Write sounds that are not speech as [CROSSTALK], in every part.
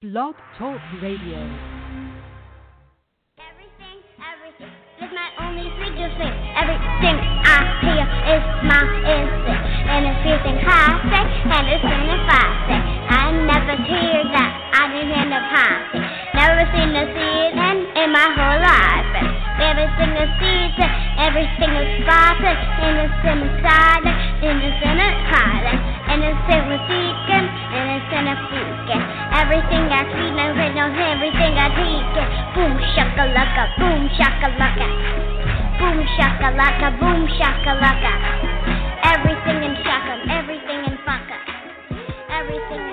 Blog Talk Radio. Everything, everything is my only single thing. Everything I hear is my instinct. And it's everything I say, and it's if I say. I never hear that, I didn't hear the party. Never seen a CNN in my whole life. And everything is season, everything is spotted. Innocent inside, innocent and hiding. Innocent was seeking, innocent and freaking. Everything I see, no knows everything I take it. Boom shakalaka, boom shakalaka. Boom shakalaka, boom shakalaka. Everything in shaka, everything in fucker. Everything in shaka, everything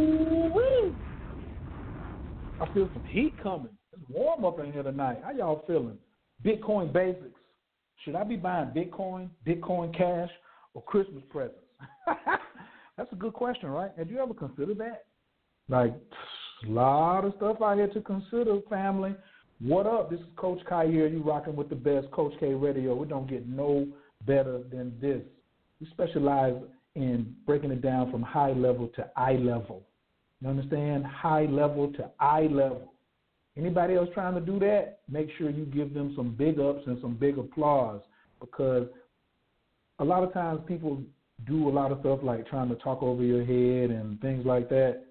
Woo-wee. I feel some heat coming. It's warm up in here tonight. How y'all feeling? Bitcoin basics. Should I be buying Bitcoin, Bitcoin Cash, or Christmas presents? [LAUGHS] That's a good question, right? Have you ever considered that? Like a lot of stuff out here to consider, family. What up? This is Coach here. You rocking with the best Coach K Radio. We don't get no better than this. We specialize in breaking it down from high level to eye level. You understand? High level to eye level. Anybody else trying to do that, make sure you give them some big ups and some big applause because a lot of times people do a lot of stuff like trying to talk over your head and things like that.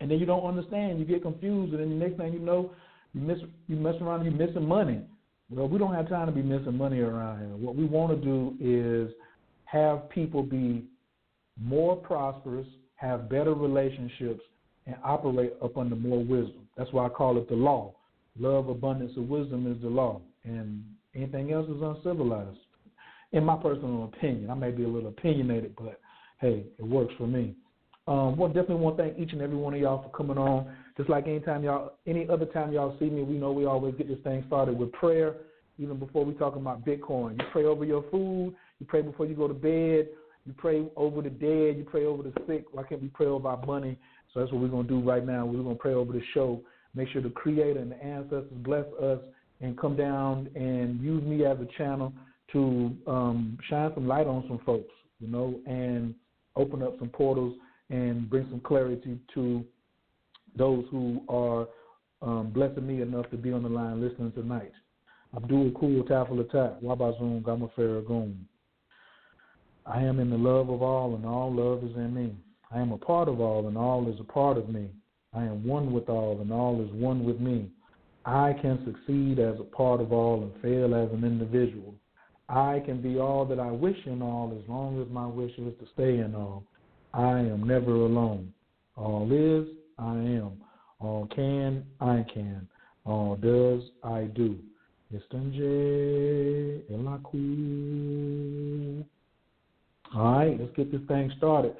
And then you don't understand, you get confused, and then the next thing you know, you miss you mess around, you're missing money. Well, we don't have time to be missing money around here. What we want to do is have people be more prosperous, have better relationships, and operate up under more wisdom. That's why I call it the law. Love, abundance, of wisdom is the law, and anything else is uncivilized. In my personal opinion, I may be a little opinionated, but hey, it works for me. Um, well, definitely want to thank each and every one of y'all for coming on. Just like anytime y'all, any other time y'all see me, we know we always get this thing started with prayer. Even before we talk about Bitcoin, you pray over your food. You pray before you go to bed. You pray over the dead. You pray over the sick. Why can't we pray over our money? So that's what we're gonna do right now. We're gonna pray over the show. Make sure the Creator and the ancestors bless us and come down and use me as a channel to um, shine some light on some folks, you know, and open up some portals and bring some clarity to those who are um, blessing me enough to be on the line listening tonight. Abdul Kul Tafel Attack, Wabazun Gama Farragoon. I am in the love of all, and all love is in me. I am a part of all, and all is a part of me. I am one with all, and all is one with me. I can succeed as a part of all and fail as an individual. I can be all that I wish in all as long as my wish is to stay in all. I am never alone. All is, I am. All can, I can. All does, I do. Estanje Elaku. All right, let's get this thing started.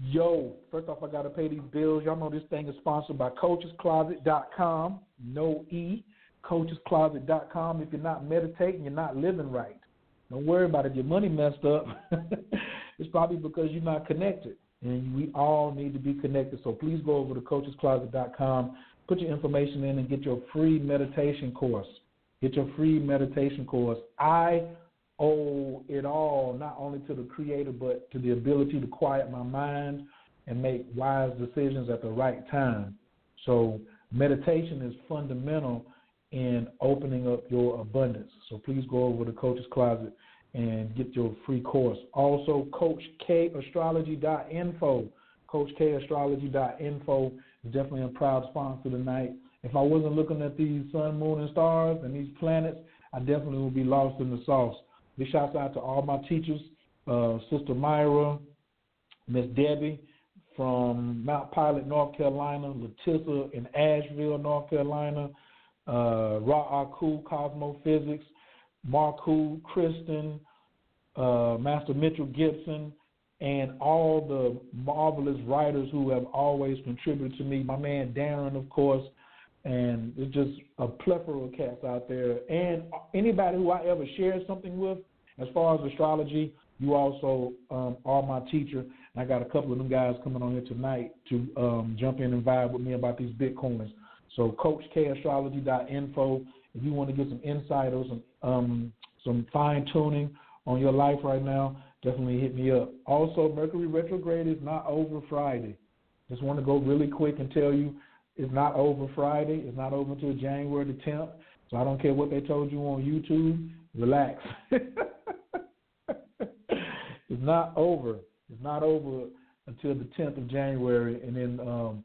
Yo, first off, I got to pay these bills. Y'all know this thing is sponsored by CoachesCloset.com. No E. CoachesCloset.com. If you're not meditating, you're not living right. Don't worry about it. Your money messed up. [LAUGHS] it's probably because you're not connected. And we all need to be connected. So please go over to CoachesCloset.com, put your information in, and get your free meditation course. Get your free meditation course. I owe it all not only to the Creator, but to the ability to quiet my mind and make wise decisions at the right time. So meditation is fundamental in opening up your abundance. So please go over to Coach's Closet and get your free course. Also, CoachKAstrology.info. CoachKAstrology.info is definitely a proud sponsor tonight. If I wasn't looking at these sun, moon, and stars and these planets, I definitely would be lost in the sauce. Big shouts out to all my teachers, uh, Sister Myra, Miss Debbie from Mount Pilot, North Carolina, Latissa in Asheville, North Carolina, uh, Ra Aku, Cosmophysics, Marku, Kristen, uh, Master Mitchell Gibson, and all the marvelous writers who have always contributed to me. My man Darren, of course, and it's just a plethora of cats out there. And anybody who I ever shared something with, as far as astrology, you also um, are my teacher. And I got a couple of them guys coming on here tonight to um, jump in and vibe with me about these bitcoins. So CoachKAstrology.info. If you want to get some insight or some um, some fine tuning on your life right now, definitely hit me up. Also, Mercury retrograde is not over Friday. Just want to go really quick and tell you it's not over Friday. It's not over until January the 10th. So I don't care what they told you on YouTube. Relax. [LAUGHS] it's not over. It's not over until the 10th of January. And then um,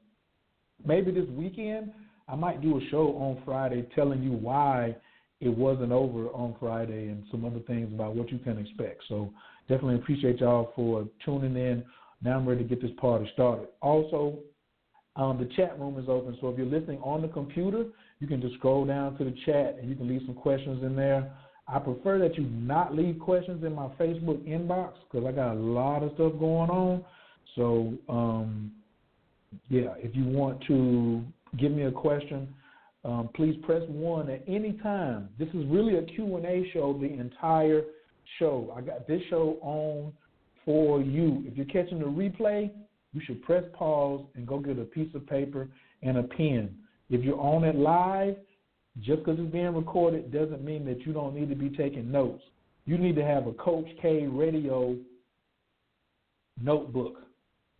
maybe this weekend, I might do a show on Friday telling you why it wasn't over on Friday and some other things about what you can expect. So definitely appreciate y'all for tuning in. Now I'm ready to get this party started. Also, um, the chat room is open, so if you're listening on the computer, you can just scroll down to the chat and you can leave some questions in there. I prefer that you not leave questions in my Facebook inbox because I got a lot of stuff going on. So, um, yeah, if you want to give me a question, um, please press one at any time. This is really a Q&A show, the entire show. I got this show on for you. If you're catching the replay, you should press pause and go get a piece of paper and a pen. If you're on it live, just because it's being recorded doesn't mean that you don't need to be taking notes. You need to have a Coach K radio notebook.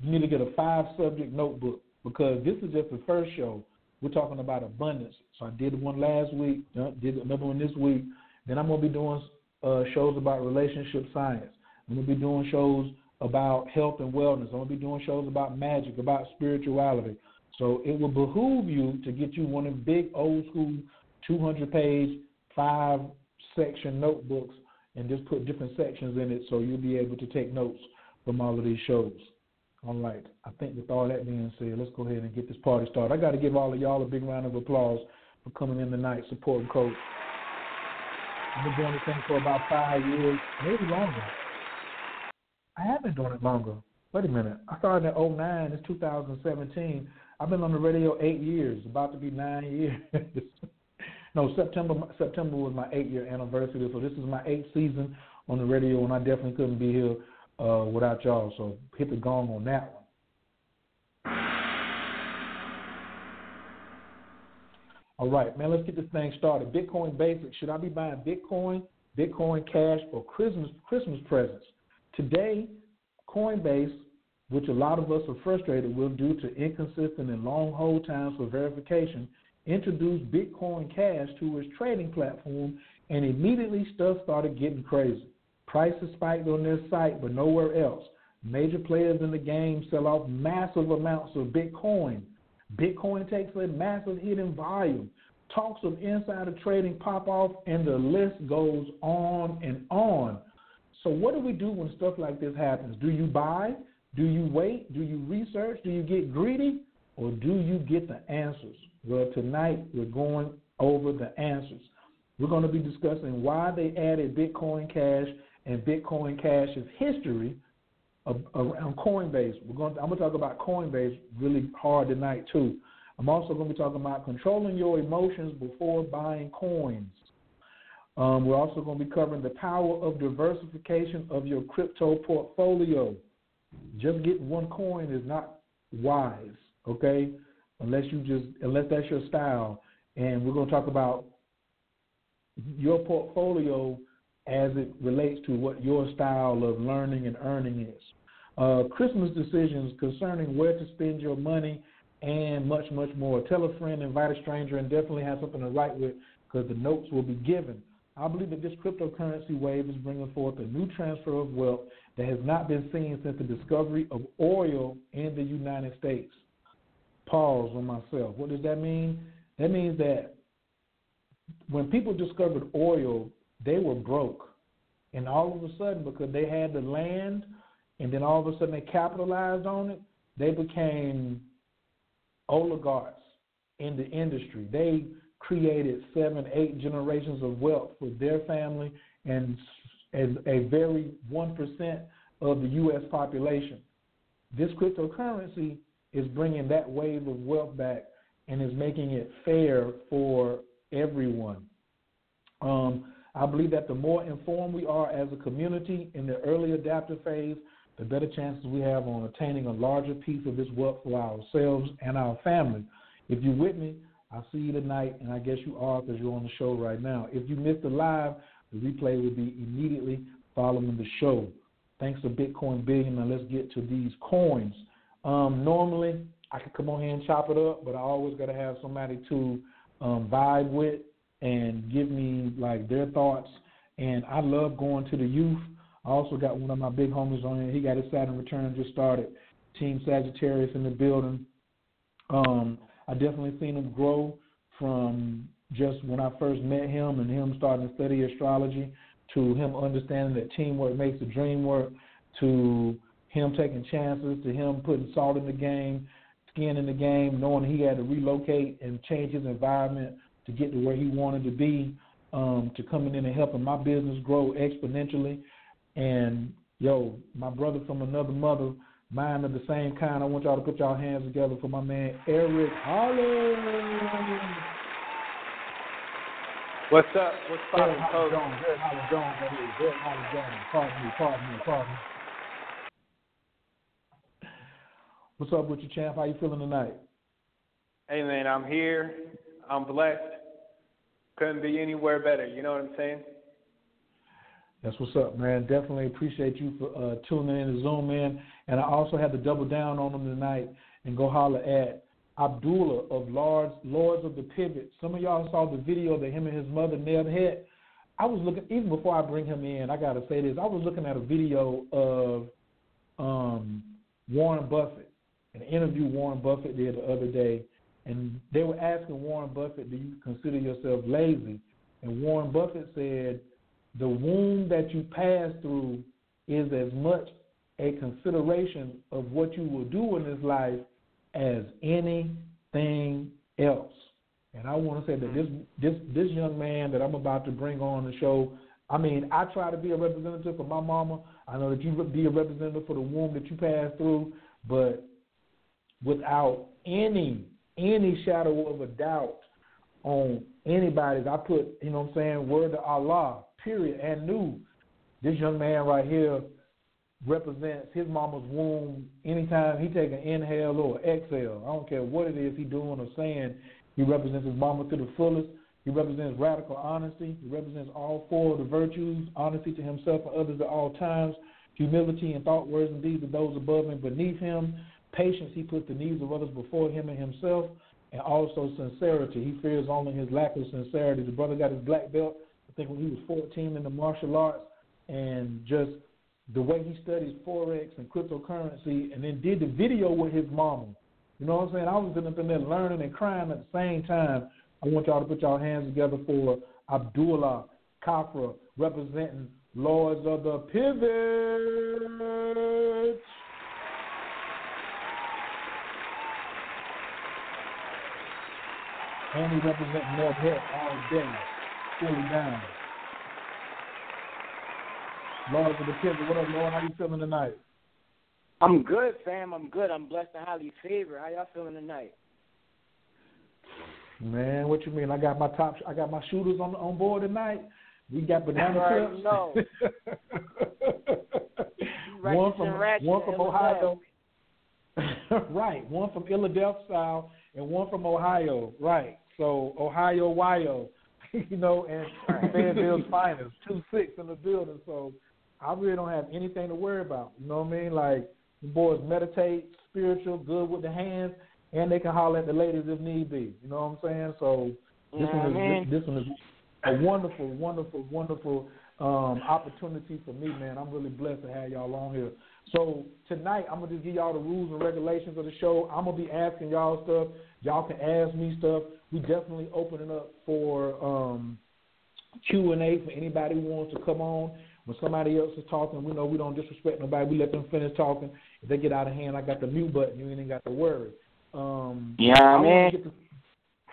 You need to get a five subject notebook because this is just the first show. We're talking about abundance. So I did one last week, uh, did another one this week. Then I'm going to be doing uh, shows about relationship science. I'm going to be doing shows about health and wellness. I'm going to be doing shows about magic, about spirituality. So it will behoove you to get you one of big old school 200 page, five section notebooks and just put different sections in it so you'll be able to take notes from all of these shows. All right. I think with all that being said, let's go ahead and get this party started. I got to give all of y'all a big round of applause for coming in tonight, supporting Coach. I've been doing this thing for about five years, maybe longer. I have been doing it longer. Wait a minute. I started in 09. It's 2017. I've been on the radio eight years, about to be nine years. [LAUGHS] no, September September was my eight year anniversary, so this is my eighth season on the radio, and I definitely couldn't be here uh, without y'all. So hit the gong on that one. All right, man, let's get this thing started. Bitcoin basics. Should I be buying Bitcoin, Bitcoin Cash, or Christmas Christmas presents? Today, Coinbase, which a lot of us are frustrated with due to inconsistent and long hold times for verification, introduced Bitcoin Cash to its trading platform, and immediately stuff started getting crazy. Prices spiked on their site, but nowhere else. Major players in the game sell off massive amounts of Bitcoin. Bitcoin takes a massive hit in volume. Talks of insider trading pop off, and the list goes on and on. So, what do we do when stuff like this happens? Do you buy? Do you wait? Do you research? Do you get greedy? Or do you get the answers? Well, tonight we're going over the answers. We're going to be discussing why they added Bitcoin Cash and Bitcoin Cash's history around Coinbase. We're going. To, I'm going to talk about Coinbase really hard tonight too. I'm also going to be talking about controlling your emotions before buying coins. Um, we're also going to be covering the power of diversification of your crypto portfolio. Just getting one coin is not wise, okay? Unless you just unless that's your style. And we're going to talk about your portfolio as it relates to what your style of learning and earning is. Uh, Christmas decisions concerning where to spend your money and much, much more. Tell a friend, invite a stranger, and definitely have something to write with because the notes will be given. I believe that this cryptocurrency wave is bringing forth a new transfer of wealth that has not been seen since the discovery of oil in the United States. Pause on myself. What does that mean? That means that when people discovered oil, they were broke. And all of a sudden, because they had the land and then all of a sudden they capitalized on it, they became oligarchs in the industry. They created seven, eight generations of wealth for their family and a very 1% of the U.S. population. This cryptocurrency is bringing that wave of wealth back and is making it fair for everyone. Um, I believe that the more informed we are as a community in the early adaptive phase, the better chances we have on attaining a larger piece of this wealth for ourselves and our family. If you're with me, I'll see you tonight, and I guess you are because you're on the show right now. If you missed the live, the replay will be immediately following the show. Thanks to Bitcoin Billion. Now let's get to these coins. Um, normally, I could come on here and chop it up, but I always got to have somebody to um, vibe with and give me like their thoughts. And I love going to the youth. I also got one of my big homies on here. He got his Saturn return just started. Team Sagittarius in the building. Um, I definitely seen him grow from just when I first met him and him starting to study astrology to him understanding that teamwork makes the dream work to him taking chances to him putting salt in the game, skin in the game, knowing he had to relocate and change his environment to get to where he wanted to be, um, to coming in and helping my business grow exponentially. And yo, my brother from another mother, mine of the same kind. I want y'all to put y'all hands together for my man Eric Holland. What's up? What's poppin', Coach? Derek Holland Jones, Derek Holland Jones. Pardon me, pardon me, pardon me. What's up with you, champ? How you feeling tonight? Hey man, I'm here. I'm blessed. Couldn't be anywhere better. You know what I'm saying? That's what's up, man. Definitely appreciate you for uh, tuning in to Zoom in. And I also had to double down on them tonight and go holler at Abdullah of Lords Lords of the Pivot. Some of y'all saw the video that him and his mother nailed head. I was looking even before I bring him in. I gotta say this. I was looking at a video of um, Warren Buffett, an interview Warren Buffett did the other day, and they were asking Warren Buffett, "Do you consider yourself lazy?" And Warren Buffett said, "The wound that you pass through is as much a consideration of what you will do in this life as anything else." And I want to say that this this this young man that I'm about to bring on the show, I mean, I try to be a representative for my mama. I know that you be a representative for the womb that you pass through, but without any any shadow of a doubt on anybody's, I put you know what I'm saying word to Allah, period, and knew this young man right here represents his mama's womb anytime he take an inhale or exhale. I don't care what it is he doing or saying. He represents his mama to the fullest. He represents radical honesty. He represents all four of the virtues honesty to himself and others at all times, humility and thought, words, and deeds of those above and beneath him, patience. He puts the needs of others before him and himself, and also sincerity. He fears only his lack of sincerity. The brother got his black belt, I think, when he was 14 in the martial arts, and just the way he studies Forex and cryptocurrency, and then did the video with his mama. You know what I'm saying? I was sitting there learning and crying at the same time. I want y'all to put y'all hands together for Abdullah Kafra, representing Lords of the Pivot. And he represents North Head all day, fully down. Lords of the Pivot, what up, Lord? How you feeling tonight? I'm good, fam. I'm good. I'm blessed and highly favored. How y'all feeling tonight? Man, what you mean? I got my top. I got my shooters on on board tonight. We got banana right, clips. No. one from one from Ohio. [LAUGHS] right, one from Philadelphia and one from Ohio. Right. So Ohio, Wyo, [LAUGHS] you know, and Fayetteville's [LAUGHS] finest, two six in the building. So I really don't have anything to worry about. You know what I mean? Like the boys meditate, spiritual, good with the hands, and they can holler at the ladies if need be. You know what I'm saying? So this yeah, one is man. this, this one is a wonderful, wonderful, wonderful um, opportunity for me, man. I'm really blessed to have y'all on here. So tonight, I'm gonna just give y'all the rules and regulations of the show. I'm gonna be asking y'all stuff. Y'all can ask me stuff. We definitely opening up for um, Q and A for anybody who wants to come on. When somebody else is talking, we know we don't disrespect nobody. We let them finish talking. If they get out of hand, I got the mute button. You ain't even got to worry. Um, Yeah, I man. want to get the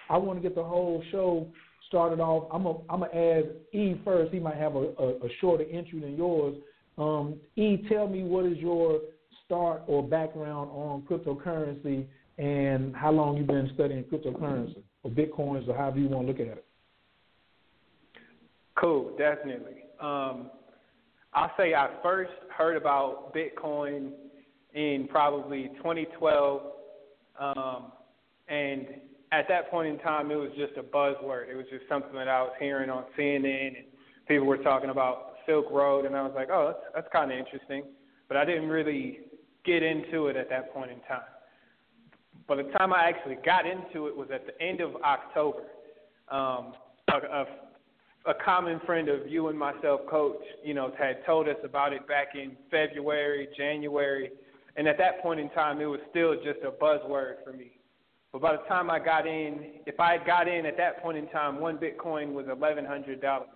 I want to get the whole show started off. I'm a, I'm gonna add E first. He might have a, a, a shorter entry than yours. Um, e, tell me what is your start or background on cryptocurrency and how long you've been studying cryptocurrency or bitcoins or however you want to look at it. Cool, definitely. Um, I'll say I first heard about Bitcoin in probably 2012, um, and at that point in time, it was just a buzzword. It was just something that I was hearing on CNN, and people were talking about Silk Road, and I was like, oh, that's, that's kind of interesting. But I didn't really get into it at that point in time. By the time I actually got into it was at the end of October. Um, a, a, a common friend of you and myself, Coach, you know, had told us about it back in February, January, and at that point in time, it was still just a buzzword for me. But by the time I got in, if I had got in at that point in time, one Bitcoin was eleven hundred dollars.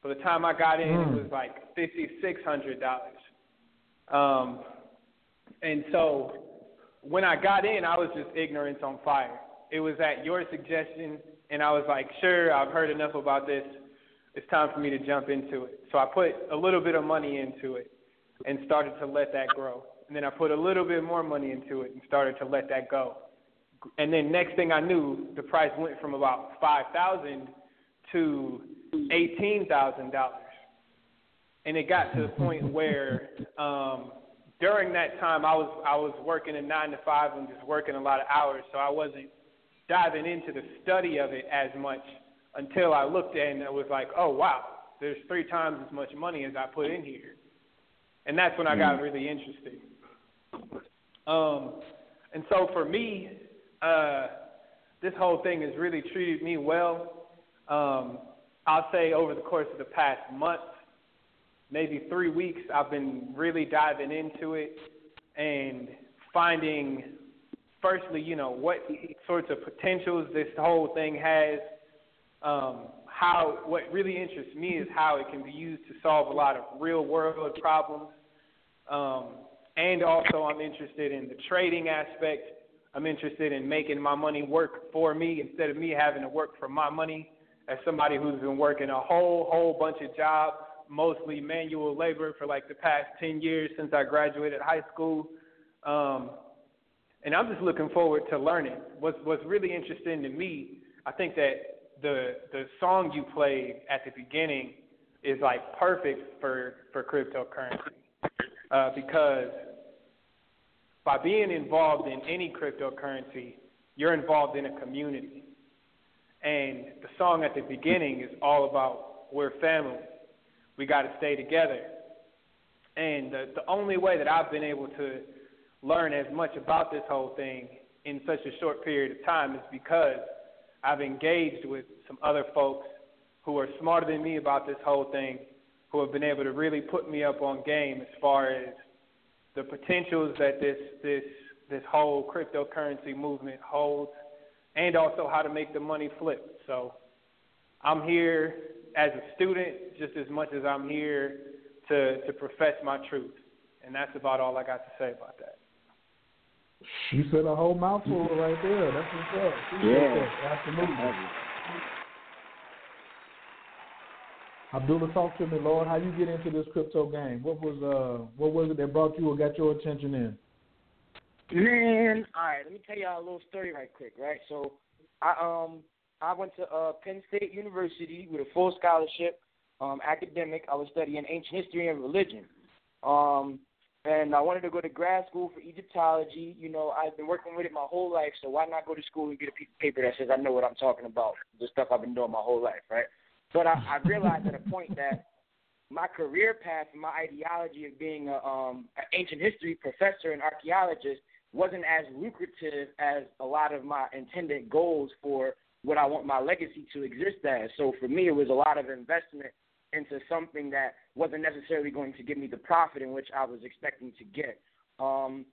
By the time I got in, Mm. it was like fifty six hundred dollars. Um, and so when I got in, I was just ignorance on fire. It was at your suggestion, and I was like, sure, I've heard enough about this. It's time for me to jump into it. So I put a little bit of money into it and started to let that grow. And then I put a little bit more money into it and started to let that go. And then next thing I knew, the price went from about five thousand to eighteen thousand dollars. And it got to the point where um, during that time, I was I was working a nine to five and just working a lot of hours, so I wasn't diving into the study of it as much until I looked at it and it was like, oh wow, there's three times as much money as I put in here, and that's when I got really interested. Um, and so for me, uh, this whole thing has really treated me well. Um, I'll say over the course of the past month, maybe three weeks, I've been really diving into it and finding, firstly, you know, what sorts of potentials this whole thing has. Um, how what really interests me is how it can be used to solve a lot of real world problems. Um, and also, I'm interested in the trading aspect. I'm interested in making my money work for me instead of me having to work for my money. As somebody who's been working a whole whole bunch of jobs mostly manual labor for like the past 10 years since I graduated high school. Um, and I'm just looking forward to learning. What's, what's really interesting to me, I think that the, the song you played at the beginning is like perfect for, for cryptocurrency. Uh, because by being involved in any cryptocurrency, you're involved in a community. And the song at the beginning is all about we're family we got to stay together. And the, the only way that I've been able to learn as much about this whole thing in such a short period of time is because I've engaged with some other folks who are smarter than me about this whole thing, who have been able to really put me up on game as far as the potentials that this this this whole cryptocurrency movement holds, and also how to make the money flip. So I'm here as a student just as much as I'm here to to profess my truth. And that's about all I got to say about that. You said a whole mouthful right there. That's what's up. Yeah, absolutely. Abdullah, talk to me, Lord. How you get into this crypto game? What was uh, what was it that brought you or got your attention in? Man, all right. Let me tell y'all a little story right quick. Right, so I um I went to uh, Penn State University with a full scholarship, um, academic. I was studying ancient history and religion. Um, and I wanted to go to grad school for Egyptology. You know, I've been working with it my whole life, so why not go to school and get a piece of paper that says I know what I'm talking about, the stuff I've been doing my whole life, right? But I, I realized at a point that my career path and my ideology of being a, um, an ancient history professor and archaeologist wasn't as lucrative as a lot of my intended goals for what I want my legacy to exist as. So for me, it was a lot of investment into something that wasn't necessarily going to give me the profit in which I was expecting to get. Um,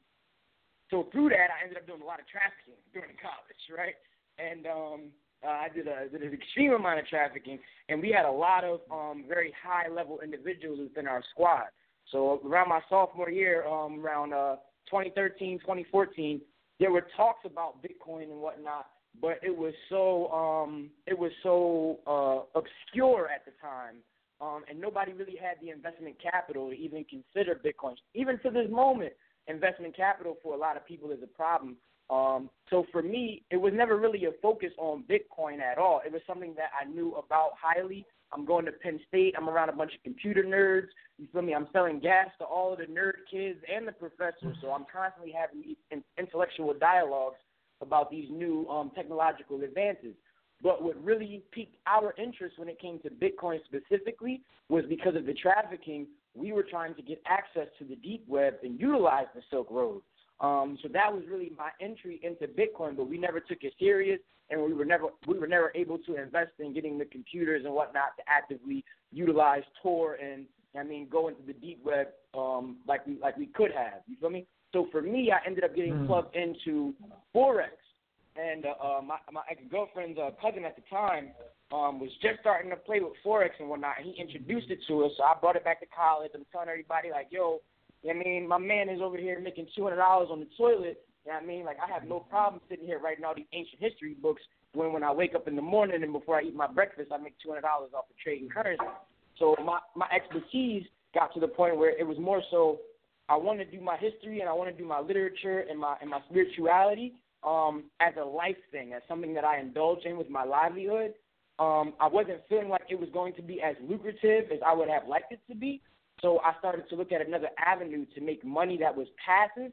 so through that, I ended up doing a lot of trafficking during [LAUGHS] college, right? And um, uh, I did, a, did an extreme amount of trafficking, and we had a lot of um, very high level individuals within our squad. So around my sophomore year, um, around uh, 2013, 2014, there were talks about Bitcoin and whatnot, but it was so um, it was so uh, obscure at the time, um, and nobody really had the investment capital to even consider Bitcoin. Even to this moment, investment capital for a lot of people is a problem. Um, so for me, it was never really a focus on Bitcoin at all. It was something that I knew about highly. I'm going to Penn State. I'm around a bunch of computer nerds. You feel me? I'm selling gas to all of the nerd kids and the professors. So I'm constantly having intellectual dialogues about these new um, technological advances. But what really piqued our interest when it came to Bitcoin specifically was because of the trafficking. We were trying to get access to the deep web and utilize the Silk Road. Um, so that was really my entry into Bitcoin, but we never took it serious, and we were never we were never able to invest in getting the computers and whatnot to actively utilize Tor and I mean go into the deep web um, like we like we could have. You feel me? So for me, I ended up getting mm. plugged into forex, and uh, uh, my my ex girlfriend's uh, cousin at the time um, was just starting to play with forex and whatnot. And he introduced it to us, so I brought it back to college. I'm telling everybody like, yo, I mean, my man is over here making two hundred dollars on the toilet. You know what I mean? Like I have no problem sitting here writing all these ancient history books when when I wake up in the morning and before I eat my breakfast, I make two hundred dollars off of trading currency. So my my expertise got to the point where it was more so I want to do my history and I want to do my literature and my and my spirituality um, as a life thing, as something that I indulge in with my livelihood. Um, I wasn't feeling like it was going to be as lucrative as I would have liked it to be. So I started to look at another avenue to make money that was passive,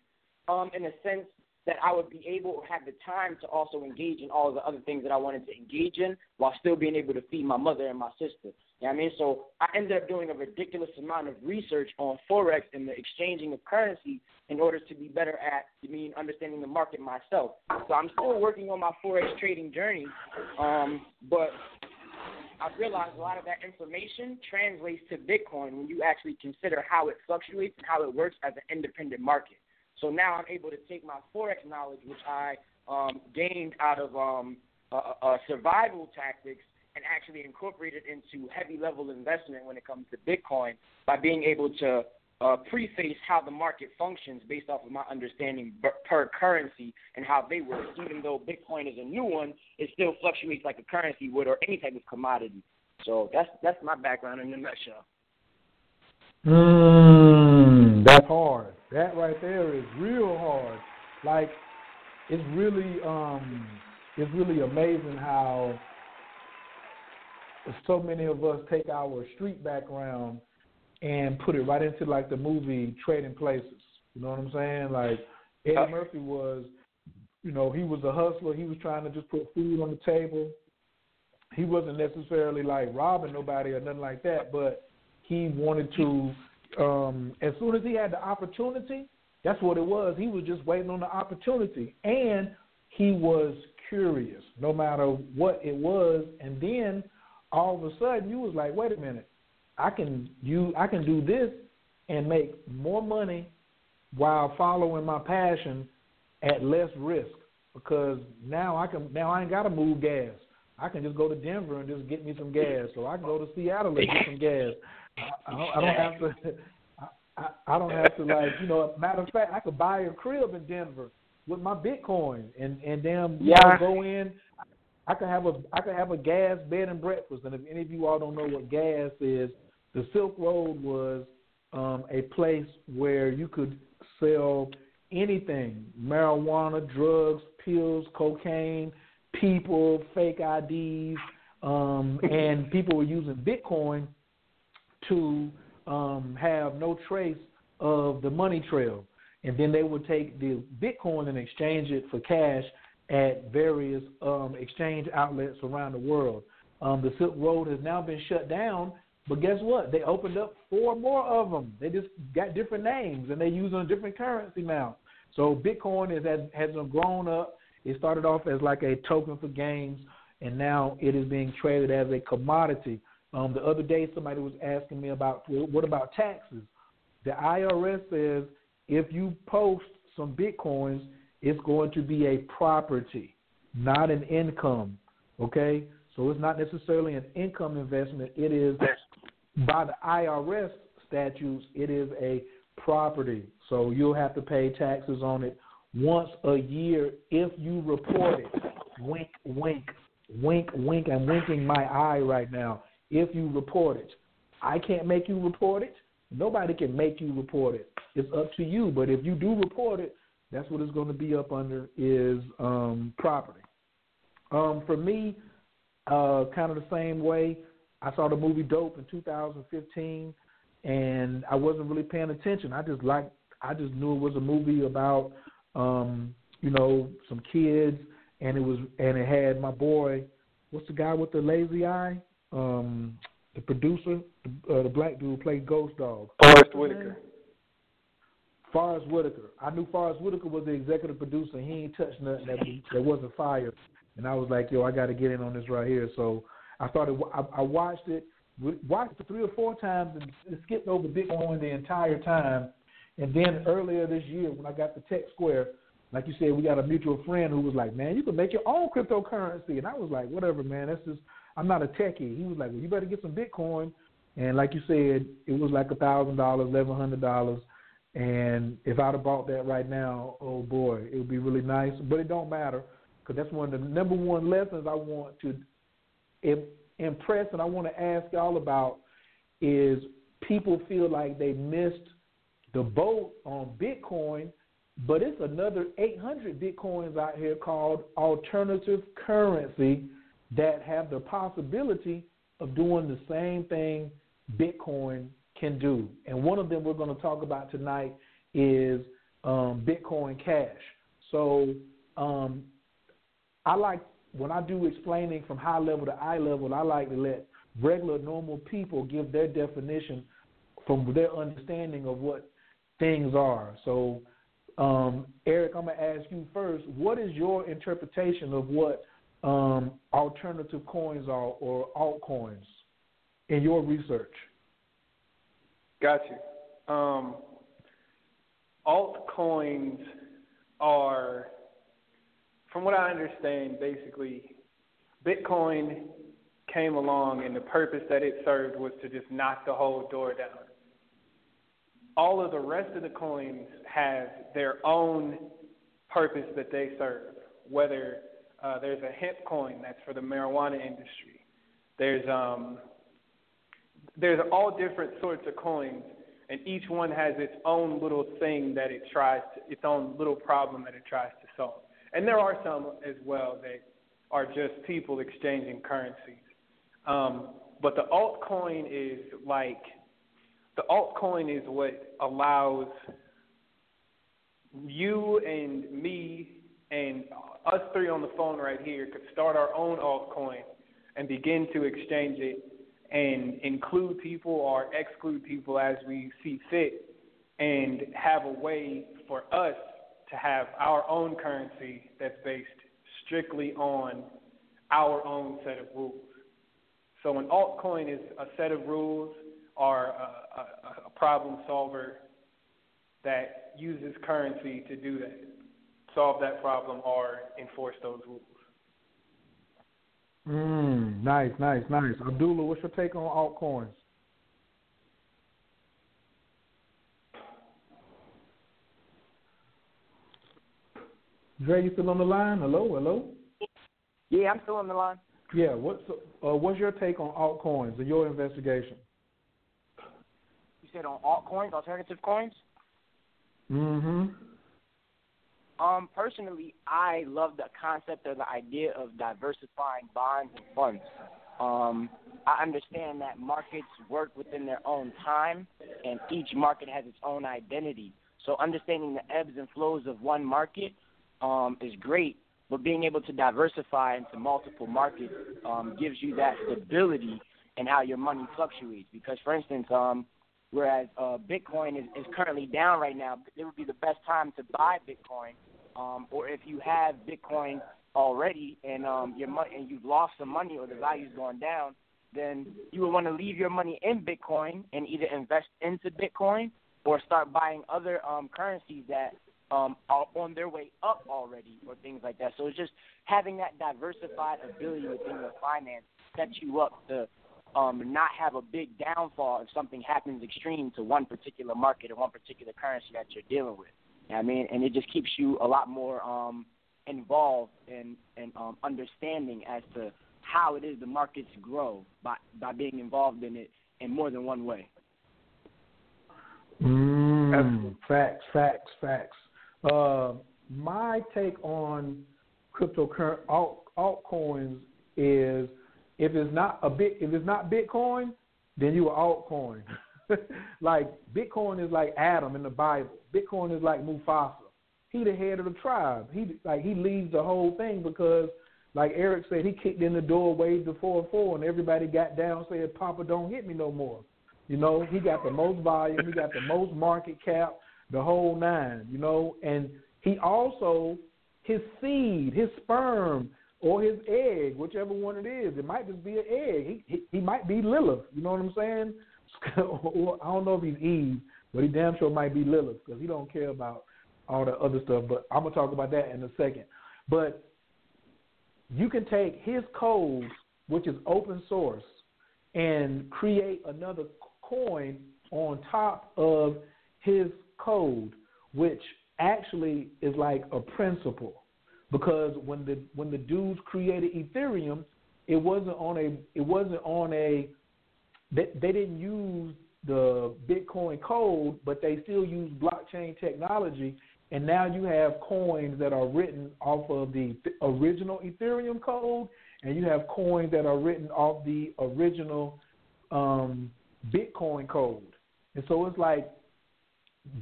um, in a sense that I would be able to have the time to also engage in all the other things that I wanted to engage in while still being able to feed my mother and my sister. You know I mean? So I ended up doing a ridiculous amount of research on Forex and the exchanging of currency in order to be better at I mean understanding the market myself. So I'm still working on my Forex trading journey, um, but I've realized a lot of that information translates to Bitcoin when you actually consider how it fluctuates and how it works as an independent market. So now I'm able to take my forex knowledge, which I um, gained out of um, uh, uh, survival tactics, and actually incorporate it into heavy level investment when it comes to Bitcoin by being able to uh, preface how the market functions based off of my understanding per currency and how they work. Even though Bitcoin is a new one, it still fluctuates like a currency would or any type of commodity. So that's that's my background in a nutshell. Mm, that's hard. That right there is real hard. Like it's really um it's really amazing how so many of us take our street background and put it right into like the movie Trading Places. You know what I'm saying? Like Eddie Murphy was, you know, he was a hustler. He was trying to just put food on the table. He wasn't necessarily like robbing nobody or nothing like that, but he wanted to. Um, as soon as he had the opportunity, that's what it was. He was just waiting on the opportunity, and he was curious, no matter what it was. And then all of a sudden, you was like, wait a minute, I can you I can do this and make more money while following my passion at less risk because now I can now I ain't got to move gas. I can just go to Denver and just get me some gas, So I can go to Seattle and get some gas. [LAUGHS] I, I, don't, I don't have to. [LAUGHS] I, I don't have to like you know. Matter of fact, I could buy a crib in Denver with my Bitcoin and and damn you yeah. know, go in. I could have a I could have a gas bed and breakfast. And if any of you all don't know what gas is, the Silk Road was um, a place where you could sell anything: marijuana, drugs, pills, cocaine, people, fake IDs, um, and people were using Bitcoin to um, have no trace of the money trail. And then they would take the Bitcoin and exchange it for cash at various um, exchange outlets around the world. Um, the Silk Road has now been shut down, but guess what? They opened up four more of them. They just got different names and they're using a different currency now. So Bitcoin is, has, has grown up. It started off as like a token for games, and now it is being traded as a commodity. Um, the other day, somebody was asking me about what about taxes. The IRS says if you post some bitcoins, it's going to be a property, not an income. Okay, so it's not necessarily an income investment. It is by the IRS statutes, it is a property. So you'll have to pay taxes on it once a year if you report it. Wink, wink, wink, wink. I'm winking my eye right now if you report it. I can't make you report it. Nobody can make you report it. It's up to you. But if you do report it, that's what it's going to be up under is um, property. Um, for me, uh, kind of the same way. I saw the movie Dope in 2015, and I wasn't really paying attention. I just like I just knew it was a movie about um, you know some kids, and it was and it had my boy, what's the guy with the lazy eye? Um, the producer, the, uh, the black dude played Ghost Dog. Forest Whitaker. Forest Whitaker. I knew Forest Whitaker was the executive producer. He ain't touched nothing that, that wasn't fire. And I was like, yo, I got to get in on this right here. So I started. I, I watched it, watched it three or four times, and skipped over Bitcoin the entire time. And then earlier this year, when I got the Tech Square, like you said, we got a mutual friend who was like, "Man, you can make your own cryptocurrency," and I was like, "Whatever, man. That's just I'm not a techie. He was like, well, you better get some Bitcoin. And like you said, it was like a thousand dollars, eleven hundred dollars. And if I'd have bought that right now, oh boy, it would be really nice. But it don't matter because that's one of the number one lessons I want to impress and I want to ask y'all about is people feel like they missed the boat on Bitcoin, but it's another 800 Bitcoins out here called alternative currency that have the possibility of doing the same thing Bitcoin can do. And one of them we're going to talk about tonight is um, Bitcoin Cash. So um, I like when I do explaining from high level to eye level, I like to let regular normal people give their definition from their understanding of what things are. So um, Eric, I'm gonna ask you first. What is your interpretation of what um, alternative coins or altcoins in your research? Got you. Um, altcoins are, from what I understand, basically, Bitcoin came along and the purpose that it served was to just knock the whole door down. All of the rest of the coins have their own purpose that they serve, whether uh, there's a hemp coin that's for the marijuana industry. There's um, there's all different sorts of coins, and each one has its own little thing that it tries to, its own little problem that it tries to solve. And there are some as well that are just people exchanging currencies. Um, but the altcoin is like the altcoin is what allows you and me and us three on the phone right here could start our own altcoin and begin to exchange it and include people or exclude people as we see fit and have a way for us to have our own currency that's based strictly on our own set of rules. So an altcoin is a set of rules or a, a, a problem solver that uses currency to do that, solve that problem or enforce those rules. Mm, nice, nice, nice. Abdullah, what's your take on altcoins? Dre, you still on the line? Hello, hello. Yeah, I'm still on the line. Yeah, what's uh, what's your take on altcoins or your investigation? You said on altcoins, alternative coins. Mm-hmm. Um, personally, I love the concept or the idea of diversifying bonds and funds. Um, I understand that markets work within their own time, and each market has its own identity. So, understanding the ebbs and flows of one market um, is great, but being able to diversify into multiple markets um, gives you that stability in how your money fluctuates. Because, for instance, um, whereas uh, Bitcoin is, is currently down right now, it would be the best time to buy Bitcoin. Um, or if you have Bitcoin already and um, your money and you've lost some money or the value's gone down, then you would want to leave your money in Bitcoin and either invest into Bitcoin or start buying other um, currencies that um, are on their way up already or things like that. So it's just having that diversified ability within your finance sets you up to um, not have a big downfall if something happens extreme to one particular market or one particular currency that you're dealing with. You know I mean, and it just keeps you a lot more um, involved and in um, understanding as to how it is the markets grow by by being involved in it in more than one way. Mm, facts, facts, facts. Uh, my take on cryptocurrency alt, altcoins is if it's not a bit if it's not Bitcoin, then you are altcoin. [LAUGHS] like Bitcoin is like Adam in the Bible. Bitcoin is like Mufasa. He the head of the tribe. He like he leads the whole thing because like Eric said, he kicked in the door, waved the four four, and everybody got down, said, "Papa, don't hit me no more." You know, he got the most volume, he got the most market cap, the whole nine. You know, and he also his seed, his sperm, or his egg, whichever one it is. It might just be an egg. He he, he might be Lilith. You know what I'm saying? [LAUGHS] I don't know if he's Eve, but he damn sure might be Lilith because he don't care about all the other stuff. But I'm gonna talk about that in a second. But you can take his code, which is open source, and create another coin on top of his code, which actually is like a principle. Because when the when the dudes created Ethereum, it wasn't on a it wasn't on a they, they didn't use the Bitcoin code, but they still use blockchain technology. And now you have coins that are written off of the original Ethereum code, and you have coins that are written off the original um, Bitcoin code. And so it's like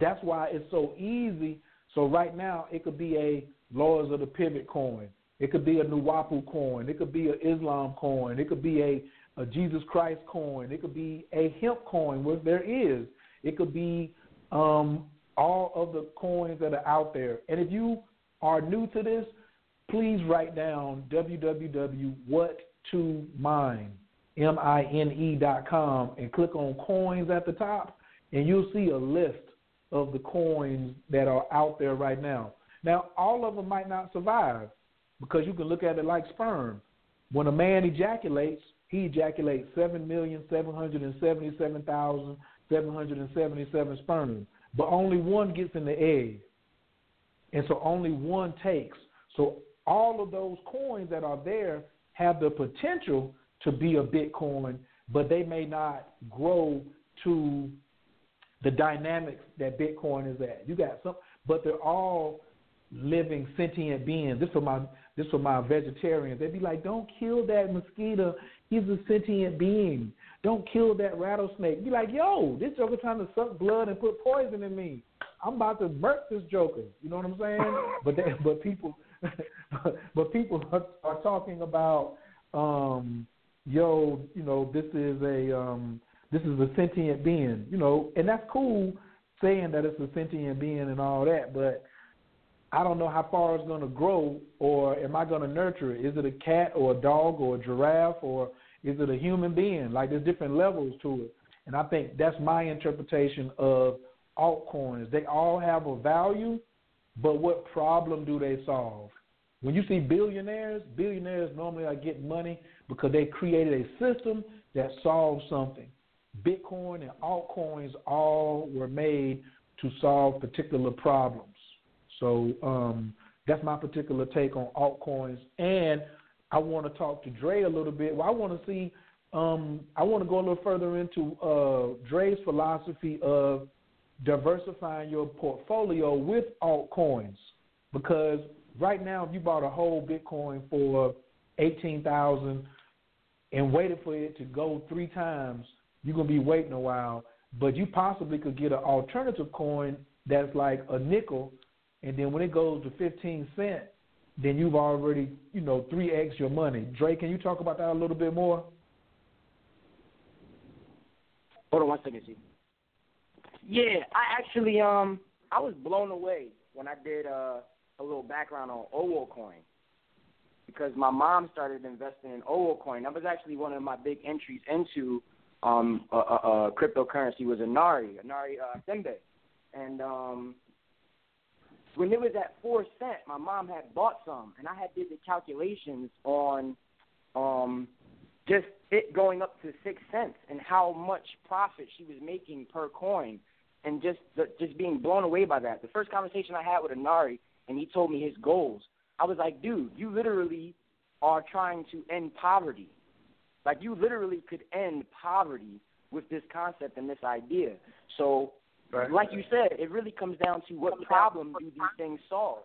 that's why it's so easy. So right now it could be a Laws of the Pivot coin. It could be a Nuwapu coin. It could be an Islam coin. It could be a, a Jesus Christ coin. It could be a hemp coin, which there is. It could be um, all of the coins that are out there. And if you are new to this, please write down www.what2mine, M-I-N-E dot com, and click on coins at the top, and you'll see a list of the coins that are out there right now. Now, all of them might not survive because you can look at it like sperm. When a man ejaculates, he ejaculates 7,777,777 sperm, but only one gets in the egg. And so only one takes. So all of those coins that are there have the potential to be a Bitcoin, but they may not grow to the dynamics that Bitcoin is at. You got some, but they're all living sentient beings. This for my this for my vegetarians. They'd be like, "Don't kill that mosquito. He's a sentient being. Don't kill that rattlesnake." Be like, "Yo, this joker trying to suck blood and put poison in me. I'm about to murk this joker." You know what I'm saying? [LAUGHS] but they, but people but, [LAUGHS] but people are, are talking about, um, yo, you know, this is a um, this is a sentient being, you know, and that's cool saying that it's a sentient being and all that, but I don't know how far it's going to grow, or am I going to nurture it? Is it a cat or a dog or a giraffe, or is it a human being? Like there's different levels to it, and I think that's my interpretation of altcoins. They all have a value, but what problem do they solve? When you see billionaires, billionaires normally are getting money because they created a system that solves something. Bitcoin and altcoins all were made to solve particular problems. So um, that's my particular take on altcoins. And I want to talk to Dre a little bit. Well, I want to see. Um, I want to go a little further into uh, Dre's philosophy of diversifying your portfolio with altcoins because right now, if you bought a whole Bitcoin for eighteen thousand and waited for it to go three times, you're gonna be waiting a while. But you possibly could get an alternative coin that's like a nickel and then when it goes to 15 cent, then you've already, you know, 3x your money. Drake, can you talk about that a little bit more? Hold on one second, see. Yeah, I actually um I was blown away when I did uh, a little background on OWO coin because my mom started investing in OWO coin. That was actually one of my big entries into um a, a, a cryptocurrency was Inari, Inari uh, Sembe. And um when it was at four cent, my mom had bought some, and I had did the calculations on um, just it going up to six cents and how much profit she was making per coin, and just the, just being blown away by that. The first conversation I had with Anari, and he told me his goals. I was like, dude, you literally are trying to end poverty. Like you literally could end poverty with this concept and this idea. So Right. Like you said, it really comes down to what problem do these things solve.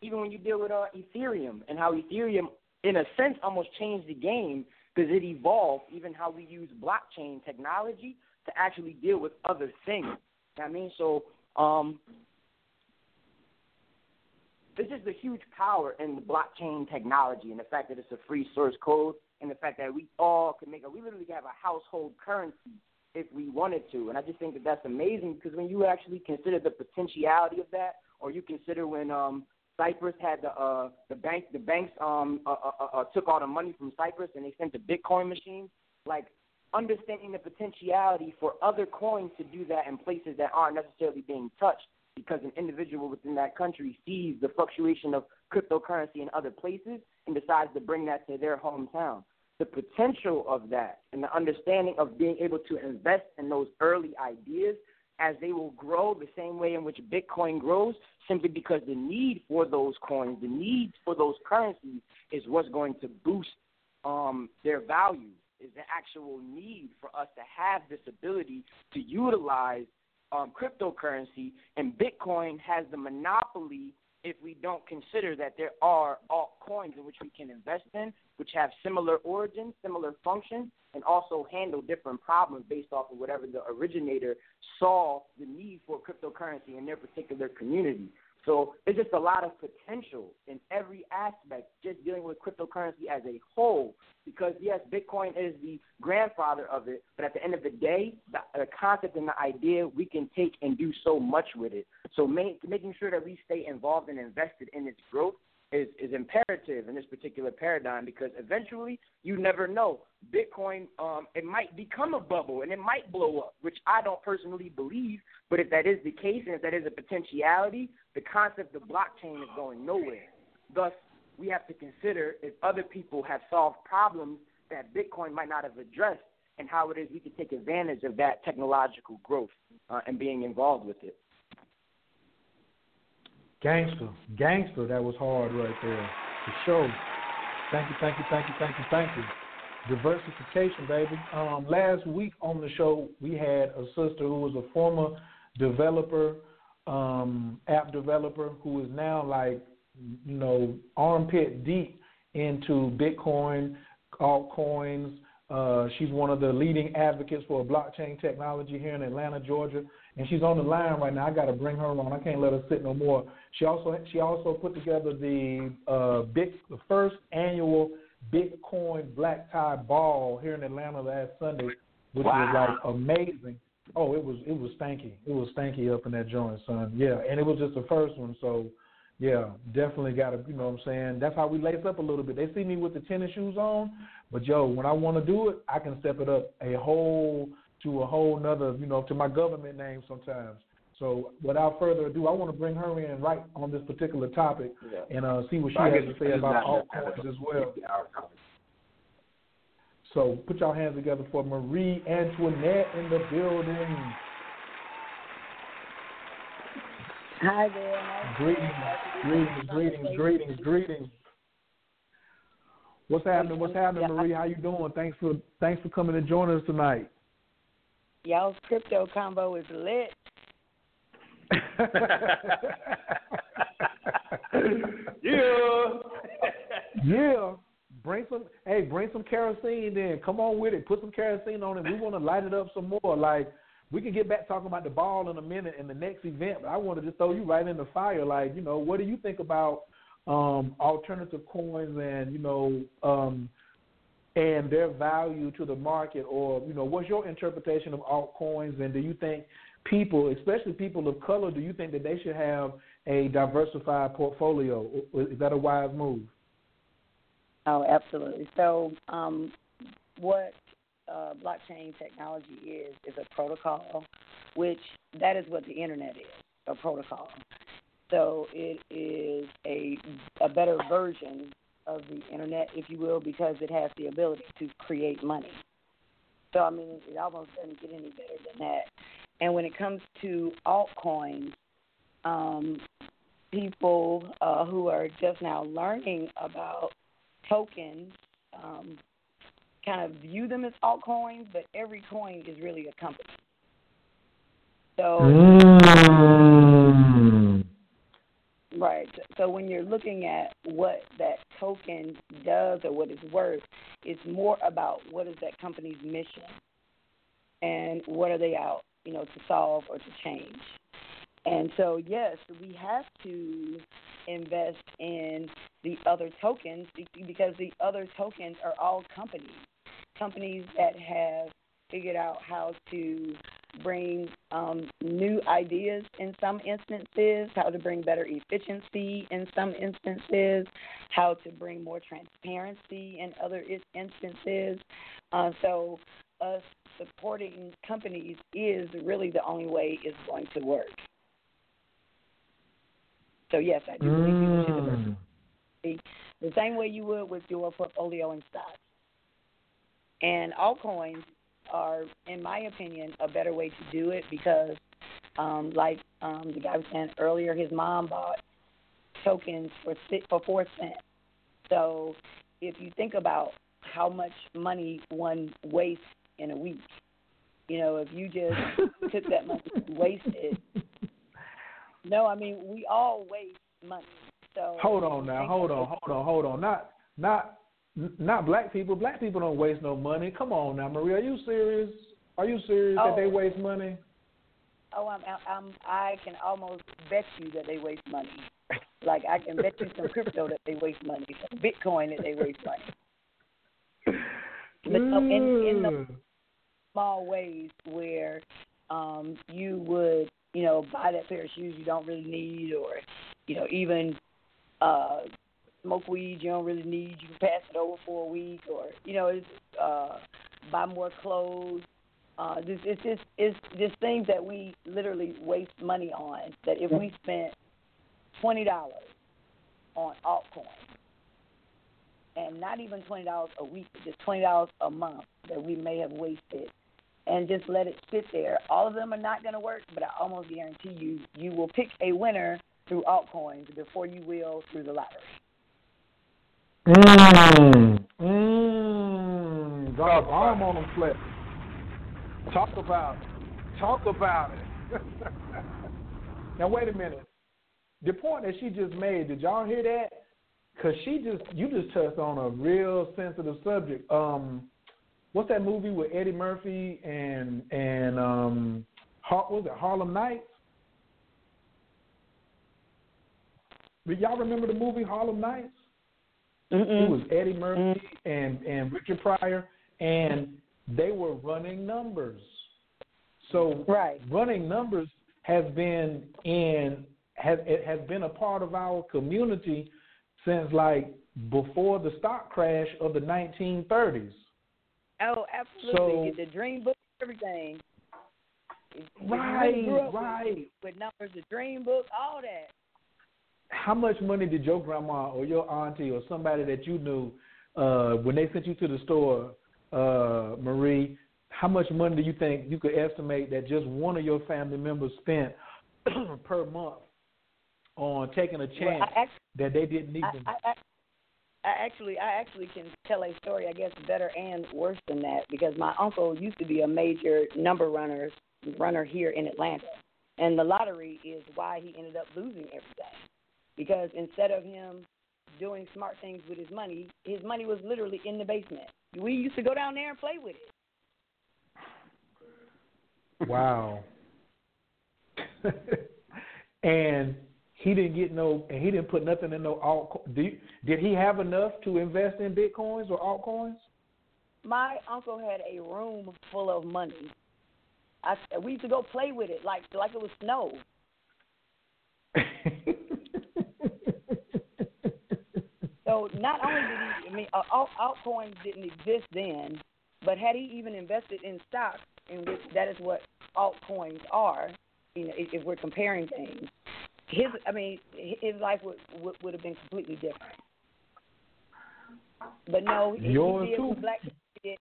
Even when you deal with uh, Ethereum and how Ethereum, in a sense, almost changed the game because it evolved even how we use blockchain technology to actually deal with other things. You know I mean, so um, this is the huge power in the blockchain technology and the fact that it's a free source code and the fact that we all can make a, we literally have a household currency if we wanted to. And I just think that that's amazing because when you actually consider the potentiality of that, or you consider when um, Cyprus had the uh, the bank the banks um, uh, uh, uh, uh, took all the money from Cyprus and they sent the Bitcoin machine, like understanding the potentiality for other coins to do that in places that aren't necessarily being touched because an individual within that country sees the fluctuation of cryptocurrency in other places and decides to bring that to their hometown the potential of that and the understanding of being able to invest in those early ideas as they will grow the same way in which Bitcoin grows, simply because the need for those coins, the need for those currencies is what's going to boost um, their value, is the actual need for us to have this ability to utilize um, cryptocurrency, and Bitcoin has the monopoly if we don't consider that there are altcoins in which we can invest in, which have similar origins, similar functions, and also handle different problems based off of whatever the originator saw the need for cryptocurrency in their particular community. So there's just a lot of potential in every aspect, just dealing with cryptocurrency as a whole. Because yes, Bitcoin is the grandfather of it, but at the end of the day, the, the concept and the idea we can take and do so much with it. So making sure that we stay involved and invested in its growth is, is imperative in this particular paradigm because eventually you never know. Bitcoin, um, it might become a bubble and it might blow up, which I don't personally believe. But if that is the case and if that is a potentiality, the concept of blockchain is going nowhere. Thus, we have to consider if other people have solved problems that Bitcoin might not have addressed and how it is we can take advantage of that technological growth uh, and being involved with it. Gangster, gangster, that was hard right there. For sure. Thank you, thank you, thank you, thank you, thank you. Diversification, baby. Um, last week on the show, we had a sister who was a former developer, um, app developer, who is now like, you know, armpit deep into Bitcoin, altcoins. Uh, she's one of the leading advocates for blockchain technology here in Atlanta, Georgia and she's on the line right now. I got to bring her on. I can't let her sit no more. She also she also put together the uh, big the first annual Bitcoin Black Tie Ball here in Atlanta last Sunday, which wow. was like amazing. Oh, it was it was stanky. It was stanky up in that joint, son. Yeah, and it was just the first one, so yeah, definitely got to. You know what I'm saying? That's how we lace up a little bit. They see me with the tennis shoes on, but yo, when I want to do it, I can step it up a whole to a whole nother, you know, to my government name sometimes. So without further ado, I want to bring her in right on this particular topic yeah. and uh, see what she has to say about altcoins as well. So put your hands together for Marie Antoinette in the building. Hi there. Greetings, greetings, greetings, greetings, greetings. What's happening? What's happening, Marie? How you doing? Thanks for thanks for coming and joining us tonight. Y'all's crypto combo is lit. [LAUGHS] yeah. yeah. Bring some hey, bring some kerosene then. Come on with it. Put some kerosene on it. We want to light it up some more. Like we can get back talking about the ball in a minute in the next event, but I want to just throw you right in the fire. Like, you know, what do you think about um alternative coins and, you know, um and their value to the market or you know what's your interpretation of altcoins? And do you think people especially people of color do you think that they should have a diversified portfolio? Is that a wise move? Oh absolutely. So um, what uh, blockchain technology is is a protocol which that is what the internet is a protocol. So it is a a better version of the internet, if you will, because it has the ability to create money. So I mean, it almost doesn't get any better than that. And when it comes to altcoins, um, people uh, who are just now learning about tokens um, kind of view them as altcoins, but every coin is really a company. So. Mm. Right. So when you're looking at what that token does or what it's worth, it's more about what is that company's mission and what are they out, you know, to solve or to change. And so yes, we have to invest in the other tokens because the other tokens are all companies, companies that have figured out how to bring um, new ideas in some instances, how to bring better efficiency in some instances, how to bring more transparency in other instances. Uh, so, us supporting companies is really the only way it's going to work. So, yes, I do believe people should diversify mm. the same way you would with your portfolio in stocks. And altcoins are, in my opinion, a better way to do it because, um, like um, the guy was saying earlier, his mom bought tokens for six, for four cents. So if you think about how much money one wastes in a week, you know, if you just [LAUGHS] took that money and wasted. No, I mean we all waste money. So hold on now, hold on, hold on, hold on. Not not not black people. Black people don't waste no money. Come on now, Maria. Are you serious? Are you serious oh. that they waste money? Oh, I'm, I'm, I can almost bet you that they waste money. Like I can bet you some crypto that they waste money, some Bitcoin that they waste money. But in, in the small ways where um, you would, you know, buy that pair of shoes you don't really need, or you know, even uh, smoke weed you don't really need. You can pass it over for a week, or you know, it's, uh, buy more clothes. Uh, this it's just it's just things that we literally waste money on. That if we spent twenty dollars on altcoins, and not even twenty dollars a week, but just twenty dollars a month that we may have wasted, and just let it sit there. All of them are not going to work, but I almost guarantee you, you will pick a winner through altcoins before you will through the lottery. Mmm. Mmm. Drop arm on them flip. Talk about it. Talk about it. [LAUGHS] now wait a minute. The point that she just made, did y'all hear that? Cause she just you just touched on a real sensitive subject. Um, what's that movie with Eddie Murphy and and um, what was it Harlem Nights? But y'all remember the movie Harlem Nights? Mm-mm. It was Eddie Murphy mm. and and Richard Pryor, and they were running numbers. So right. running numbers has been in has it has been a part of our community since like before the stock crash of the 1930s. Oh, absolutely. So, the Dream Book, everything. Right, right. With numbers, the Dream Book, all that how much money did your grandma or your auntie or somebody that you knew uh, when they sent you to the store, uh, Marie? How much money do you think you could estimate that just one of your family members spent [CLEARS THROAT] per month on taking a chance well, actually, that they didn't even? I, I, I actually, I actually can tell a story, I guess, better and worse than that because my uncle used to be a major number runner runner here in Atlanta, and the lottery is why he ended up losing everything because instead of him doing smart things with his money, his money was literally in the basement. We used to go down there and play with it. Wow. [LAUGHS] and he didn't get no, and he didn't put nothing in no alt. Did, did he have enough to invest in bitcoins or altcoins? My uncle had a room full of money. I we used to go play with it like like it was snow. [LAUGHS] So not only did he, I mean, uh, alt, altcoins didn't exist then, but had he even invested in stocks, in which that is what altcoins are, you know, if, if we're comparing things, his, I mean, his life would would, would have been completely different. But no, he, Yours he too. black. He,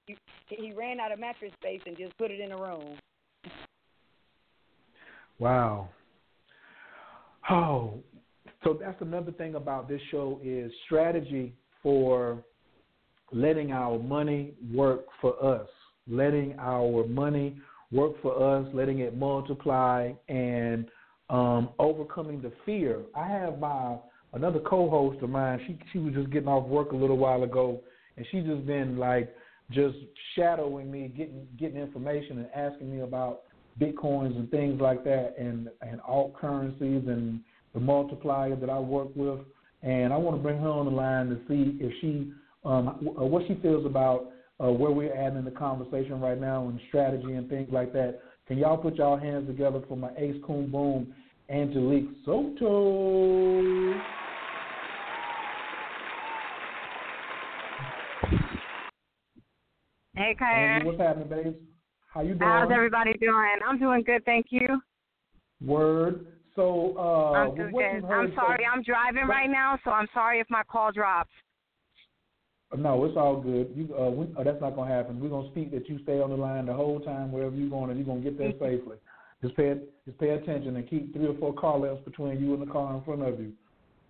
he ran out of mattress space and just put it in a room. Wow. Oh, so that's another thing about this show is strategy for letting our money work for us, letting our money work for us, letting it multiply, and um, overcoming the fear. I have my another co-host of mine. She she was just getting off work a little while ago, and she's just been like just shadowing me, getting getting information and asking me about bitcoins and things like that, and and alt currencies and the multiplier that I work with, and I want to bring her on the line to see if she um, uh, what she feels about uh, where we're at in the conversation right now and strategy and things like that. Can y'all put y'all hands together for my ace coon boom, Angelique Soto? Hey, Kyer. what's happening, babes? How you doing? How's everybody doing? I'm doing good, thank you. Word. So, uh, I'm. I'm sorry, I'm driving right now, so I'm sorry if my call drops. No, it's all good. You, uh, we, uh, that's not gonna happen. We're gonna speak that you stay on the line the whole time, wherever you're going, and you're gonna get there safely. Just pay, just pay attention and keep three or four car lengths between you and the car in front of you.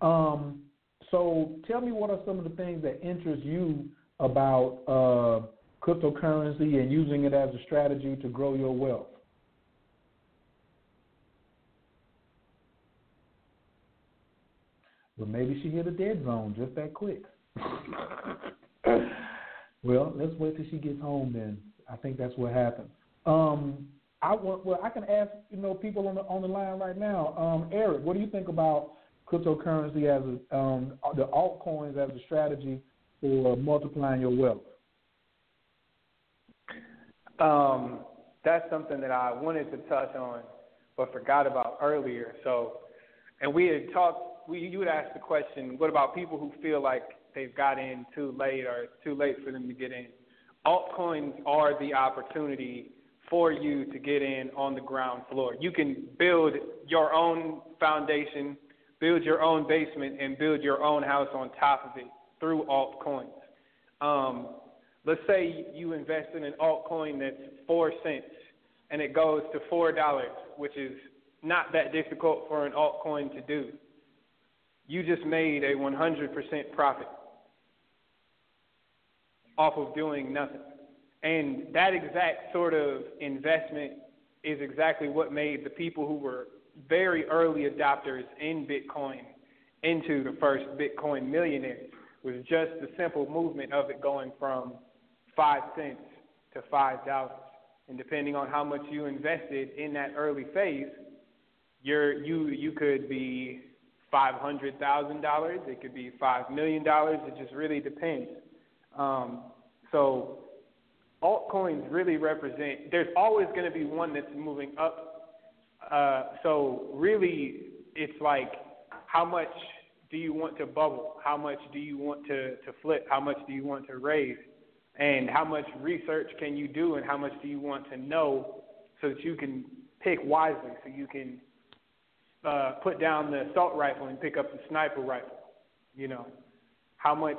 Um, so, tell me what are some of the things that interest you about uh, cryptocurrency and using it as a strategy to grow your wealth. But maybe she hit a dead zone just that quick. [LAUGHS] well, let's wait till she gets home then. I think that's what happened. Um, I want, well, I can ask you know people on the on the line right now. Um, Eric, what do you think about cryptocurrency as a, um, the altcoins as a strategy for multiplying your wealth? Um, that's something that I wanted to touch on, but forgot about earlier. So, and we had talked. We you would ask the question, what about people who feel like they've got in too late or it's too late for them to get in? Altcoins are the opportunity for you to get in on the ground floor. You can build your own foundation, build your own basement, and build your own house on top of it through altcoins. Um, let's say you invest in an altcoin that's four cents and it goes to four dollars, which is not that difficult for an altcoin to do. You just made a 100% profit off of doing nothing. And that exact sort of investment is exactly what made the people who were very early adopters in Bitcoin into the first Bitcoin millionaires was just the simple movement of it going from five cents to five dollars. And depending on how much you invested in that early phase, you're, you you could be five hundred thousand dollars. It could be five million dollars. It just really depends. Um, so altcoins really represent. There's always going to be one that's moving up. Uh, so really, it's like how much do you want to bubble? How much do you want to, to flip? How much do you want to raise? And how much research can you do and how much do you want to know so that you can pick wisely, so you can uh, put down the assault rifle and pick up the sniper rifle? You know, how much,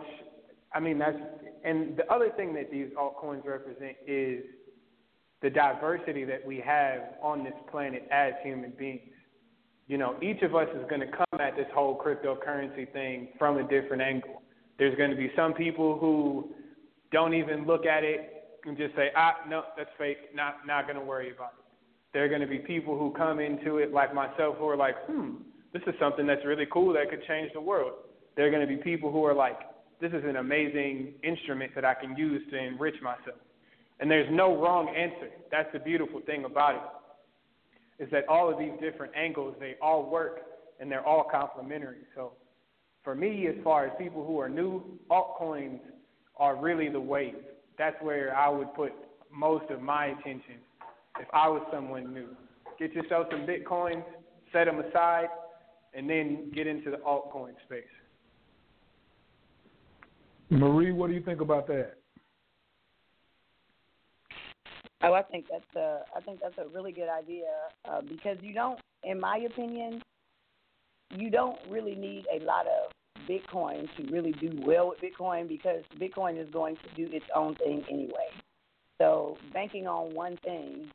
I mean, that's, and the other thing that these altcoins represent is the diversity that we have on this planet as human beings you know, each of us is going to come at this whole cryptocurrency thing from a different angle. There's going to be some people who don't even look at it and just say, ah, no, that's fake, not, not going to worry about it. There are going to be people who come into it like myself who are like, hmm, this is something that's really cool that could change the world. There are going to be people who are like, this is an amazing instrument that I can use to enrich myself. And there's no wrong answer. That's the beautiful thing about it is that all of these different angles they all work and they're all complementary. So for me, as far as people who are new, altcoins are really the wave. That's where I would put most of my attention if I was someone new. Get yourself some bitcoins, set them aside, and then get into the altcoin space. Marie, what do you think about that? Oh, I think that's a I think that's a really good idea uh, because you don't, in my opinion, you don't really need a lot of Bitcoin to really do well with Bitcoin because Bitcoin is going to do its own thing anyway. So banking on one thing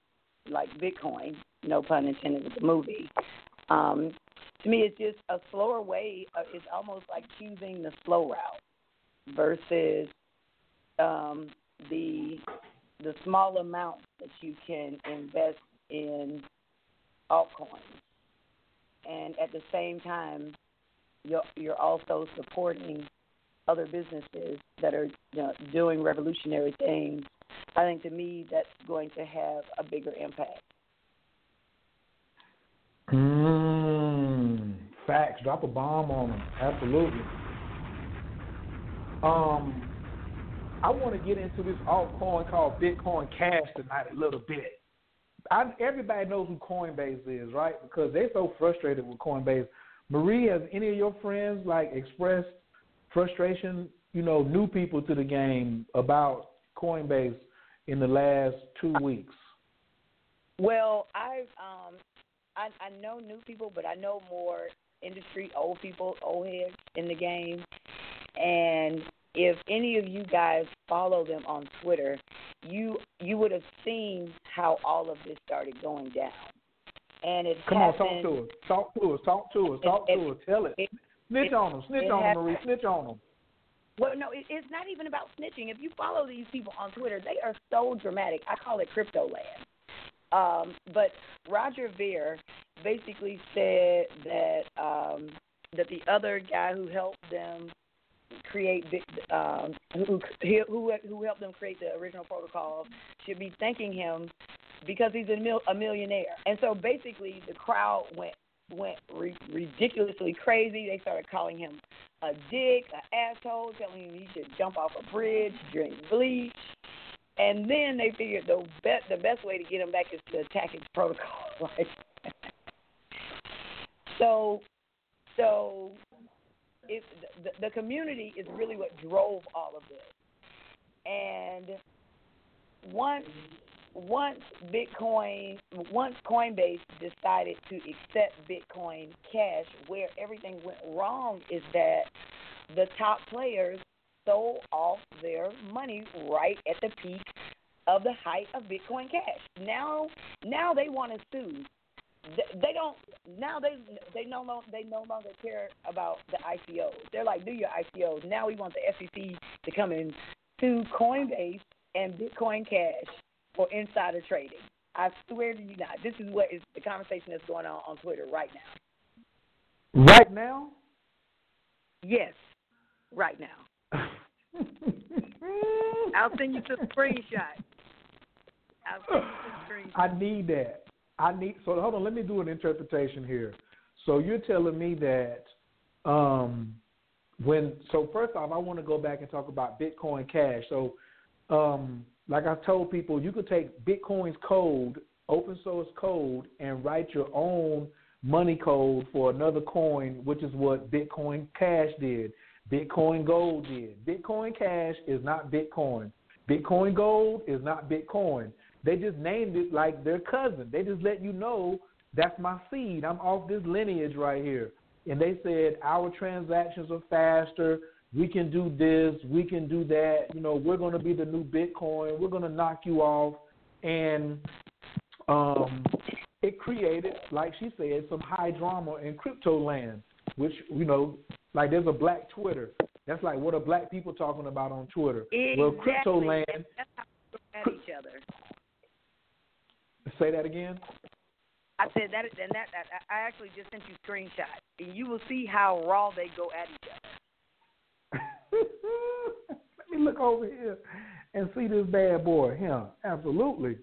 like Bitcoin, no pun intended with the movie, um, to me it's just a slower way. Uh, it's almost like choosing the slow route versus um, the the small amount that you can invest in altcoins. And at the same time, you're, you're also supporting other businesses that are you know, doing revolutionary things. I think to me, that's going to have a bigger impact. Mm, facts. Drop a bomb on them. Absolutely. Um, I want to get into this altcoin called Bitcoin Cash tonight a little bit. I, everybody knows who Coinbase is, right? Because they're so frustrated with Coinbase. Marie, has any of your friends like expressed frustration? You know, new people to the game about Coinbase in the last two weeks. Well, I've um, I, I know new people, but I know more industry old people, old heads in the game, and if any of you guys follow them on Twitter, you you would have seen how all of this started going down. And it come happened, on, talk to us, talk to us, talk to us, talk it, to us. Tell it. it snitch it, on them, snitch on them, Marie, snitch on them. Well, no, it, it's not even about snitching. If you follow these people on Twitter, they are so dramatic. I call it crypto land. Um, but Roger Ver basically said that um, that the other guy who helped them create um, who who who helped them create the original protocol should be thanking him because he's a, mil- a millionaire. And so basically, the crowd went went re- ridiculously crazy. They started calling him a dick, an asshole, telling him he should jump off a bridge, drink bleach. And then they figured the best the best way to get him back is to attack his protocol. [LAUGHS] Right? so, so if the, the community is really what drove all of this. And once once Bitcoin, once Coinbase decided to accept Bitcoin Cash, where everything went wrong is that the top players sold off their money right at the peak of the height of Bitcoin Cash. Now, now they want to sue. They don't now. They they no longer they no longer care about the ICOs. They're like, do your ICOs. Now we want the SEC to come in to Coinbase and Bitcoin Cash for insider trading. I swear to you not. This is what is the conversation that's going on on Twitter right now. Right now? Yes, right now. [LAUGHS] I'll send you some screenshot. I'll send you some screenshot. I need that. I need so hold on, let me do an interpretation here. So you're telling me that um when so first off I want to go back and talk about Bitcoin Cash. So um like I told people, you could take Bitcoin's code, open source code, and write your own money code for another coin, which is what Bitcoin Cash did. Bitcoin Gold did. Bitcoin Cash is not Bitcoin. Bitcoin Gold is not Bitcoin. They just named it like their cousin. They just let you know that's my seed. I'm off this lineage right here. And they said our transactions are faster we can do this, we can do that. You know, we're going to be the new Bitcoin. We're going to knock you off, and um, it created, like she said, some high drama in crypto land. Which you know, like there's a black Twitter. That's like what are black people talking about on Twitter? Exactly. Well, crypto land. That's how at each other. Say that again. I said that, and that, that I actually just sent you screenshots, and you will see how raw they go at each other. [LAUGHS] Let me look over here and see this bad boy. Him, absolutely.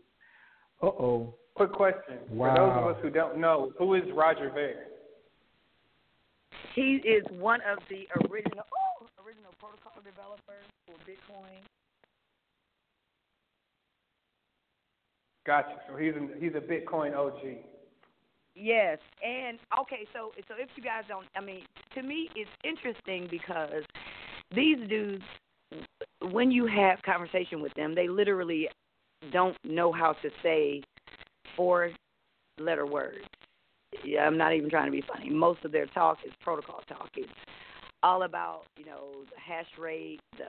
Uh oh. Quick question. Wow. For those of us who don't know, who is Roger Ver? He is one of the original oh, original protocol developers for Bitcoin. Gotcha. So he's a, he's a Bitcoin OG. Yes, and okay, so so if you guys don't, I mean, to me, it's interesting because these dudes, when you have conversation with them, they literally don't know how to say four letter words. Yeah, I'm not even trying to be funny. Most of their talk is protocol talk. It's all about you know the hash rate, the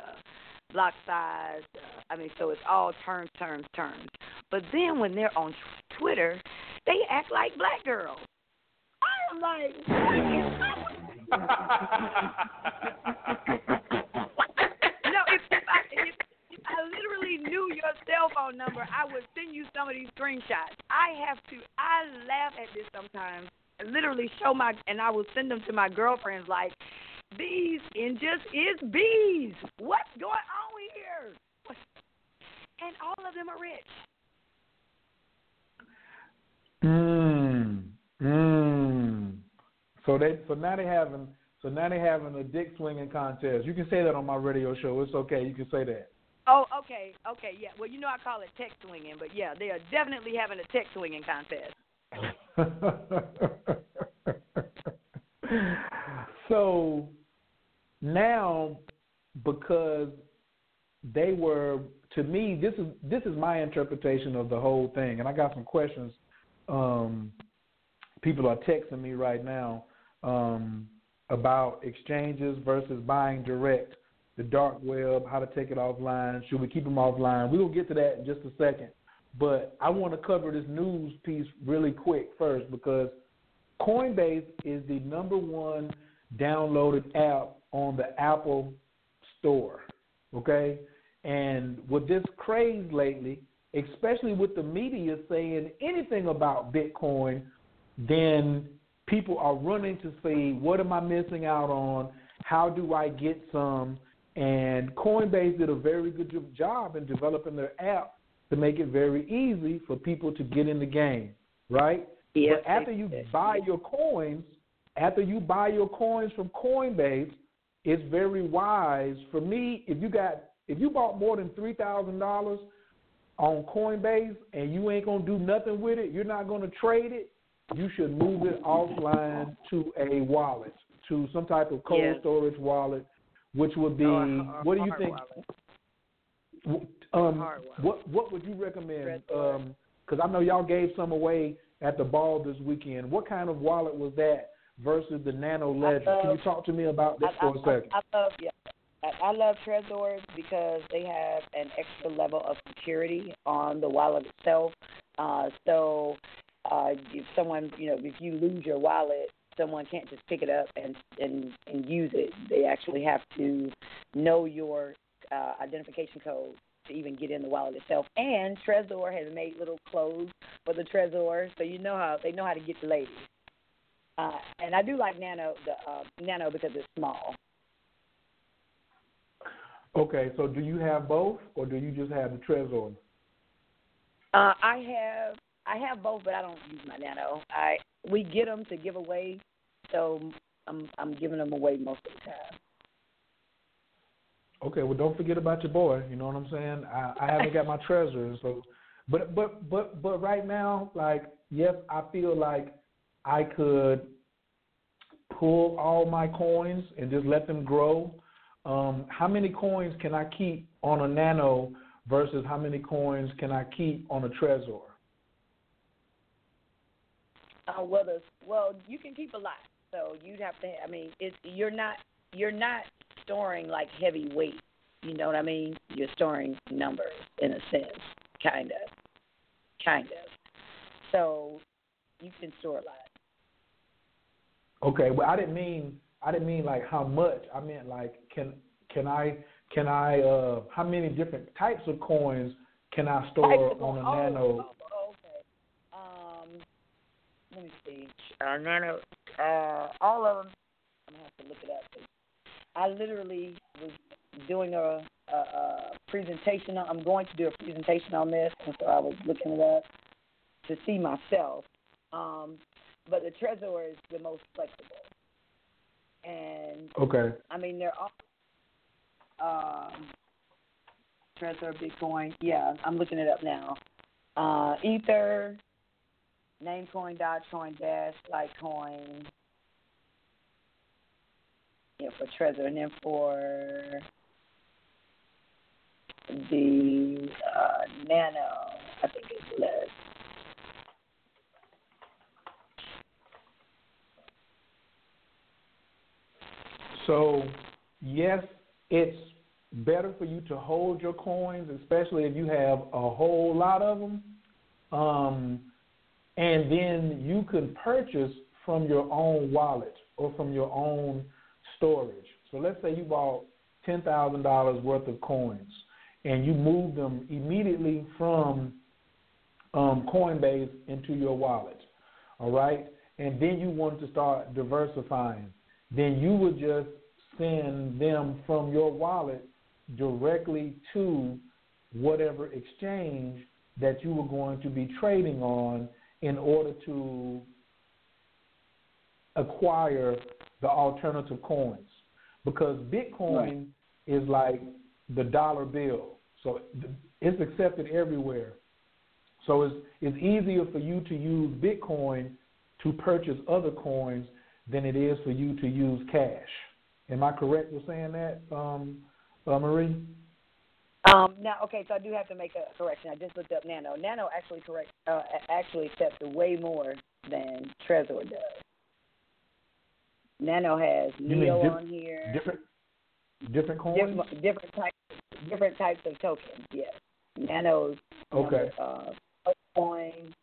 block size. Uh, I mean, so it's all terms, terms, terms. But then when they're on Twitter, they act like black girls. I am like, what no, [LAUGHS] if, if, I, if, if I literally knew your cell phone number, I would send you some of these screenshots. I have to. I laugh at this sometimes. I literally show my, and I will send them to my girlfriends like, bees and just is bees. What's going on here? And all of them are rich. Mm. Mm. So they so now they having so now they having a dick swinging contest. You can say that on my radio show. It's okay. You can say that. Oh, okay, okay, yeah. Well, you know I call it tech swinging, but yeah, they are definitely having a tech swinging contest. [LAUGHS] so now because they were to me this is this is my interpretation of the whole thing and I got some questions um, people are texting me right now um, about exchanges versus buying direct the dark web how to take it offline should we keep them offline we will get to that in just a second but I want to cover this news piece really quick first because Coinbase is the number one downloaded app on the Apple Store. Okay? And with this craze lately, especially with the media saying anything about Bitcoin, then people are running to see what am I missing out on? How do I get some? And Coinbase did a very good job in developing their app to make it very easy for people to get in the game, right? Yes, but after you buy your coins, after you buy your coins from Coinbase, it's very wise for me if you got if you bought more than three thousand dollars on Coinbase and you ain't gonna do nothing with it, you're not gonna trade it, you should move it offline to a wallet, to some type of cold Yes. storage wallet, which would be a- or what do you think? Um, what what would you recommend? Because I know y'all gave some away at the ball this weekend. What kind of wallet was that versus the Nano Ledger? Can you talk to me about this I, for a I, second? I, I love yeah. I, I love Trezors because they have an extra level of security on the wallet itself. Uh, so uh, if someone, you know, if you lose your wallet, someone can't just pick it up and and and use it. They actually have to know your uh, identification code to even get in the wallet itself. And Trezor has made little clothes for the Trezor, so you know how they know how to get the ladies. Uh, and I do like Nano, the uh, Nano because it's small. Okay, so do you have both, or do you just have the Trezor? Uh, I have I have both, but I don't use my Nano. I we get them to give away, so I'm I'm giving them away most of the time. Okay, well, don't forget about your boy. You know what I'm saying? I, I haven't got my [LAUGHS] Trezor, so. But but but but right now, like yes, I feel like I could pull all my coins and just let them grow. Um, how many coins can I keep on a nano versus how many coins can I keep on a Trezor? Uh, well, well, you can keep a lot, so you'd have to. I mean, it's you're not you're not storing like heavy weight. You know what I mean? You're storing numbers in a sense, kind of, kind of. So you can store a lot. Okay, well, I didn't mean I didn't mean like how much. I meant like can can I can I uh how many different types of coins can I store on a oh, nano? Oh, okay. Um, let me see. Uh, nano. Uh, all of them. I'm gonna have to look it up. I literally was doing a, a, a presentation. I'm going to do a presentation on this, and so I was looking it up to see myself. Um, but the Trezor is the most flexible, and Okay. I mean, they're all um, Trezor, Bitcoin. Yeah, I'm looking it up now. Uh, Ether, Namecoin, Dogecoin, Dash, Litecoin. Yeah, for Trezor, and then for the uh, Nano, I think it's less. So yes, it's better for you to hold your coins, especially if you have a whole lot of them. Um, and then you can purchase from your own wallet or from your own storage. So let's say you bought ten thousand dollars worth of coins, and you move them immediately from um, Coinbase into your wallet. All right, and then you want to start diversifying. Then you would just send them from your wallet directly to whatever exchange that you were going to be trading on in order to acquire the alternative coins because Bitcoin is like the dollar bill, so it's accepted everywhere. So it's it's easier for you to use Bitcoin to purchase other coins than it is for you to use cash. Am I correct with saying that, um, uh, Marie? Um, now, okay, so I do have to make a correction. I just looked up Nano. Nano actually correct uh, actually accepts way more than Trezor does. Nano has You Neo on here. Different different coins. different different types different types of tokens. Yes, Nanos. Okay. Uh, Coin,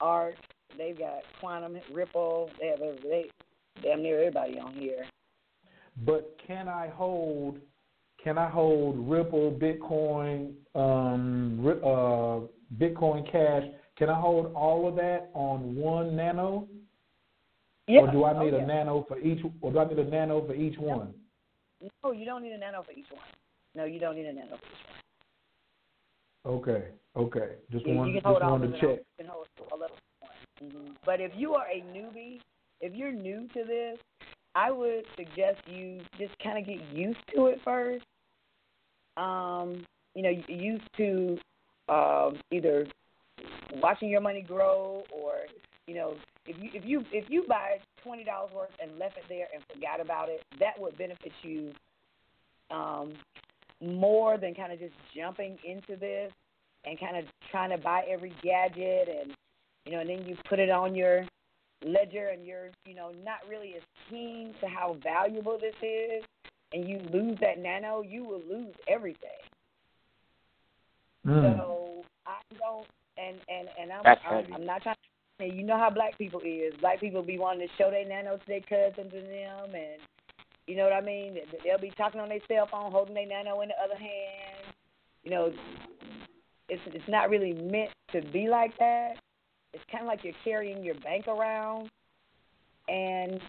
Arc. They've got Qtum, Ripple. They have they damn near everybody on here. But can I hold? Can I hold Ripple, Bitcoin, um, uh, Bitcoin Cash? Can I hold all of that on one nano? Yeah. Or do I need oh, a yeah. nano for each? Or do I need a nano for each one? No, you don't need a nano for each one. No, you don't need a nano for each one. Okay, okay. Just You, one, you can just wanted to check. You can hold all of it. hmm But if you are a newbie, if you're new to this, I would suggest you just kind of get used to it first. Um, you know, used to um, either watching your money grow or you know if you if you if you buy twenty dollars worth and left it there and forgot about it, that would benefit you um, more than kind of just jumping into this and kind of trying to buy every gadget and you know and then you put it on your ledger and you're you know not really as keen to how valuable this is and you lose that nano, you will lose everything. Mm. So I don't, and and and I'm I'm. I'm not trying. To, you know how black people is. Black people be wanting to show their nano to their cousins and them, and you know what I mean. They'll be talking on their cell phone, holding their nano in the other hand. You know, it's it's not really meant to be like that. It's kind of like you're carrying your bank around, and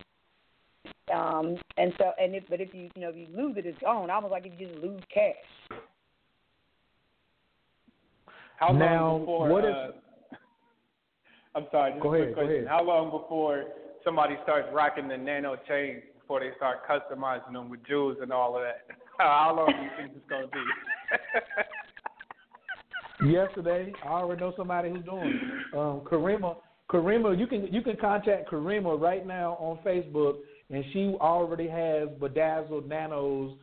um and so and if but if you you know if you lose it, it's gone. Almost like if you just lose cash. How Now, long before? what if- uh, [LAUGHS] I'm sorry. Just Go a quick ahead, go question. ahead. How long before somebody starts rocking the nano chains before they start customizing them with jewels and all of that? [LAUGHS] How long do you think it's gonna be? [LAUGHS] Yesterday, I already know somebody who's doing it. Um, Karima, Karima, you can you can contact Karima right now on Facebook, and she already has bedazzled nanos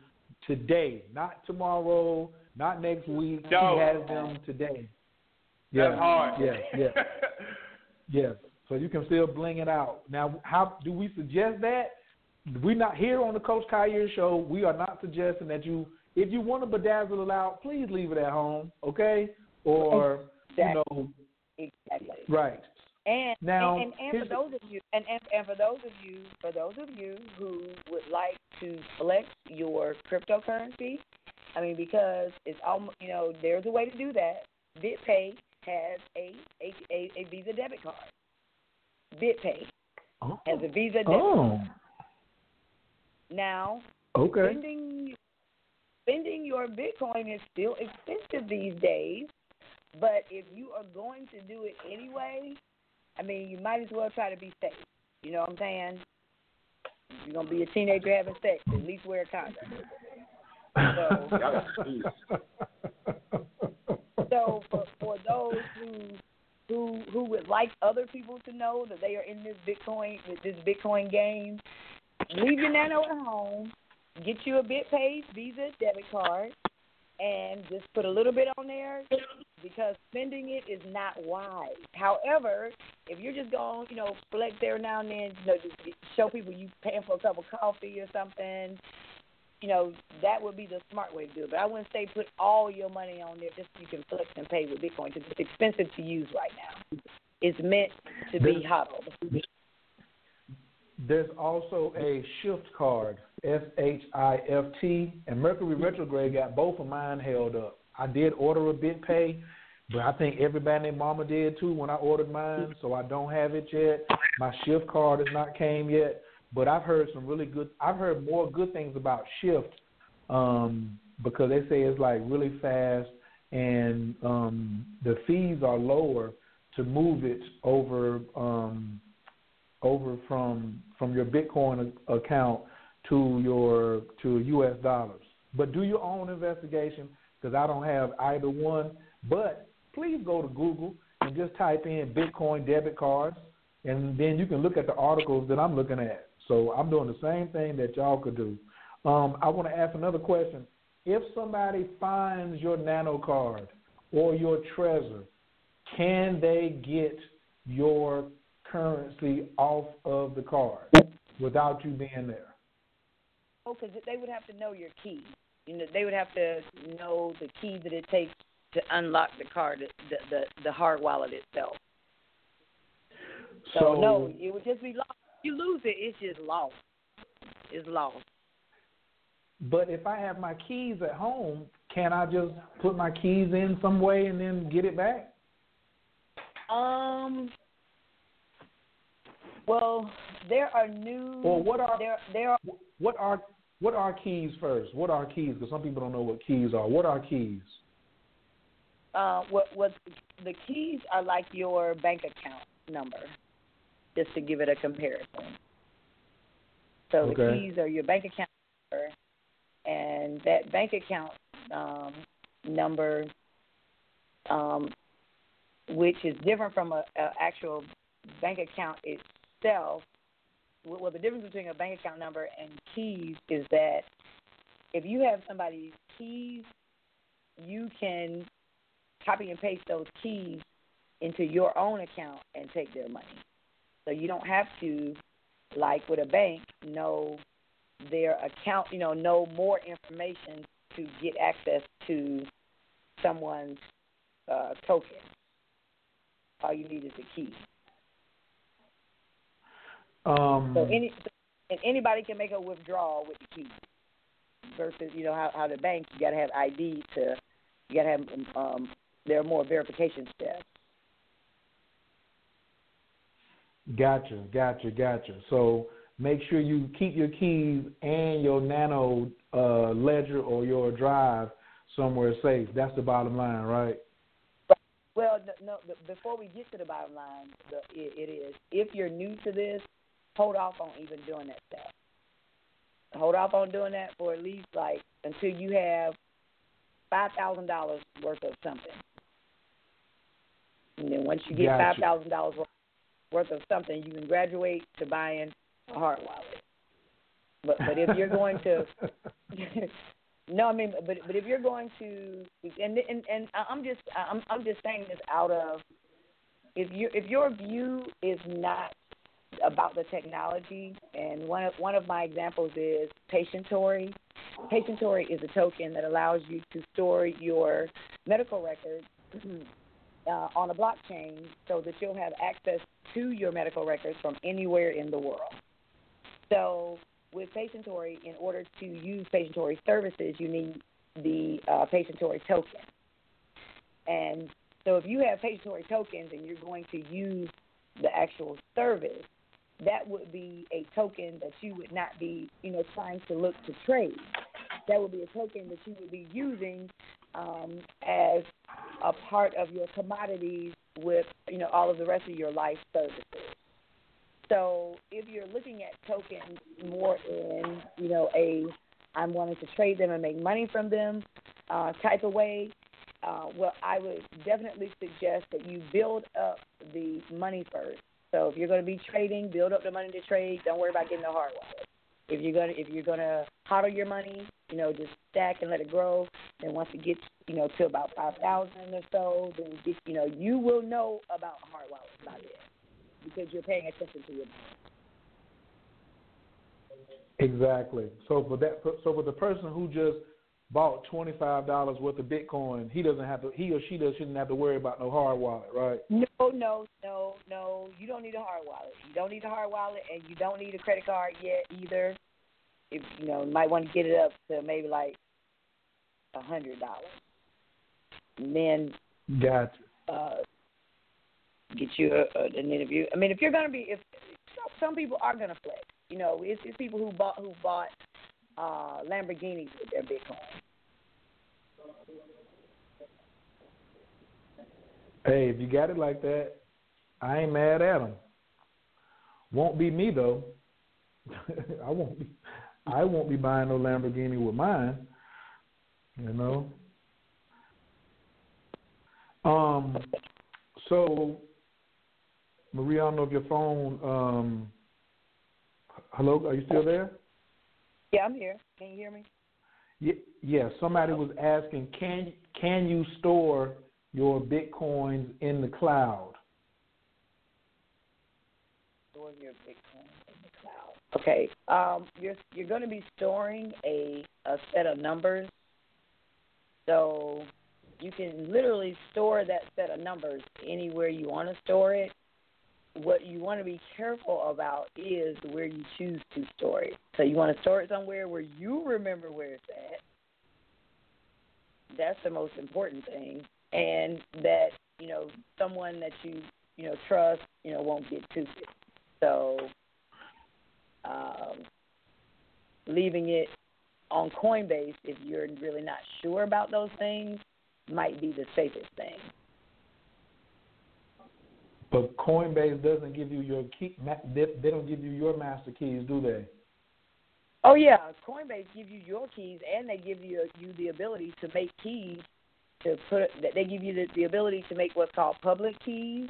today, not tomorrow, not next week. Dope. She has them today. That's hard. Yeah, yeah, [LAUGHS] yes. So you can still bling it out. Now, how do we suggest that? We're not here on the Coach Collier show. We are not suggesting that you, if you want to bedazzle it out, please leave it at home, okay? Or you know, Exactly. right. And Now, and, and, and for those of you and, and and for those of you for those of you who would like to flex your cryptocurrency, I mean because it's almost you know there's a way to do that. BitPay has a a a, a Visa debit card. BitPay Oh, has a Visa debit. oh Now okay. spending spending your Bitcoin is still expensive these days, but if you are going to do it anyway, I mean, you might as well try to be safe. You know what I'm saying? If you're gonna be a teenager having sex, at least wear a condom. [LAUGHS] So, [LAUGHS] so for, for those who who who would like other people to know that they are in this Bitcoin with this Bitcoin game, leave your nano at home, get you a BitPay Visa debit card, and just put a little bit on there because spending it is not wise. However, if you're just going, you know, flex there now and then, you know, just show people you paying for a cup of coffee or something, you know, that would be the smart way to do it. But I wouldn't say put all your money on there just so you can flex and pay with Bitcoin because it's expensive to use right now. It's meant to be hodled. There's also a shift card, S H I F T, and Mercury retrograde got both of mine held up. I did order a BitPay, but I think everybody and mama did too when I ordered mine, so I don't have it yet. My shift card has not came yet, but I've heard some really good. I've heard more good things about shift um, because they say it's like really fast and um, the fees are lower to move it over. Um, over from from your Bitcoin account to your to U.S. dollars. But do your own investigation because I don't have either one. But please go to Google and just type in Bitcoin debit cards, and then you can look at the articles that I'm looking at. So I'm doing the same thing that y'all could do. Um, I want to ask another question. If somebody finds your nano card or your Trezor, can they get your currency off of the card without you being there? Oh, because they would have to know your key. You know, they would have to know the key that it takes to unlock the card, the the, the hard wallet itself. So, no, it would just be lost. You lose it, it's just lost. It's lost. But if I have my keys at home, can I just put my keys in some way and then get it back? Um. Well, there are new. Or what are there there are what are what are keys first? What are keys? Because some people don't know what keys are. What are keys? uh, what what the keys are like your bank account number, just to give it a comparison. So Okay. the keys are your bank account number, and that bank account um, number, um, which is different from a, a actual bank account itself. Well, the difference between a bank account number and keys is that if you have somebody's keys, you can copy and paste those keys into your own account and take their money. So you don't have to, like with a bank, know their account, you know, know more information to get access to someone's uh, token. All you need is a key. Um, So any and anybody can make a withdrawal with the key. Versus, you know, how how the bank you gotta have ID to you gotta have um there are more verification steps. Gotcha, gotcha, gotcha. So make sure you keep your keys and your nano uh, ledger or your drive somewhere safe. That's the bottom line, right? Well, no, no before we get to the bottom line, the, it, it is if you're new to this, hold off on even doing that stuff. Hold off on doing that for at least like until you have five thousand dollars worth of something, and then once you get Gotcha. five thousand dollars worth of something, you can graduate to buying a hard wallet. But but if you're going to [LAUGHS] No, I mean, but but if you're going to, and and and I'm just I'm I'm just saying this out of if you if your view is not about the technology, and one of one of my examples is Patientory. Patientory is a token that allows you to store your medical records [CLEARS THROAT] uh, on a blockchain, so that you'll have access to your medical records from anywhere in the world. So with Patientory, in order to use Patientory services, you need the uh, Patientory token. And so if you have Patientory tokens and you're going to use the actual service, that would be a token that you would not be, you know, trying to look to trade. That would be a token that you would be using um, as a part of your commodities with, you know, all of the rest of your life services. So if you're looking at tokens more in, you know, a I'm wanting to trade them and make money from them uh, type of way, uh, well, I would definitely suggest that you build up the money first. So if you're going to be trading, build up the money to trade. Don't worry about getting the hard wallet. If you're gonna if you're gonna hodl your money, you know, just stack and let it grow. And once it gets, you know, to about five thousand or so, then get, you know, you will know about hard wallet by then because you're paying attention to your money. Exactly. So for that, so for the person who just bought twenty five dollars worth of Bitcoin, he doesn't have to. He or she does shouldn't have to worry about no hard wallet, right? No, no, no, no. You don't need a hard wallet. You don't need a hard wallet, and you don't need a credit card yet either. If you know, you might want to get it up to maybe like a hundred dollars, and then Gotcha. uh, get you a, a, an interview. I mean, if you're gonna be, if some, some people are gonna flex. You know, it's, it's people who bought who bought uh, Lamborghinis with their Bitcoin. Hey, if you got it like that, I ain't mad at them. Won't be me though. [LAUGHS] I won't be. I won't be buying no Lamborghini with mine. You know. Um. So, Maria, I don't know if your phone. Um. Hello, are you still there? Yeah, I'm here. Can you hear me? Yeah. Somebody was asking, can can you store your bitcoins in the cloud? Store your Bitcoin in the cloud. Okay. Um, you're you're going to be storing a a set of numbers, so you can literally store that set of numbers anywhere you want to store it. What you want to be careful about is where you choose to store it. So you want to store it somewhere where you remember where it's at. That's the most important thing, and that you know someone that you you know trust you know won't get to it. So um, leaving it on Coinbase if you're really not sure about those things might be the safest thing. But Coinbase doesn't give you your key. They don't give you your master keys, do they? Oh yeah, Coinbase give you your keys, and they give you you the ability to make keys to put. They give you the, the ability to make what's called public keys,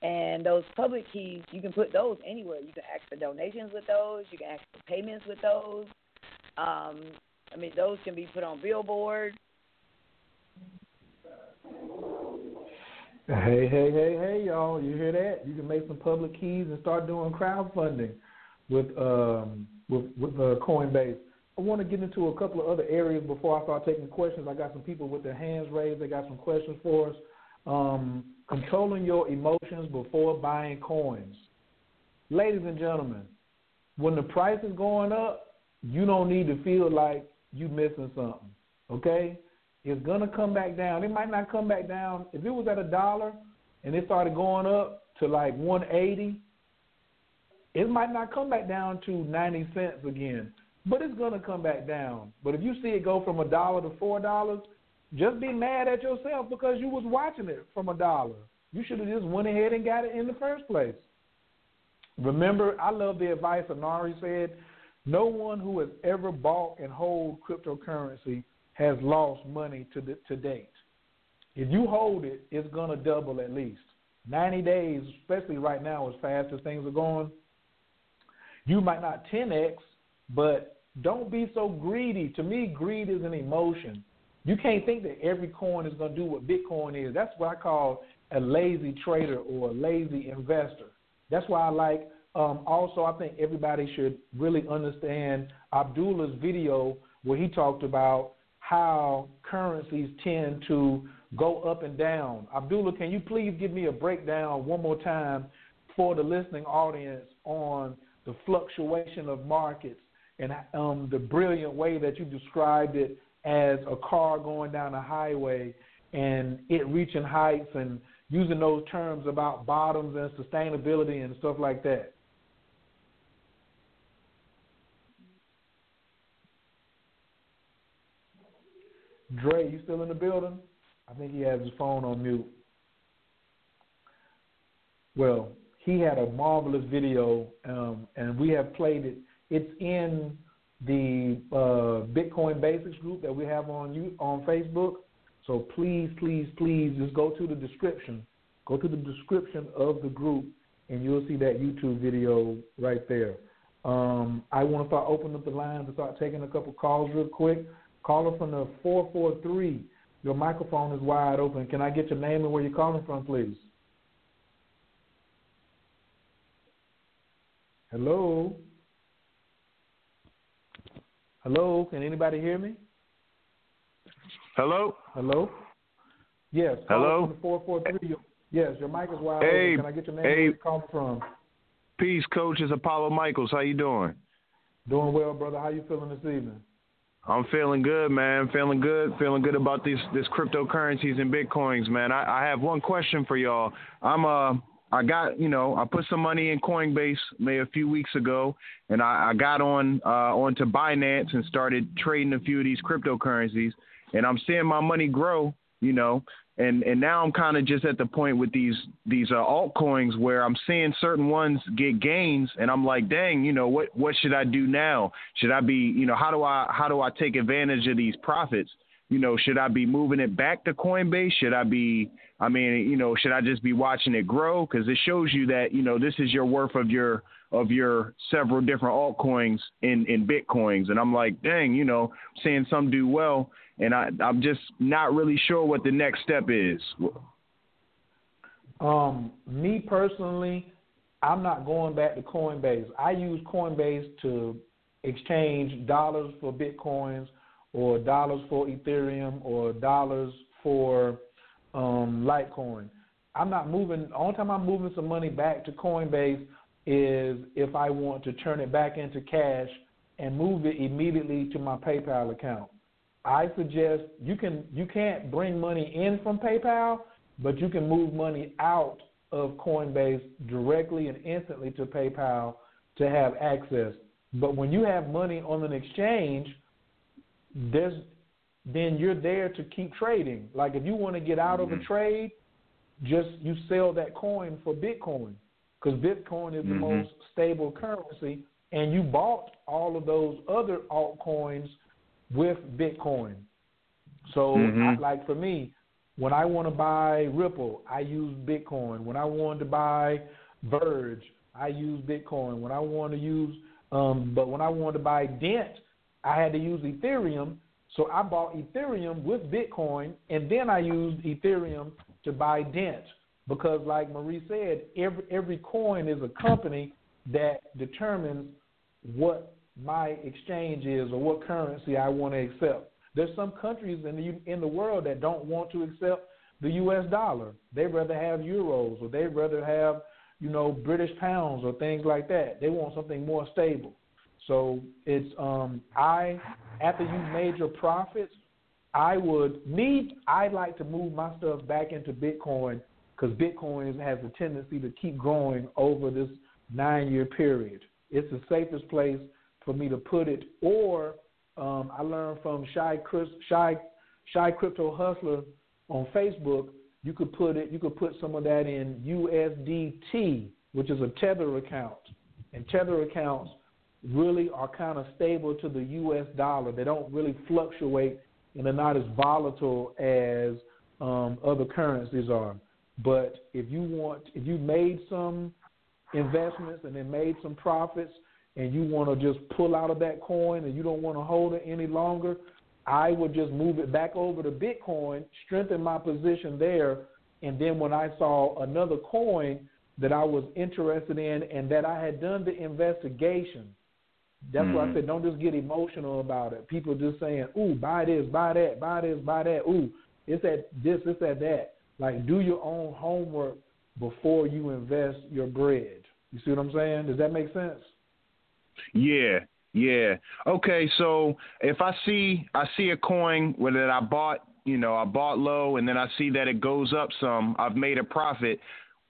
and those public keys you can put those anywhere. You can ask for donations with those. You can ask for payments with those. Um, I mean, those can be put on billboards. Hey, hey, hey, hey, y'all! You hear that? You can make some public keys and start doing crowdfunding with um, with with uh, Coinbase. I want to get into a couple of other areas before I start taking questions. I got some people with their hands raised. They got some questions for us. Um, controlling your emotions before buying coins, ladies and gentlemen. When the price is going up, you don't need to feel like you missing something. Okay? It's gonna come back down. It might not come back down. If it was at a dollar and it started going up to like 180, it might not come back down to 90 cents again, but it's gonna come back down. But if you see it go from a dollar to four dollars, just be mad at yourself because you was watching it from a dollar. You should have just went ahead and got it in the first place. Remember, I love the advice Anari said. No one who has ever bought and hold cryptocurrency has lost money to the, to date. If you hold it, it's going to double at least. 90 days, especially right now, as fast as things are going, you might not 10x, but don't be so greedy. To me, greed is an emotion. You can't think that every coin is going to do what Bitcoin is. That's what I call a lazy trader or a lazy investor. That's why I like. Um, also, I think everybody should really understand Abdullah's video where he talked about how currencies tend to go up and down. Abdullah, can you please give me a breakdown one more time for the listening audience on the fluctuation of markets and um, the brilliant way that you described it as a car going down a highway and it reaching heights and using those terms about bottoms and sustainability and stuff like that? Dre, you still in the building? I think he has his phone on mute. Well, he had a marvelous video, um, and we have played it. It's in the uh, Bitcoin Basics group that we have on you on Facebook. So please, please, please, just go to the description. Go to the description of the group, and you'll see that YouTube video right there. Um, I want to start opening up the lines and start taking a couple calls real quick. Caller from the 443. Your microphone is wide open. Can I get your name and where you're calling from, please? Hello? Hello? Can anybody hear me? Hello? Hello? Yes. Hello? From the 443. Yes, your mic is wide hey, open. Can I get your name hey, and where you're calling from? Peace, Coach. It's Apollo Michaels. How you doing? Doing well, brother. How you feeling this evening? I'm feeling good, man. Feeling good. Feeling good about these this cryptocurrencies and bitcoins, man. I, I have one question for y'all. I'm uh I got you know I put some money in Coinbase maybe a few weeks ago, and I, I got on uh, onto Binance and started trading a few of these cryptocurrencies, and I'm seeing my money grow. You know, and and now I'm kind of just at the point with these these uh, altcoins where I'm seeing certain ones get gains, and I'm like, dang, you know, what what should I do now? Should I be, you know, how do I how do I take advantage of these profits? You know, should I be moving it back to Coinbase? Should I be, I mean, you know, should I just be watching it grow? Because it shows you that you know this is your worth of your of your several different altcoins in in bitcoins, and I'm like, dang, you know, seeing some do well and I, I'm just not really sure what the next step is. Um, me personally, I'm not going back to Coinbase. I use Coinbase to exchange dollars for bitcoins, or dollars for Ethereum, or dollars for um, Litecoin. I'm not moving. The only time I'm moving some money back to Coinbase is if I want to turn it back into cash and move it immediately to my PayPal account. I suggest you can you can't bring money in from PayPal, but you can move money out of Coinbase directly and instantly to PayPal to have access. But when you have money on an exchange, there's then you're there to keep trading. Like if you want to get out mm-hmm. of a trade, just you sell that coin for Bitcoin because Bitcoin is mm-hmm. the most stable currency, and you bought all of those other altcoins with Bitcoin. So, mm-hmm. I, like for me, when I want to buy Ripple, I use Bitcoin. When I want to buy Verge, I use Bitcoin. When I want to use, um, but when I want to buy Dent, I had to use Ethereum. So I bought Ethereum with Bitcoin, and then I used Ethereum to buy Dent because, like Marie said, every every coin is a company that determines what my exchange is or what currency I want to accept. There's some countries in the in the world that don't want to accept the U.S. dollar. They'd rather have euros or they'd rather have you know British pounds or things like that. They want something more stable. So it's um I after you've made your profits, I would me I'd like to move my stuff back into Bitcoin because Bitcoin has a tendency to keep growing over this nine year period. It's the safest place for me to put it. Or um, I learned from Shy, Chris, Shy, Shy Crypto Hustler on Facebook. You could put it. You could put some of that in USDT, which is a Tether account, and Tether accounts really are kind of stable to the U.S. dollar. They don't really fluctuate, and they're not as volatile as um, other currencies are. But if you want, if you made some investments and then made some profits, and you want to just pull out of that coin and you don't want to hold it any longer, I would just move it back over to Bitcoin, strengthen my position there, and then when I saw another coin that I was interested in and that I had done the investigation, that's mm-hmm. why I mm-hmm. said don't just get emotional about it. People just saying, "Ooh, buy this, buy that, buy this, buy that." Ooh, it's at this, it's at that. Like, do your own homework before you invest your bread. You see what I'm saying? Does that make sense? Yeah, yeah. Okay, so if I see I see a coin where that I bought, you know, I bought low and then I see that it goes up some, I've made a profit.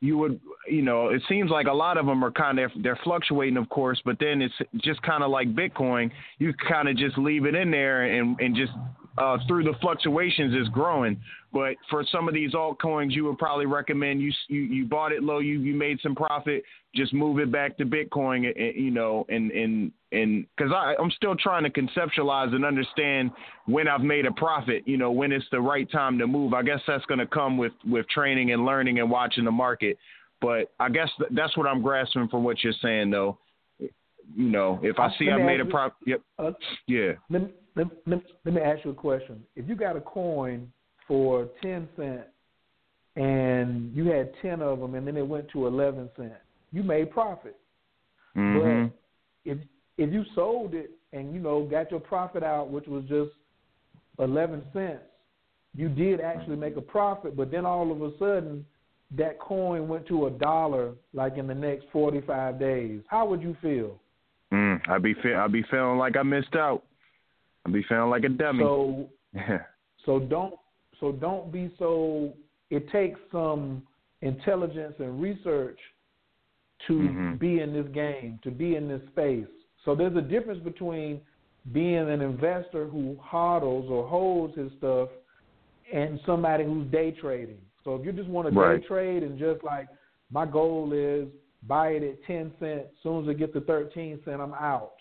You would, you know, it seems like a lot of them are kind of they're fluctuating, of course, but then it's just kind of like Bitcoin. You kind of just leave it in there and and just uh, through the fluctuations is growing. But for some of these altcoins, you would probably recommend you you, you bought it low, you you made some profit, just move it back to Bitcoin, you know, and and and because I I'm still trying to conceptualize and understand when I've made a profit, you know, when it's the right time to move. I guess that's going to come with with training and learning and watching the market. But I guess that's what I'm grasping from what you're saying, though. You know, if I see I've made a profit, yep, uh, yeah. Let me, let, let, let me ask you a question. If you got a coin for ten cent, and you had ten of them, and then it went to eleven cent. You made profit. Mm-hmm. But if if you sold it and you know got your profit out, which was just eleven cents, you did actually make a profit. But then all of a sudden, that coin went to a dollar, like in the next forty five days. How would you feel? Mm, I'd be fe- I'd be feeling like I missed out. I'd be feeling like a dummy. So, [LAUGHS] so don't so don't be so. It takes some intelligence and research to mm-hmm. be in this game, to be in this space. So there's a difference between being an investor who hodls or holds his stuff and somebody who's day trading. So if you just want to right. day trade and just like my goal is buy it at ten cents, as soon as it gets to thirteen cent, I'm out.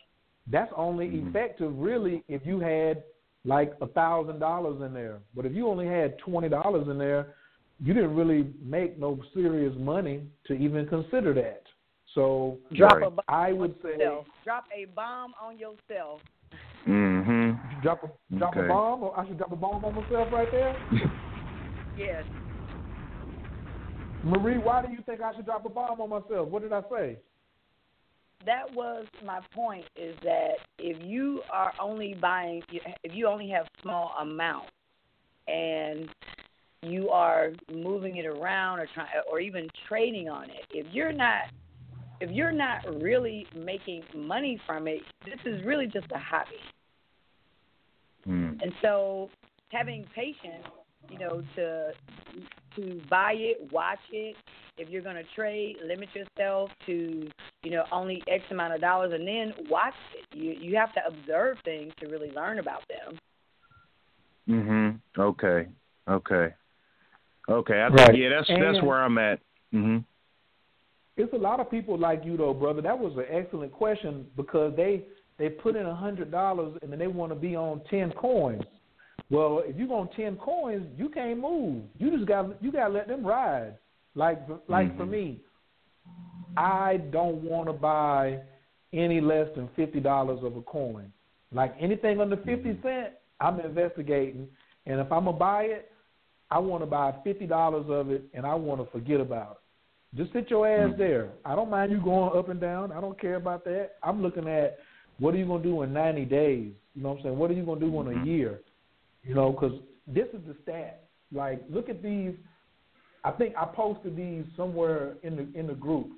That's only mm-hmm. effective really if you had like a thousand dollars in there. But if you only had twenty dollars in there, you didn't really make no serious money to even consider that. So drop a bomb I would say yourself. drop a bomb on yourself. Mm-hmm. Drop a drop okay. a bomb, or I should drop a bomb on myself right there. [LAUGHS] yes. Marie, why do you think I should drop a bomb on myself? What did I say? that was my point is that if you are only buying if you only have small amounts, and you are moving it around or trying or even trading on it if you're not if you're not really making money from it this is really just a hobby mm. and so having patience you know to to buy it, watch it. If you're going to trade, limit yourself to you know only X amount of dollars, and then watch it. You you have to observe things to really learn about them. Mhm. Okay. Okay. Okay. I Right. think yeah, that's that's where I'm at. Mhm. It's a lot of people like you though, brother. That was an excellent question because they they put in a hundred dollars and then they want to be on ten coins. Well, if you on ten coins, you can't move. You just got you got to let them ride. Like like for Mhm. me, I don't want to buy any less than fifty dollars of a coin. Like anything under 50 cent, I'm investigating, and if I'm gonna buy it, I want to buy fifty dollars of it, and I want to forget about it. Just sit your ass mm-hmm. there. I don't mind you going up and down. I don't care about that. I'm looking at what are you gonna do in 90 days. You know what I'm saying? What are you gonna do in a mm-hmm. year? You know, because this is the stat. Like, look at these. I think I posted these somewhere in the in the group.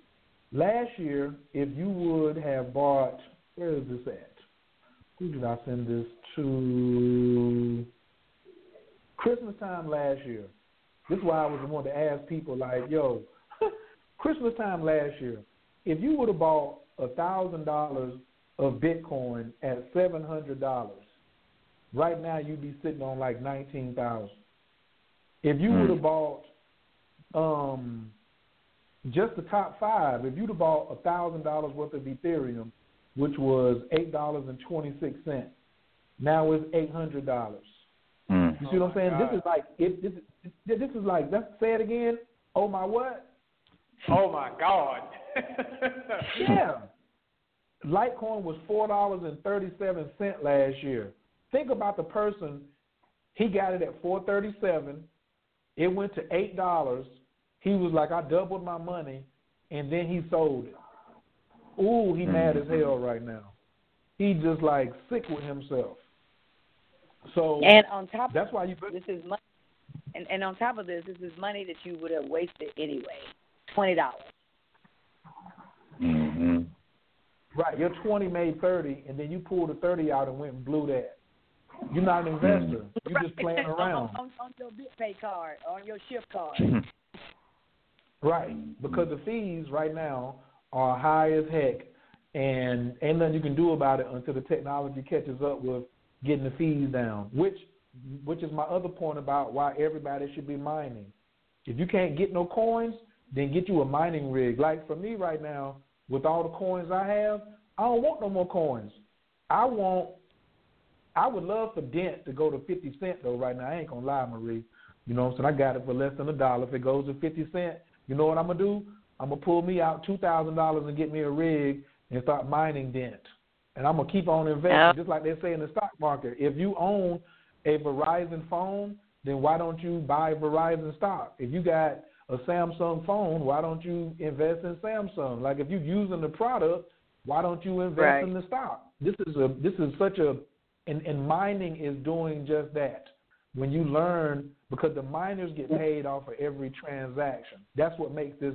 Last year, if you would have bought, where is this at? Who did I send this to? Christmas time last year. This is why I was wanting to ask people like, yo, Christmas time last year, if you would have bought a thousand dollars of Bitcoin at seven hundred dollars, right now you'd be sitting on like nineteen thousand. If you Hmm. would have bought um just the top five, if you'd have bought a thousand dollars worth of Ethereum, which was eight dollars and twenty six cents, now it's eight hundred dollars. Mm. You see what I'm saying? This is like it. This, is- this is like. Let's say it again. Oh my what? Oh my God. [LAUGHS] Yeah. Litecoin was four dollars and thirty seven cent last year. Think about the person. He got it at four thirty seven. It went to eight dollars. He was like, I doubled my money, and then he sold it. Ooh, he mm-hmm. mad as hell right now. He just like sick with himself. So And on top, that's why you. this is money. And, and on top of this, this is money that you would have wasted anyway. Twenty dollars. Mhm. Right, your twenty made thirty, and then you pulled the thirty out and went and blew that. You're not an investor. You're just playing [LAUGHS] around. on, on your BitPay card, on your Shift card. [LAUGHS] Right, because the fees right now are high as heck, and ain't nothing you can do about it until the technology catches up with getting the fees down. Which, which is my other point about why everybody should be mining. If you can't get no coins, then get you a mining rig. Like for me right now, with all the coins I have, I don't want no more coins. I want. I would love for Dent to go to fifty cent though. Right now, I ain't gonna lie, Marie. You know what I'm saying? I got it for less than a dollar. If it goes to fifty cent, you know what I'm gonna do? I'm gonna pull me out two thousand dollars and get me a rig and start mining Dent. And I'm gonna keep on investing, Yeah. just like they say in the stock market. If you own a Verizon phone, then why don't you buy Verizon stock? If you got a Samsung phone, why don't you invest in Samsung? Like if you're using the product, why don't you invest Right. in the stock? This is a this is such a and, and mining is doing just that. When you learn because the miners get paid off of every transaction. That's what makes this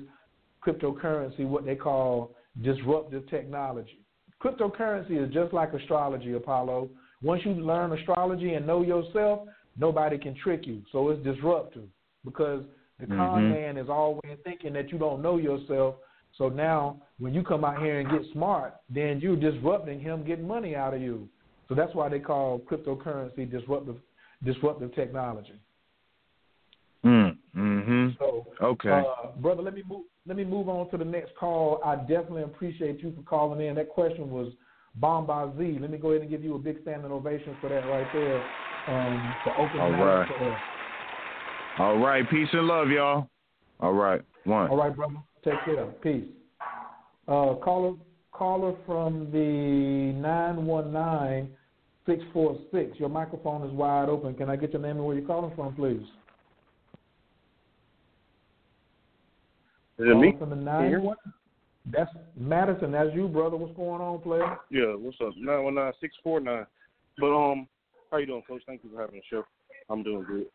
cryptocurrency what they call disruptive technology. Cryptocurrency is just like astrology, Apollo. Once you learn astrology and know yourself, nobody can trick you. So it's disruptive because the con Mhm. man is always thinking that you don't know yourself. So now when you come out here and get smart, then you're disrupting him getting money out of you. So that's why they call cryptocurrency disruptive disruptive technology. Mm. Mhm. So Okay. uh, brother, let me move. Let me move on to the next call. I definitely appreciate you for calling in. That question was bomb by Z. Let me go ahead and give you a big standing ovation for that right there. Um, for opening All right. Up for us. All right. Peace and love, y'all. All right. One. All right, brother. Take care. Peace. Uh, caller, caller from the nine one nine six four six. Your microphone is wide open. Can I get your name and where you're calling from, please? Is it me? From the Can you nine hear me? one. That's Madison. That's you, brother. What's going on, player? Yeah, what's up? Nine one nine six four nine. But um, how you doing, Coach? Thank you for having the show. I'm doing good.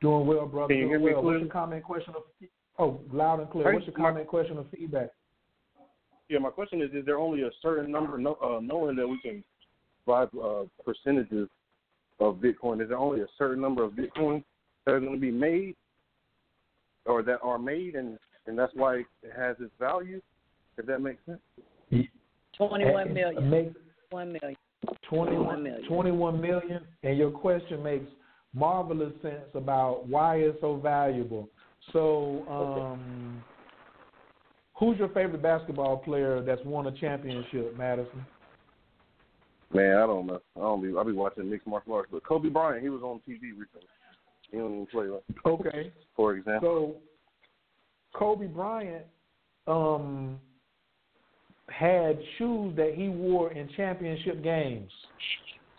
Doing well, brother. Can you hear Doing me well. What's clearly? your comment, question, or oh, loud and clear? Hey, What's your my- comment, question, or feedback? Yeah, my question is: Is there only a certain number, no, uh, knowing that we can buy uh, percentages of Bitcoin? Is there only a certain number of Bitcoin that are going to be made or that are made, and and that's why it has its value. If that makes sense. Twenty-one million. Make One million. 21 million. 21 million, and your question makes marvelous sense about why it's so valuable. So, um, who's your favorite basketball player that's won a championship, Madison? Man, I don't know. I don't be. I be watching mixed martial arts, but Kobe Bryant, he was on TV recently. He don't even play, right? Okay. for example. So, Kobe Bryant um, had shoes that he wore in championship games.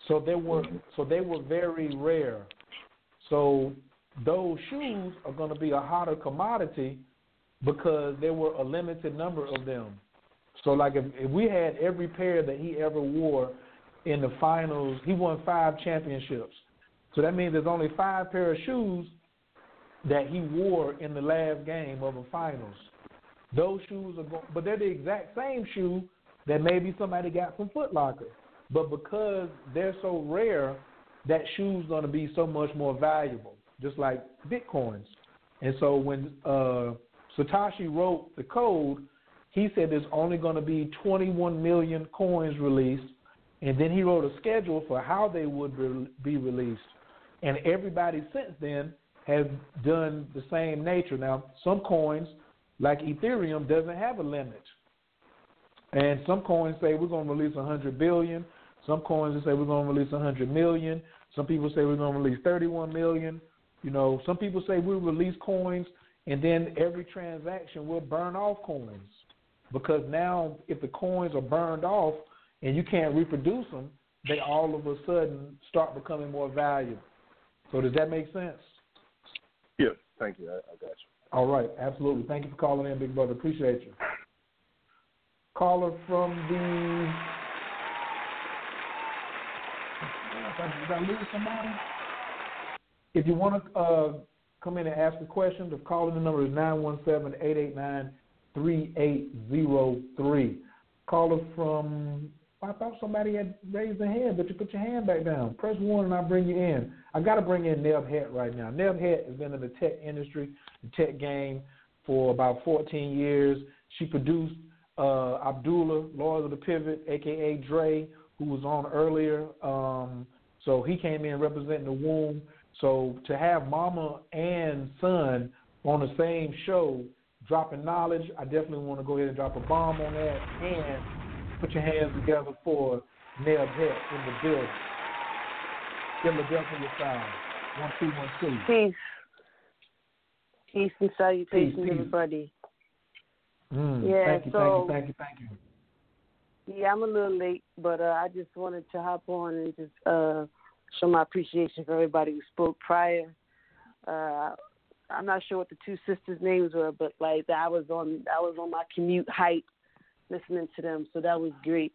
So they were so they were very rare. So those shoes are going to be a hotter commodity because there were a limited number of them. So like if, if we had every pair that he ever wore in the finals, he won five championships. So that means there's only five pair of shoes that he wore in the last game of the finals. Those shoes are going, but they're the exact same shoe that maybe somebody got from Foot Locker. But because they're so rare, that shoe's going to be so much more valuable, just like bitcoins. And so when uh, Satoshi wrote the code, he said there's only going to be 21 million coins released, and then he wrote a schedule for how they would re- be released. And everybody since then has done the same nature. Now, some coins, like Ethereum, doesn't have a limit. And some coins say we're going to release 100 billion. Some coins they say we're going to release 100 million. Some people say we're going to release 31 million. You know, some people say we'll release coins and then every transaction will burn off coins. Because now, if the coins are burned off and you can't reproduce them, they all of a sudden start becoming more valuable. So, does that make sense? Yeah, thank you. I, I got you. All right, absolutely. Thank you for calling in, Big Brother. Appreciate you. Caller from the. Did I lose somebody? If you want to uh, come in and ask a question, the calling the number is 917-889-3803. Caller from, I thought somebody had raised their hand, but you put your hand back down. Press 1 and I'll bring you in. I got to bring in Neb Het right now. Neb Het has been in the tech industry, the tech game, for about 14 years. She produced uh, Abdullah, Lord of the Pivot, a.k.a. Dre, who was on earlier. Um, so he came in representing the womb. So to have mama and son on the same show dropping knowledge, I definitely want to go ahead and drop a bomb on that and put your hands together for Neb Het in the building. Philadelphia style. One two one two. Peace. Peace and salutations, Peace, peace. everybody. Mm, Yeah, thank you, so- thank you, thank you, thank you. Yeah, I'm a little late, but uh, I just wanted to hop on and just uh, show my appreciation for everybody who spoke prior. Uh, I'm not sure what the two sisters' names were, but like I was on, I was on my commute hype, listening to them, so that was great.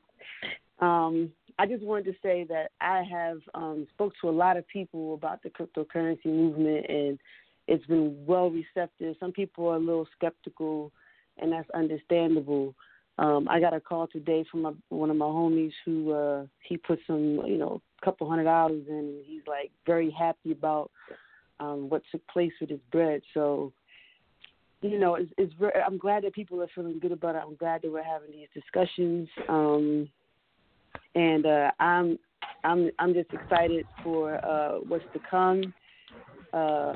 Um, I just wanted to say that I have um, spoke to a lot of people about the cryptocurrency movement, and it's been well receptive. Some people are a little skeptical, and that's understandable. Um, I got a call today from one of my homies who uh, he put some, you know, a couple hundred dollars in, and he's like very happy about um, what took place with his bread. So, you know, it's, it's very, I'm glad that people are feeling good about it. I'm glad that we're having these discussions, um, and uh, I'm I'm I'm just excited for uh, what's to come. Uh,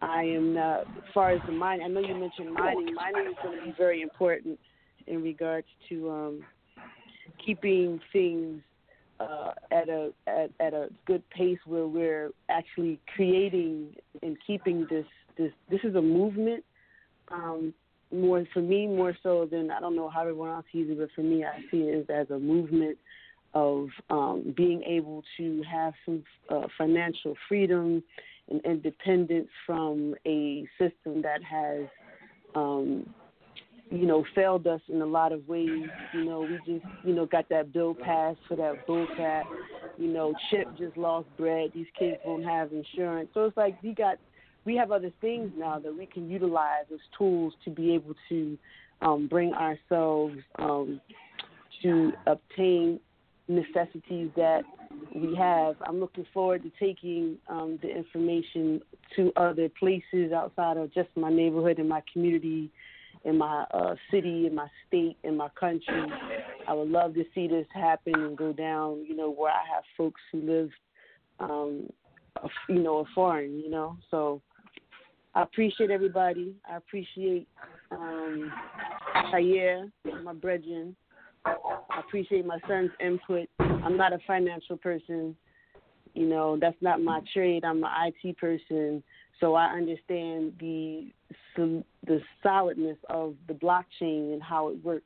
I am uh, as far as the mining. I know you mentioned mining. Mining is going to be very important in regards to um, keeping things uh, at a at, at a good pace where we're actually creating and keeping this this this is a movement. Um, more for me, more so than I don't know how everyone else sees it, but for me, I see it as a movement of um, being able to have some uh, financial freedom and independence from a system that has um, you know, failed us in a lot of ways. You know, we just, you know, got that bill passed for that bull crap. You know, Chip just lost bread. These kids won't have insurance. So it's like we got, we have other things now that we can utilize as tools to be able to um, bring ourselves um, to obtain necessities that we have. I'm looking forward to taking um, the information to other places outside of just my neighborhood and my community, in my uh, city, in my state, in my country. I would love to see this happen and go down. You know, where I have folks who live, um, you know, foreign. You know, so I appreciate everybody. I appreciate um, my brethren. I appreciate my son's input. I'm not a financial person. You know, that's not my trade. I'm an IT person, so I understand the the solidness of the blockchain and how it works.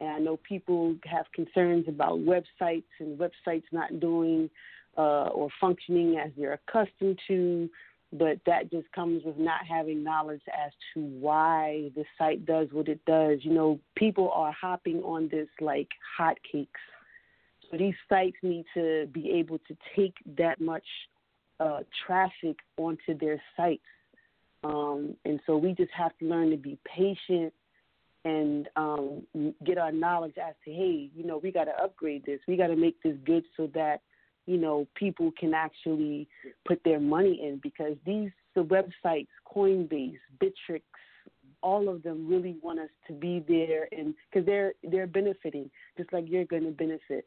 And I know people have concerns about websites and websites not doing uh, or functioning as they're accustomed to but that just comes with not having knowledge as to why the site does what it does. You know, people are hopping on this like hotcakes. So these sites need to be able to take that much uh, traffic onto their sites. Um, and so we just have to learn to be patient and um, get our knowledge as to, hey, you know, we got to upgrade this. We got to make this good so that you know people can actually put their money in because these the websites coinbase bittrex all of them really want us to be there and because they're they're benefiting just like you're going to benefit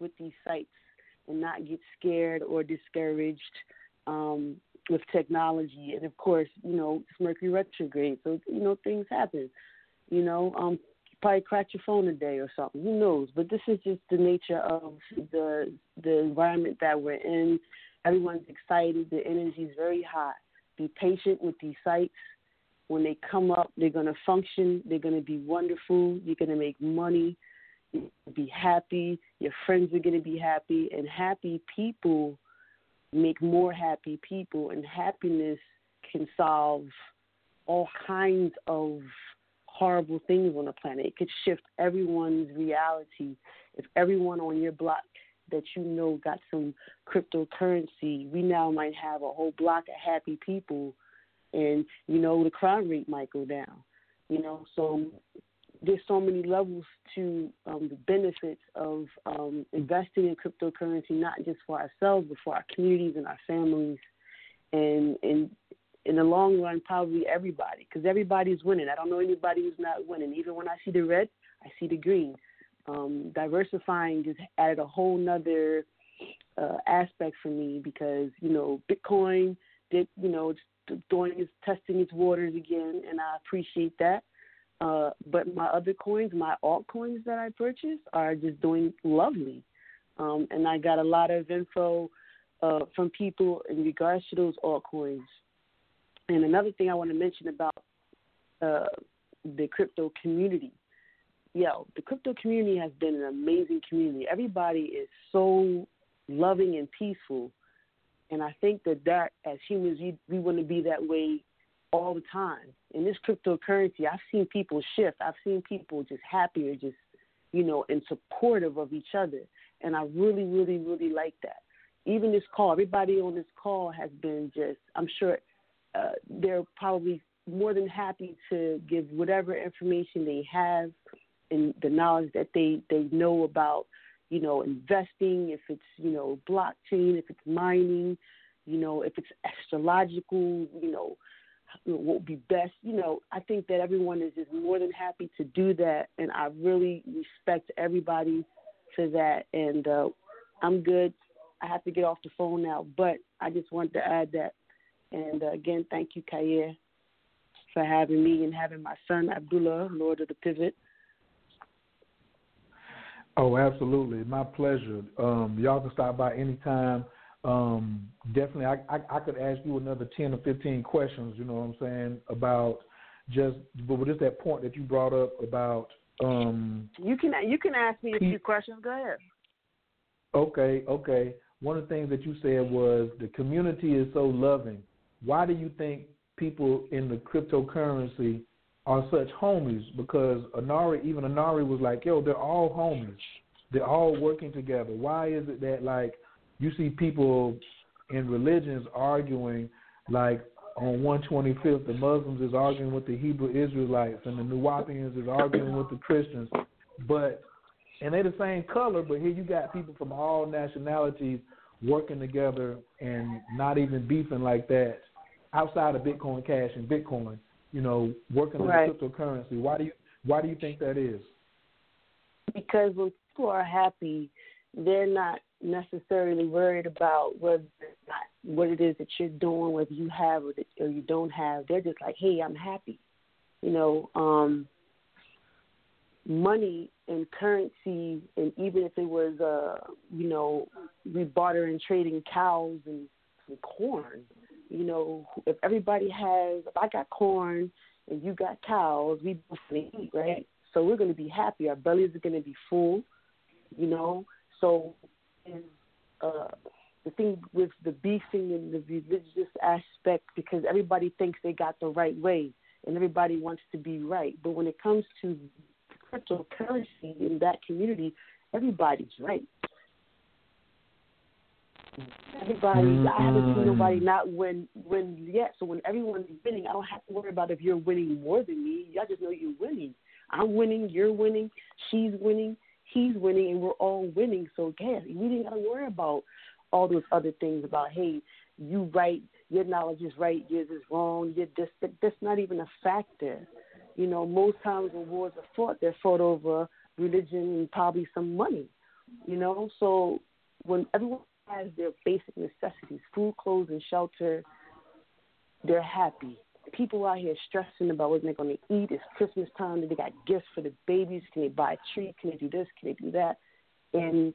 with these sites and not get scared or discouraged um, with technology and of course you know it's mercury retrograde so you know things happen you know um probably crack your phone a day or something. Who knows? But this is just the nature of the the environment that we're in. Everyone's excited. The energy is very high. Be patient with these sites. When they come up, they're going to function. They're going to be wonderful. You're going to make money. Be happy. Your friends are going to be happy. And happy people make more happy people. And happiness can solve all kinds of horrible things on the planet. It could shift everyone's reality. If everyone on your block that you know got some cryptocurrency, we now might have a whole block of happy people, and you know the crime rate might go down. You know, so there's so many levels to um, the benefits of um, investing in cryptocurrency, not just for ourselves, but for our communities and our families, and and in the long run, probably everybody, because everybody's winning. I don't know anybody who's not winning. Even when I see the red, I see the green. Um, diversifying just added a whole nother uh, aspect for me because you know Bitcoin did you know it's doing its testing its waters again, and I appreciate that. Uh, but my other coins, my altcoins that I purchased, are just doing lovely, um, and I got a lot of info uh, from people in regards to those altcoins. And another thing I want to mention about uh, the crypto community. Yo, the crypto community has been an amazing community. Everybody is so loving and peaceful. And I think that that as humans, we, we want to be that way all the time. In this cryptocurrency, I've seen people shift. I've seen people just happier, just, you know, and supportive of each other. And I really, really, really like that. Even this call, everybody on this call has been just, I'm sure uh, they're probably more than happy to give whatever information they have and the knowledge that they they know about you know investing if it's you know blockchain if it's mining you know if it's astrological you know what would be best you know i think that everyone is just more than happy to do that and i really respect everybody for that and uh i'm good i have to get off the phone now but i just wanted to add that and uh, again, thank you, Khayr, for having me and having my son Abdullah, Lord of the Pivot. Oh, absolutely, my pleasure. Um, y'all can stop by anytime. Um, definitely, I, I, I could ask you another ten or fifteen questions. You know what I'm saying about just, but with just that point that you brought up about. Um, you can you can ask me a few questions. Go ahead. Okay, okay. One of the things that you said was the community is so loving why do you think people in the cryptocurrency are such homies? Because Anari, even Anari was like, yo, they're all homies. They're all working together. Why is it that like you see people in religions arguing like on 125th, the Muslims is arguing with the Hebrew Israelites and the Nuwaubians is arguing with the Christians, but and they're the same color, but here you got people from all nationalities working together and not even beefing like that outside of Bitcoin Cash and Bitcoin. You know, working Right. on cryptocurrency. Why do you why do you think that is? because when people are happy, they're not necessarily worried about whether what it is that you're doing, whether you have or, that, or you don't have. They're just like, hey, I'm happy. You know, um, money and currency, and even if it was, uh, you know, we barter and trading cows and some corn. You know, if everybody has, if I got corn and you got cows, we both gonna eat, right? So we're going to be happy. Our bellies are going to be full, you know. So, and, uh, the thing with the beefing and the religious aspect, because everybody thinks they got the right way, and everybody wants to be right. But when it comes to cryptocurrency in that community, everybody's right. Everybody, I haven't seen nobody not win win yet. So when everyone's winning, I don't have to worry about if you're winning more than me. I just know you're winning. I'm winning, you're winning, she's winning, he's winning, and we're all winning. So yeah, we didn't gotta worry about all those other things about hey, you right, your knowledge is right, yours is wrong, you're this. That, that's not even a factor. You know, most times when wars are fought, they're fought over religion and probably some money. You know, so when everyone has their basic necessities, food, clothes, and shelter, they're happy. People out here stressing about what they're going to eat. It's Christmas time. They got gifts for the babies. Can they buy a tree? Can they do this? Can they do that? And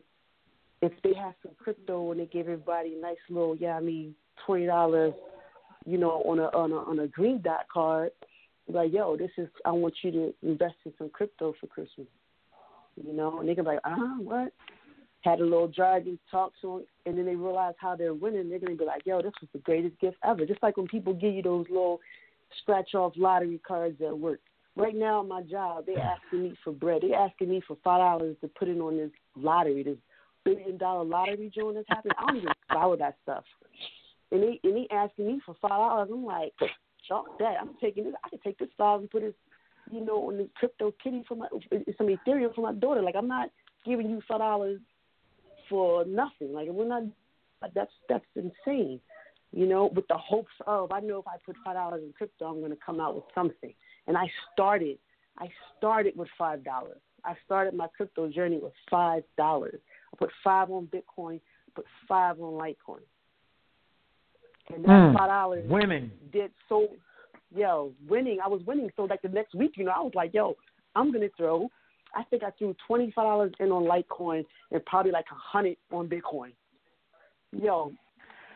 if they have some crypto and they give everybody a nice little, yeah, I mean, twenty dollars, you know, on a on a on a green dot card, like, yo, this is I want you to invest in some crypto for Christmas. You know, and they can be like, uh huh, what? Had a little dragon talk to them, and then they realize how they're winning. They're gonna be like, yo, this was the greatest gift ever. Just like when people give you those little scratch off lottery cards at work. Right now, my job, they're asking me for bread. They're asking me for five dollars to put in on this lottery, this billion dollar lottery joint that's happening. I don't even follow that stuff. And they and they asking me for five dollars. I'm like, chalk that. I'm taking this. I can take this five and put it, you know, on the crypto kitty for my some Ethereum for my daughter. Like I'm not giving you five dollars for nothing. Like we're not. That's that's insane. You know, with the hopes of I know if I put five dollars in crypto, I'm going to come out with something. And I started. I started with five dollars. I started my crypto journey with five dollars. I put five on Bitcoin, put five on Litecoin. And that Mm, five dollars women did so yo, winning. I was winning. So like the next week, you know, I was like, yo, I'm gonna throw I think I threw twenty five dollars in on Litecoin and probably like a hundred on Bitcoin. Yo,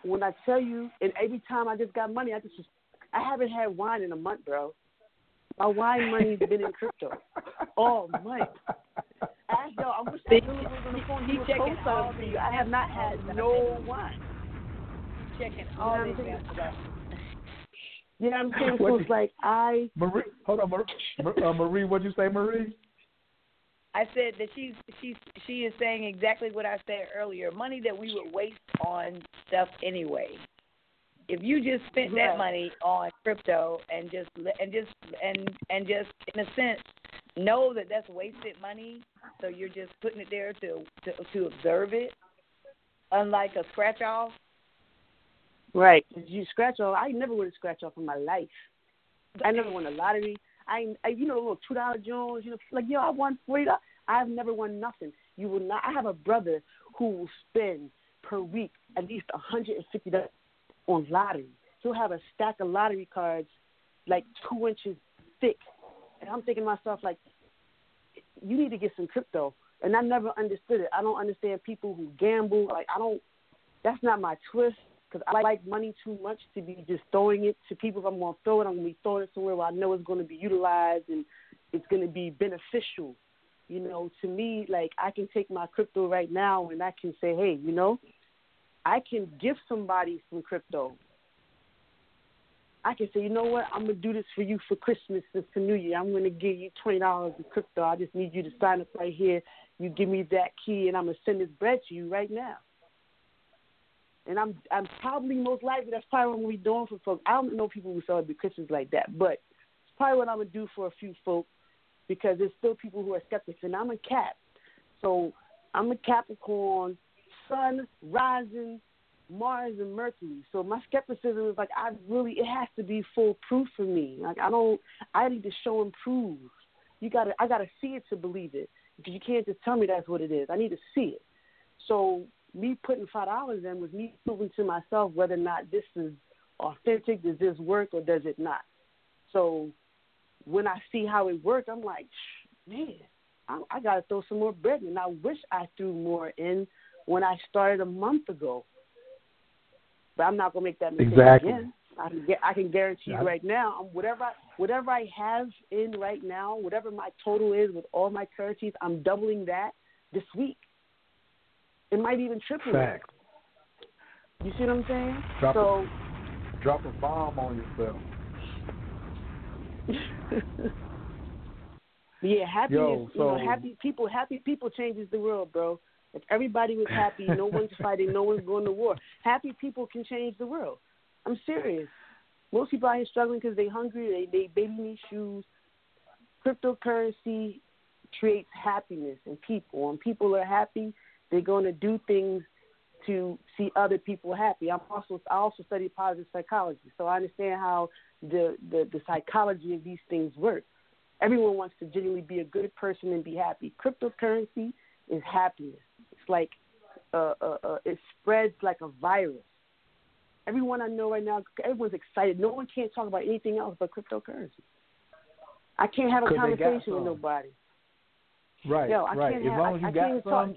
when I tell you, and every time I just got money, I just I haven't had wine in a month, bro. My wine money's been in crypto all month. Ask yo, I wish I really was on the phone. He was checking so all for the you. I have not had no wine. Checking You know all what this I'm saying? stuff. You know what I'm [LAUGHS] saying? So What it's like I Marie, hold on, Marie. Uh, Marie, what'd you say, Marie? I said that she's she's she is saying exactly what I said earlier. Money that we would waste on stuff anyway. If you just spent Right. that money on crypto and just and just and and just in a sense know that that's wasted money, so you're just putting it there to to to observe it, unlike a scratch off. Right. You scratch off. I never would have scratched off in my life. I never won a lottery. I, I you know, little two dollar Jones. You know, like yo, I won forty dollars. I've never won nothing. You will not. I have a brother who will spend per week at least hundred and fifty dollars on lottery. He'll have a stack of lottery cards, like two inches thick, and I'm thinking to myself like, you need to get some crypto. And I never understood it. I don't understand people who gamble. Like I don't. That's not my twist because I like money too much to be just throwing it to people. If I'm going to throw it, I'm going to be throwing it somewhere where I know it's going to be utilized and it's going to be beneficial. You know, to me, like I can take my crypto right now and I can say, hey, you know, I can give somebody some crypto. I can say, you know what, I'm gonna do this for you for Christmas and for New Year. I'm gonna give you twenty dollars in crypto. I just need you to sign up right here. You give me that key, and I'm gonna send this bread to you right now and I'm I'm probably most likely that's probably what I'm doing for folks. I don't know people who celebrate Christmas like that, but it's probably what I'm gonna do for a few folk because there's still people who are skeptics, and I'm a cat. So I'm a Capricorn, Sun, rising, Mars, and Mercury. So my skepticism is like I really it has to be full proof for me. Like I don't I need to show and prove. You gotta I gotta see it to believe it. Because you can't just tell me that's what it is. I need to see it. So me putting five dollars in was me proving to myself whether or not this is authentic, does this work or does it not? So when I see how it worked, I'm like, man, I, I got to throw some more bread in. I wish I threw more in when I started a month ago. But I'm not gonna make that mistake Exactly. again. I can get, I can guarantee you right now, whatever I, whatever I have in right now, whatever my total is with all my currencies, I'm doubling that this week. It might even triple Fact. it. You see what I'm saying? Drop so Drop a bomb on yourself. [LAUGHS] yeah, happiness. Yo, you know, happy people. Happy people changes the world, bro. If everybody was happy, no [LAUGHS] one's fighting, no one's going to war. Happy people can change the world. I'm serious. Most people out here struggling because they're hungry. They they baby need shoes. Cryptocurrency creates happiness in people. When people are happy, they're going to do things to see other people happy. I'm also I also study positive psychology, so I understand how the, the the psychology of these things work. Everyone wants to genuinely be a good person and be happy. Cryptocurrency is happiness. It's like uh, uh, uh, it spreads like a virus. Everyone I know right now, everyone's excited. No one can't talk about anything else but cryptocurrency. I can't have a conversation with nobody. Right, Yo, I right. can't As have- long I- as you I got can't talk.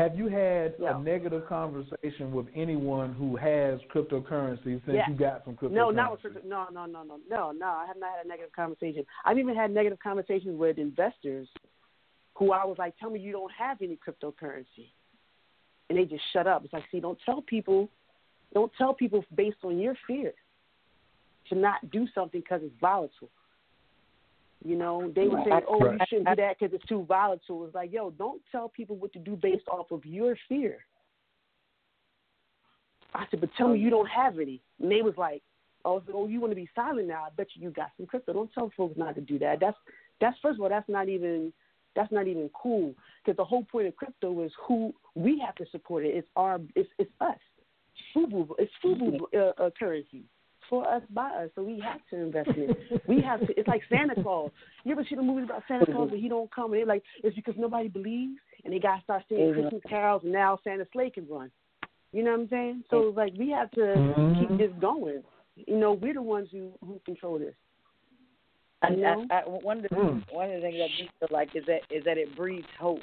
Have you had Yeah. a negative conversation with anyone who has cryptocurrency since Yeah. you got some cryptocurrency? No, not with crypto. No, no, no, no, no, no. I have not had a negative conversation. I've even had negative conversations with investors who I was like, "Tell me you don't have any cryptocurrency," and they just shut up. It's like, see, don't tell people, don't tell people based on your fear to not do something because it's volatile. You know, they would say, "Oh, you shouldn't do that because it's too volatile." It's like, yo, don't tell people what to do based off of your fear. I said, but tell me you don't have any. And they was like, oh, so, oh, you want to be silent now? I bet you you got some crypto. Don't tell folks not to do that. That's that's first of all, that's not even that's not even cool because the whole point of crypto is who we have to support it. It's our it's it's us. Fubu, it's Fubu uh, uh, currency for us by us, so we have to invest in it. We have to. It's like Santa Claus. You ever see the movies about Santa Claus and he don't come? And they're like, it's because nobody believes, and they got to start singing Mhm. Christmas carols, and now Santa's sleigh can run. You know what I'm saying? So it's like we have to Mhm. keep this going. You know, we're the ones who who control this. I, You know? I, I, one of the Mm. one of the things I do feel like is that is that it breeds hope,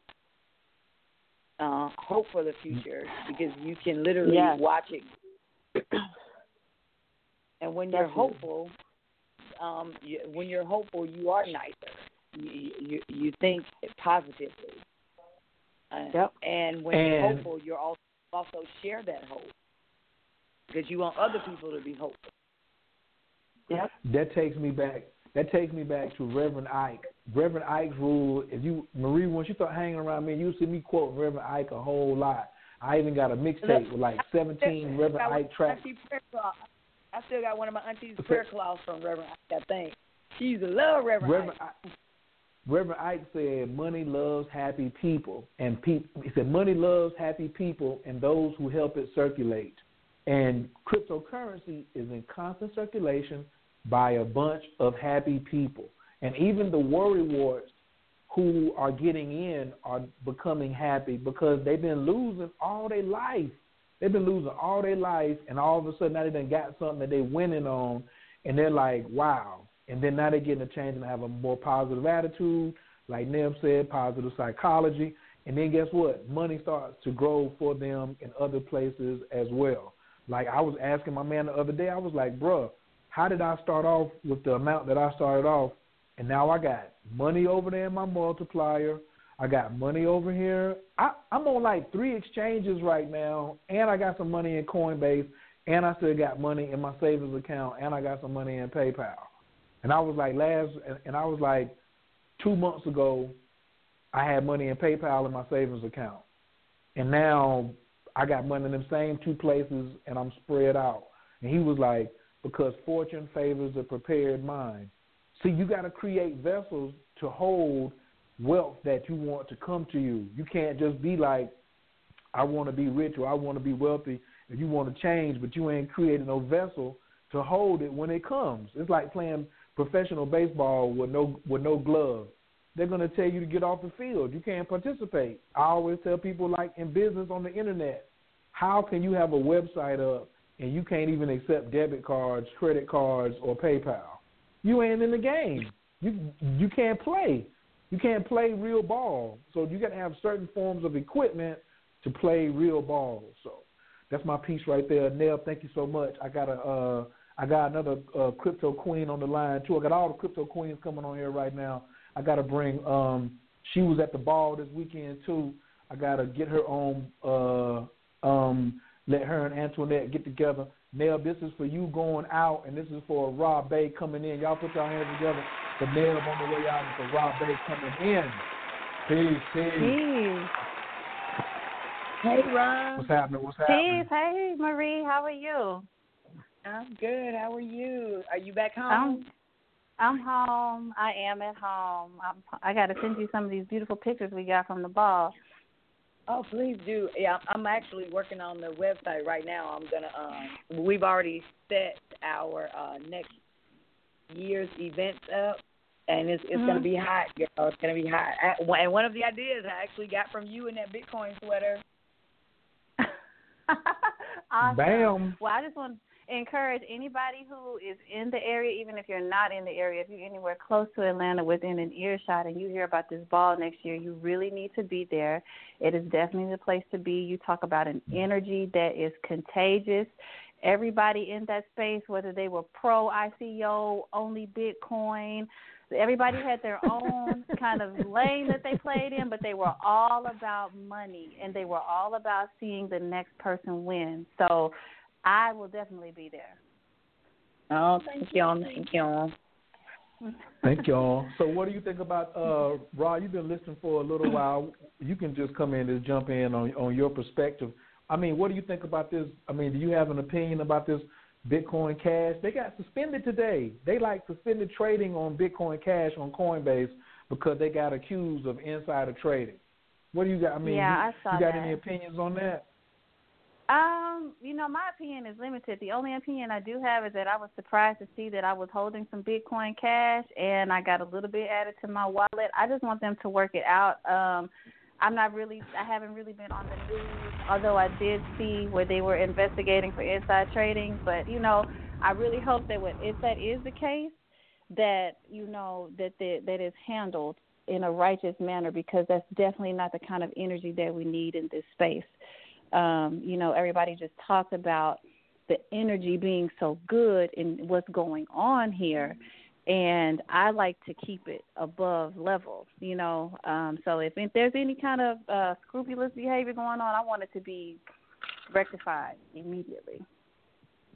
uh, hope for the future because you can literally Yes. watch it. And when you're Definitely. hopeful, um, you, when you're hopeful, you are nicer. You you, you think positively. Uh, Yep. And when you're hopeful, you're also also share that hope because you want other people to be hopeful. Yep. That takes me back. That takes me back to Reverend Ike. Reverend Ike's rule. If you Marie, once you start hanging around me, you see me quote Reverend Ike a whole lot. I even got a mixtape with like seventeen Reverend Ike tracks. Auntie prayer cloth. I still got one of my auntie's prayer cloths from Reverend Ike, I think. She used to love Reverend, Reverend Ike. Reverend Ike said, "Money loves happy people, and peop He said, "Money loves happy people and those who help it circulate." And cryptocurrency is in constant circulation by a bunch of happy people, and even the worry warts who are getting in are becoming happy because they've been losing all their life. They've been losing all their life, and all of a sudden now they done got something that they're winning on, and they're like, "Wow!" And then now they're getting a change and have a more positive attitude, like Nim said, positive psychology. And then guess what? Money starts to grow for them in other places as well. Like I was asking my man the other day, I was like, "Bruh, how did I start off with the amount that I started off, and now I got money over there in my multiplier. I got money over here. I, I'm on like three exchanges right now, and I got some money in Coinbase, and I still got money in my savings account, and I got some money in PayPal. And I was like last, and- I was like two months ago, I had money in PayPal in my savings account, and now I got money in them same two places, and I'm spread out. And he was like, because fortune favors a prepared mind. See, you got to create vessels to hold wealth that you want to come to you. You can't just be like, I want to be rich or I want to be wealthy, and you want to change, but you ain't created no vessel to hold it when it comes. It's like playing professional baseball with no with no glove. They're gonna tell you to get off the field. You can't participate. I always tell people like in business on the internet, how can you have a website up and you can't even accept debit cards, credit cards, or PayPal? You ain't in the game. You you can't play. You can't play real ball. So you got to have certain forms of equipment to play real ball. So that's my piece right there. Nell, thank you so much. I got a uh, I got another uh, crypto queen on the line too. I got all the crypto queens coming on here right now. I got to bring. Um, she was at the ball this weekend too. I got to get her on. Uh, um, let her and Antoinette get together. Nell, this is for you going out, and this is for Rob Bay coming in. Y'all put your hands together for Nell on the way out and for Rob Bay coming in. Peace, peace. Peace. Hey, Rob. What's happening? What's happening? Peace. Hey, Marie. How are you? I'm good. How are you? Are you back home? I'm, I'm home. I am at home. I'm, I got to send you some of these beautiful pictures we got from the ball. Oh, please do. Yeah, I'm actually working on the website right now. I'm gonna. Um, we've already set our uh, next year's events up, and it's it's Mm-hmm. gonna be hot. Girl. It's gonna be hot. I, and one of the ideas I actually got from you in that Bitcoin sweater. [LAUGHS] awesome. Bam. Well, I just want to encourage anybody who is in the area, even if you're not in the area, if you're anywhere close to Atlanta within an earshot and you hear about this ball next year, you really need to be there. It is definitely the place to be. You talk about an energy that is contagious. Everybody in that space, whether they were pro ICO, only Bitcoin, everybody had their [LAUGHS] own kind of lane that they played in, but they were all about money and they were all about seeing the next person win. So I will definitely be there. Oh, thank y'all. thank y'all. Thank y'all. [LAUGHS] So, what do you think about uh, Rod? You've been listening for a little while. You can just come in and jump in on on your perspective. I mean, what do you think about this? I mean, do you have an opinion about this Bitcoin Cash? They got suspended today. They like suspended trading on Bitcoin Cash on Coinbase because they got accused of insider trading. What do you got? I mean, Yeah, you, I saw you got that. any opinions on that? Um, you know, my opinion is limited. The only opinion I do have is that I was surprised to see that I was holding some Bitcoin cash and I got a little bit added to my wallet. I just want them to work it out. Um I'm not really I haven't really been on the news, although I did see where they were investigating for inside trading, but you know, I really hope that when if that is the case that you know that the, that is handled in a righteous manner because that's definitely not the kind of energy that we need in this space um, you know, everybody just talked about the energy being so good and what's going on here. And I like to keep it above level, you know. Um, so if, if there's any kind of uh, scrupulous behavior going on, I want it to be rectified immediately.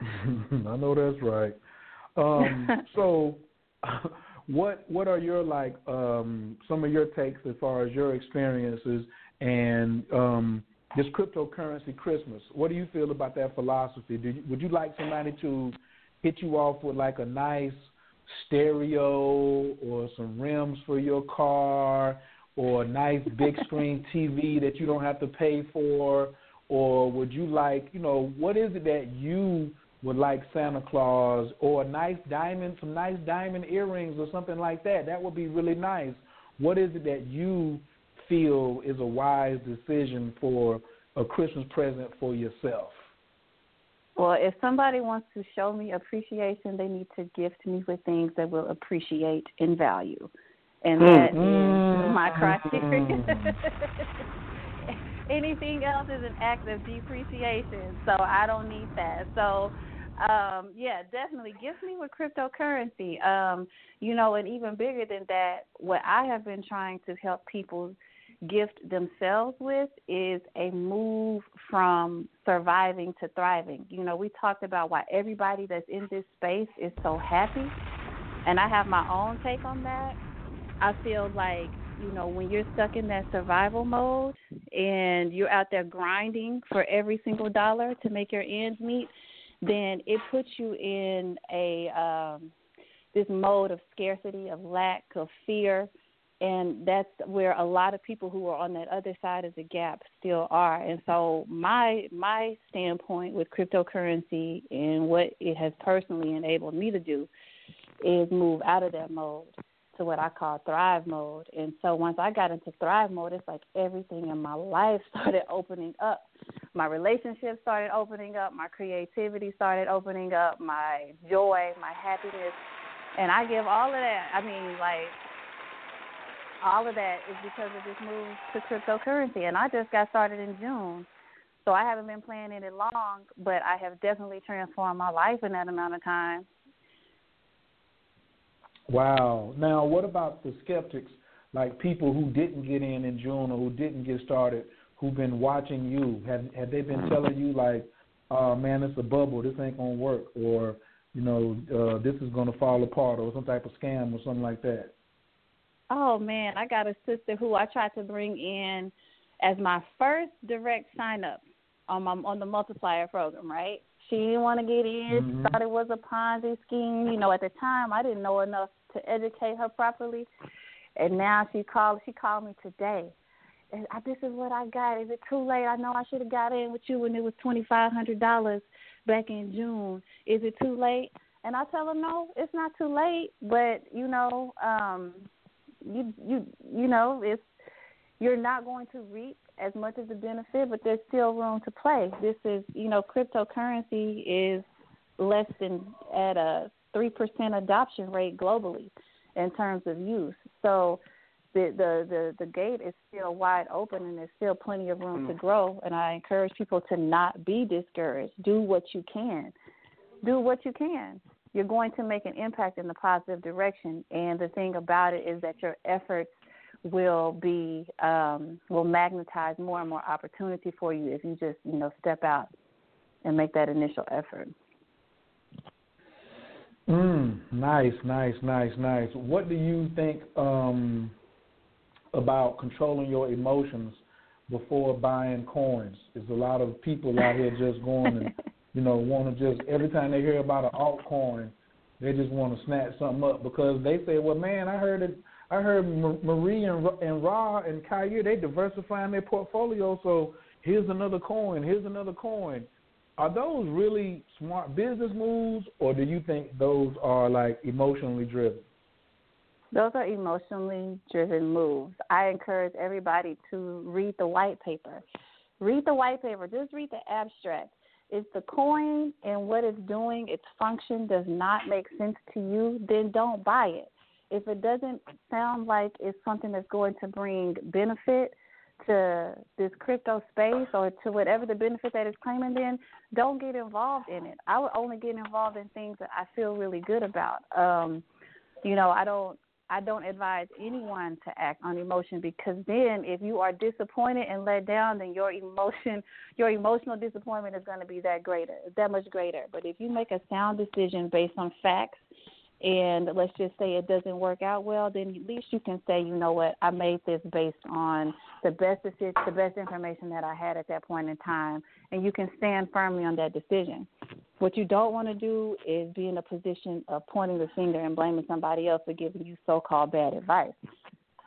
[LAUGHS] I know that's right. Um, [LAUGHS] so, [LAUGHS] what what are your like um, some of your takes as far as your experiences and um, this cryptocurrency Christmas? What do you feel about that philosophy? Do you, would you like somebody to hit you off with like a nice stereo or some rims for your car or a nice big screen [LAUGHS] TV that you don't have to pay for? Or would you like, you know, what is it that you would like Santa Claus or a nice diamond, some nice diamond earrings or something like that? That would be really nice. What is it that you feel is a wise decision for a Christmas present for yourself? Well, if somebody wants to show me appreciation, they need to gift me with things that will appreciate in value. And that is Mm. my criteria. [LAUGHS] Anything else is an act of depreciation, so I don't need that. So, um, yeah, definitely gift me with cryptocurrency. Um, you know, and even bigger than that, what I have been trying to help people gift themselves with is a move from surviving to thriving. You know, we talked about why everybody that's in this space is so happy, and I have my own take on that. I feel like, you know, when you're stuck in that survival mode and you're out there grinding for every single dollar to make your ends meet, then it puts you in a um this mode of scarcity, of lack, of fear, and that's where a lot of people who are on that other side of the gap still are. And so my my standpoint with cryptocurrency and what it has personally enabled me to do is move out of that mode to what I call thrive mode. And so once I got into thrive mode, it's like everything in my life [LAUGHS] started opening up. My relationships started opening up, my creativity started opening up, my joy, my happiness. And I give all of that. I mean, like all of that is because of this move to cryptocurrency. And I just got started in June. So I haven't been playing in it long, but I have definitely transformed my life in that amount of time. Wow. Now, what about the skeptics, like people who didn't get in in June or who didn't get started, who've been watching you? Have have they been telling you like, "Oh man, it's a bubble. This ain't gonna work," or you know, uh, this is gonna fall apart, or some type of scam or something like that? Oh man, I got a sister who I tried to bring in as my first direct sign up on my on the multiplier program, right? She didn't want to get in. Mhm. She thought it was a Ponzi scheme. You know, at the time I didn't know enough to educate her properly. And now she called she called me today. And I, this is what I got. Is it too late? I know I should have got in with you when it was twenty five hundred dollars back in June. Is it too late? And I tell her no, it's not too late. But you know, um, you you you know it's you're not going to reap as much of the benefit, but there's still room to play. This is you know cryptocurrency is less than at a three percent adoption rate globally in terms of use. So the, the the the gate is still wide open and there's still plenty of room to mm. grow. And I encourage people to not be discouraged. Do what you can. Do what you can you're going to make an impact in the positive direction. And the thing about it is that your efforts will be um, will magnetize more and more opportunity for you if you just you know step out and make that initial effort. Mm, nice, nice, nice, nice. What do you think um, about controlling your emotions before buying coins? There's a lot of people out here just going and [LAUGHS] you know want to just every time they hear about an altcoin, they just want to snatch something up because they say, well, man, I heard it. I heard Marie and and Ra and Kaya they diversifying their portfolio, so here's another coin, here's another coin. Are those really smart business moves, or do you think those are like emotionally driven? Those are emotionally driven moves. I encourage everybody to read the white paper. Read the white paper. Just read the abstract. If the coin and what it's doing, its function does not make sense to you, then don't buy it. If it doesn't sound like it's something that's going to bring benefit to this crypto space or to whatever the benefit that it's claiming, then don't get involved in it. I would only get involved in things that I feel really good about. Um, you know, I don't I don't advise anyone to act on emotion because then if you are disappointed and let down, then your emotion, your emotional disappointment is going to be that greater, that much greater. But if you make a sound decision based on facts, and let's just say it doesn't work out well, then at least you can say, you know what, I made this based on the best decision, the best information that I had at that point in time, and you can stand firmly on that decision. What you don't want to do is be in a position of pointing the finger and blaming somebody else for giving you so-called bad advice.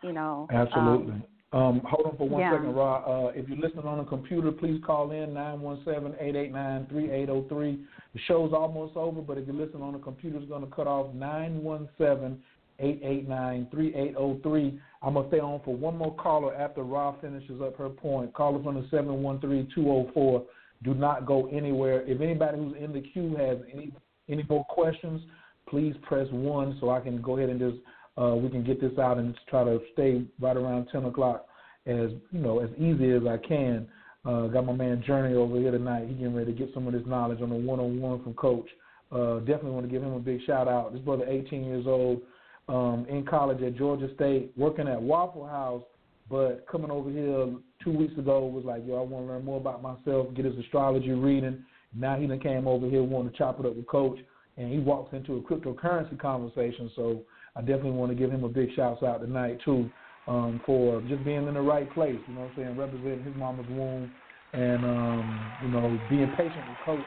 You know, Absolutely. Um, Um, hold on for one yeah. second, Ra. Uh, if you're listening on a computer, please call in 917-889-3803. The show's almost over, but if you're listening on a computer, it's going to cut off 917-889-3803. I'm going to stay on for one more caller after Ra finishes up her point. Caller from the 713-204. Do not go anywhere. If anybody who's in the queue has any any more questions, please press one so I can go ahead and just uh, we can get this out and try to stay right around 10 o'clock as you know as easy as I can. Uh, got my man Journey over here tonight. He getting ready to get some of this knowledge on the one-on-one from Coach. Uh, definitely want to give him a big shout out. This brother, 18 years old, um, in college at Georgia State, working at Waffle House, but coming over here two weeks ago was like, yo, I want to learn more about myself, get his astrology reading. Now he done came over here wanting to chop it up with Coach, and he walks into a cryptocurrency conversation. So I definitely want to give him a big shout out tonight too um, for just being in the right place. You know what I'm saying? Representing his mama's womb and um, you know being patient with Coach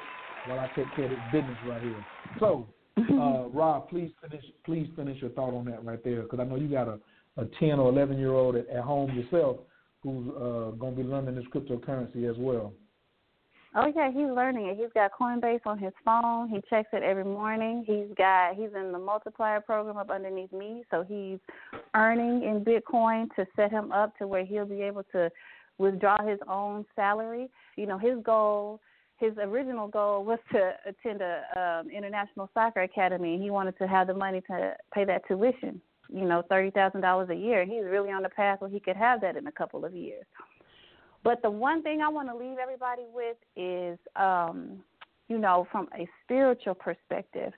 while I take care of this business right here. So, uh, Rob, please finish. Please finish your thought on that right there, because I know you got a, a 10 or 11 year old at, at home yourself who's uh, going to be learning this cryptocurrency as well? Oh yeah, he's learning it. He's got Coinbase on his phone. He checks it every morning. He's got he's in the multiplier program up underneath me, so he's earning in Bitcoin to set him up to where he'll be able to withdraw his own salary. You know, his goal his original goal was to attend a um, international soccer academy and he wanted to have the money to pay that tuition you know thirty thousand dollars a year. He's really on the path where he could have that in a couple of years. But the one thing i want to leave everybody with is um you know from a spiritual perspective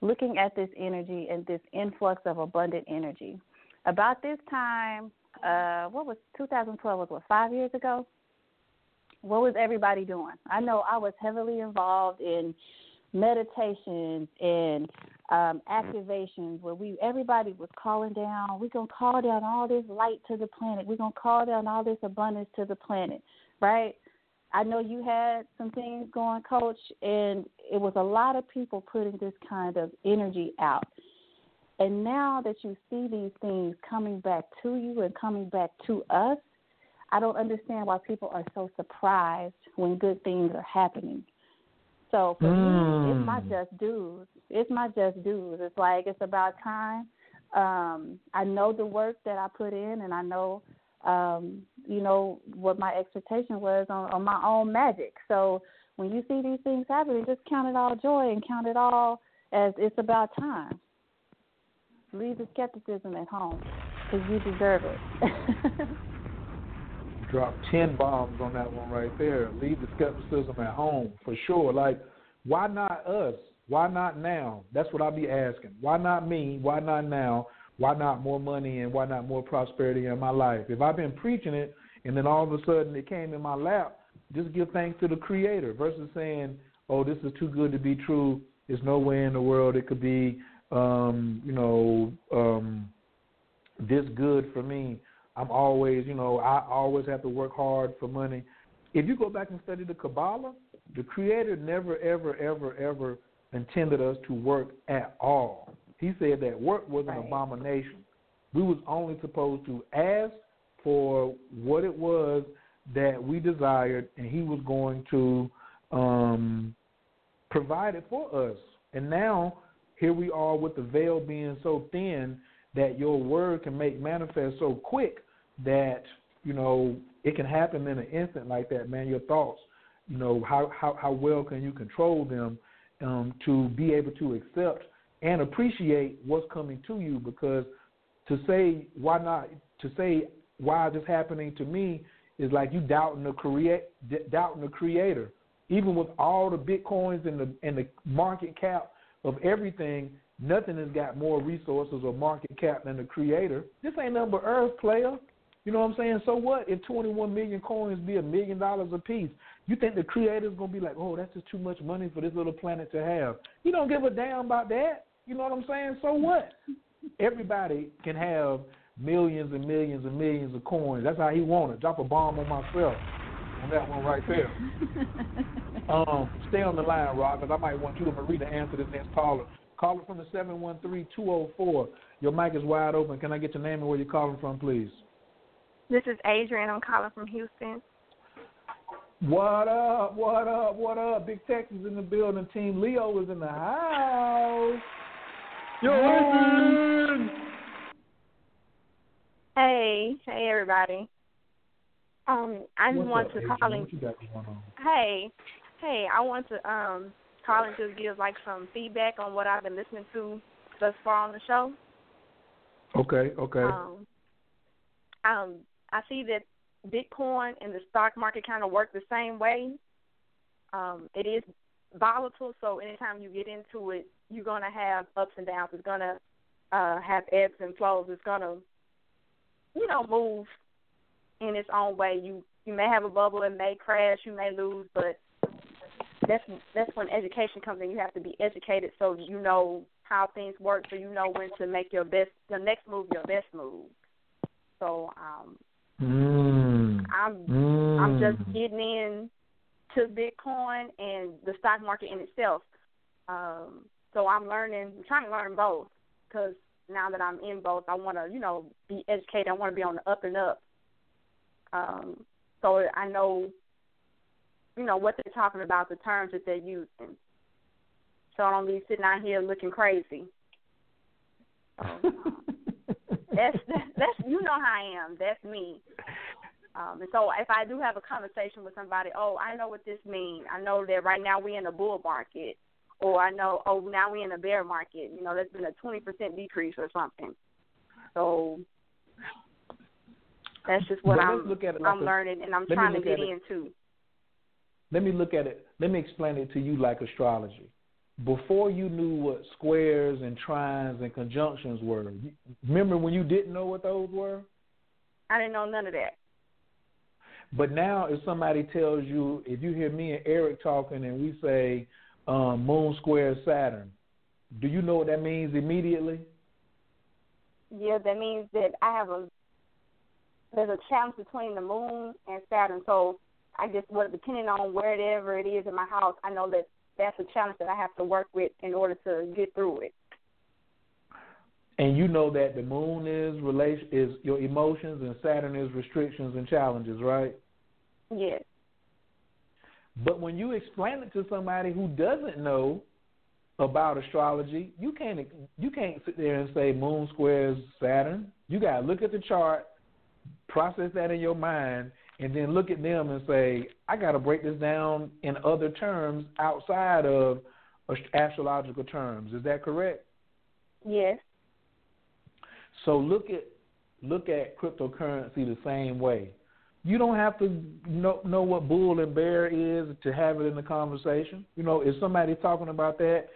looking at this energy and this influx of abundant energy. About this time uh what was 2012 was what 5 years ago what was everybody doing? I know I was heavily involved in meditations and um, activations where we everybody was calling down. We're gonna call down all this light to the planet. We're gonna call down all this abundance to the planet, right? I know you had some things going, Coach, and it was a lot of people putting this kind of energy out. And now that you see these things coming back to you and coming back to us, I don't understand why people are so surprised when good things are happening. So for mm. me, it's my hmm. just dues. It's my just dues. It's like it's about time. Um, I know the work that I put in, and I know, um, you know, what my expectation was on, on my own magic. So when you see these things happening, just count it all joy and count it all as it's about time. Leave the skepticism at home because you deserve it. [LAUGHS] Drop 10 bombs on that one right there. Leave the skepticism at home for sure. Like, why not us? Why not now? That's what I'll be asking. Why not me? Why not now? Why not more money and why not more prosperity in my life? If I've been preaching it and then all of a sudden it came in my lap, just give thanks to the Creator versus saying, oh, this is too good to be true. There's no way in the world it could be, um, you know, um, this good for me. I'm always, you know, I always have to work hard for money. If you go back and study the Kabbalah, the Creator never, ever, ever, ever intended us to work at all. He said that work was an right. abomination. We was only supposed to ask for what it was that we desired, and He was going to um, provide it for us. And now here we are with the veil being so thin that your word can make manifest so quick that you know it can happen in an instant like that, man. Your thoughts, you know, how how how well can you control them um, to be able to accept and appreciate what's coming to you? Because to say why not to say why is this happening to me is like you doubting the create doubting the creator. Even with all the bitcoins and the and the market cap of everything, nothing has got more resources or market cap than the creator. This ain't but earth player. You know what I'm saying? So what if 21 million coins be a million dollars a piece? You think the creator's gonna be like, oh, that's just too much money for this little planet to have? You don't give a damn about that. You know what I'm saying? So what? Everybody can have millions and millions and millions of coins. That's how he wanted. Drop a bomb on myself on that one right there. [LAUGHS] um, stay on the line, Rob, because I might want you and Marie to answer this next caller. Caller from the 713-204. Your mic is wide open. Can I get your name and where you're calling from, please? This is Adrian. I'm calling from Houston. What up? What up? What up? Big Texas in the building. Team Leo is in the house. Yo, Adrian. Hey, hey, everybody. Um, I just want to call and hey, hey, I want to um call and just give like some feedback on what I've been listening to thus far on the show. Okay, okay. Um, um, I see that Bitcoin and the stock market kind of work the same way. Um, it is volatile, so anytime you get into it, you're gonna have ups and downs. It's gonna uh, have ebbs and flows. It's gonna, you know, move in its own way. You you may have a bubble, it may crash, you may lose, but that's that's when education comes in. You have to be educated so you know how things work, so you know when to make your best, the next move, your best move. So um, Mm. I'm mm. I'm just getting in to Bitcoin and the stock market in itself. Um, so I'm learning, I'm trying to learn both because now that I'm in both, I want to, you know, be educated. I want to be on the up and up. Um, so I know, you know, what they're talking about, the terms that they're using. So I don't be sitting out here looking crazy. So, [LAUGHS] that's that's you know how I am. That's me. Um, and so if I do have a conversation with somebody, oh, I know what this means. I know that right now we're in a bull market, or I know, oh, now we're in a bear market. You know, there's been a twenty percent decrease or something. So that's just what But I'm look at it I'm a- learning and I'm trying to get into. Let me look at it. Let me explain it to you like astrology. Before you knew what squares and trines and conjunctions were, remember when you didn't know what those were? I didn't know none of that. But now, if somebody tells you, if you hear me and Eric talking and we say um, Moon square Saturn, do you know what that means immediately? Yeah, that means that I have a there's a challenge between the moon and Saturn. So I guess what depending on wherever it is in my house, I know that that's a challenge that I have to work with in order to get through it. And you know that the moon is relation is your emotions and Saturn is restrictions and challenges, right? Yes. But when you explain it to somebody who doesn't know about astrology, you can't you can't sit there and say moon squares Saturn. You got to look at the chart, process that in your mind, and then look at them and say, I got to break this down in other terms outside of astrological terms. Is that correct? Yes. So look at look at cryptocurrency the same way. You don't have to know know what bull and bear is to have it in the conversation. You know, if somebody's talking about that,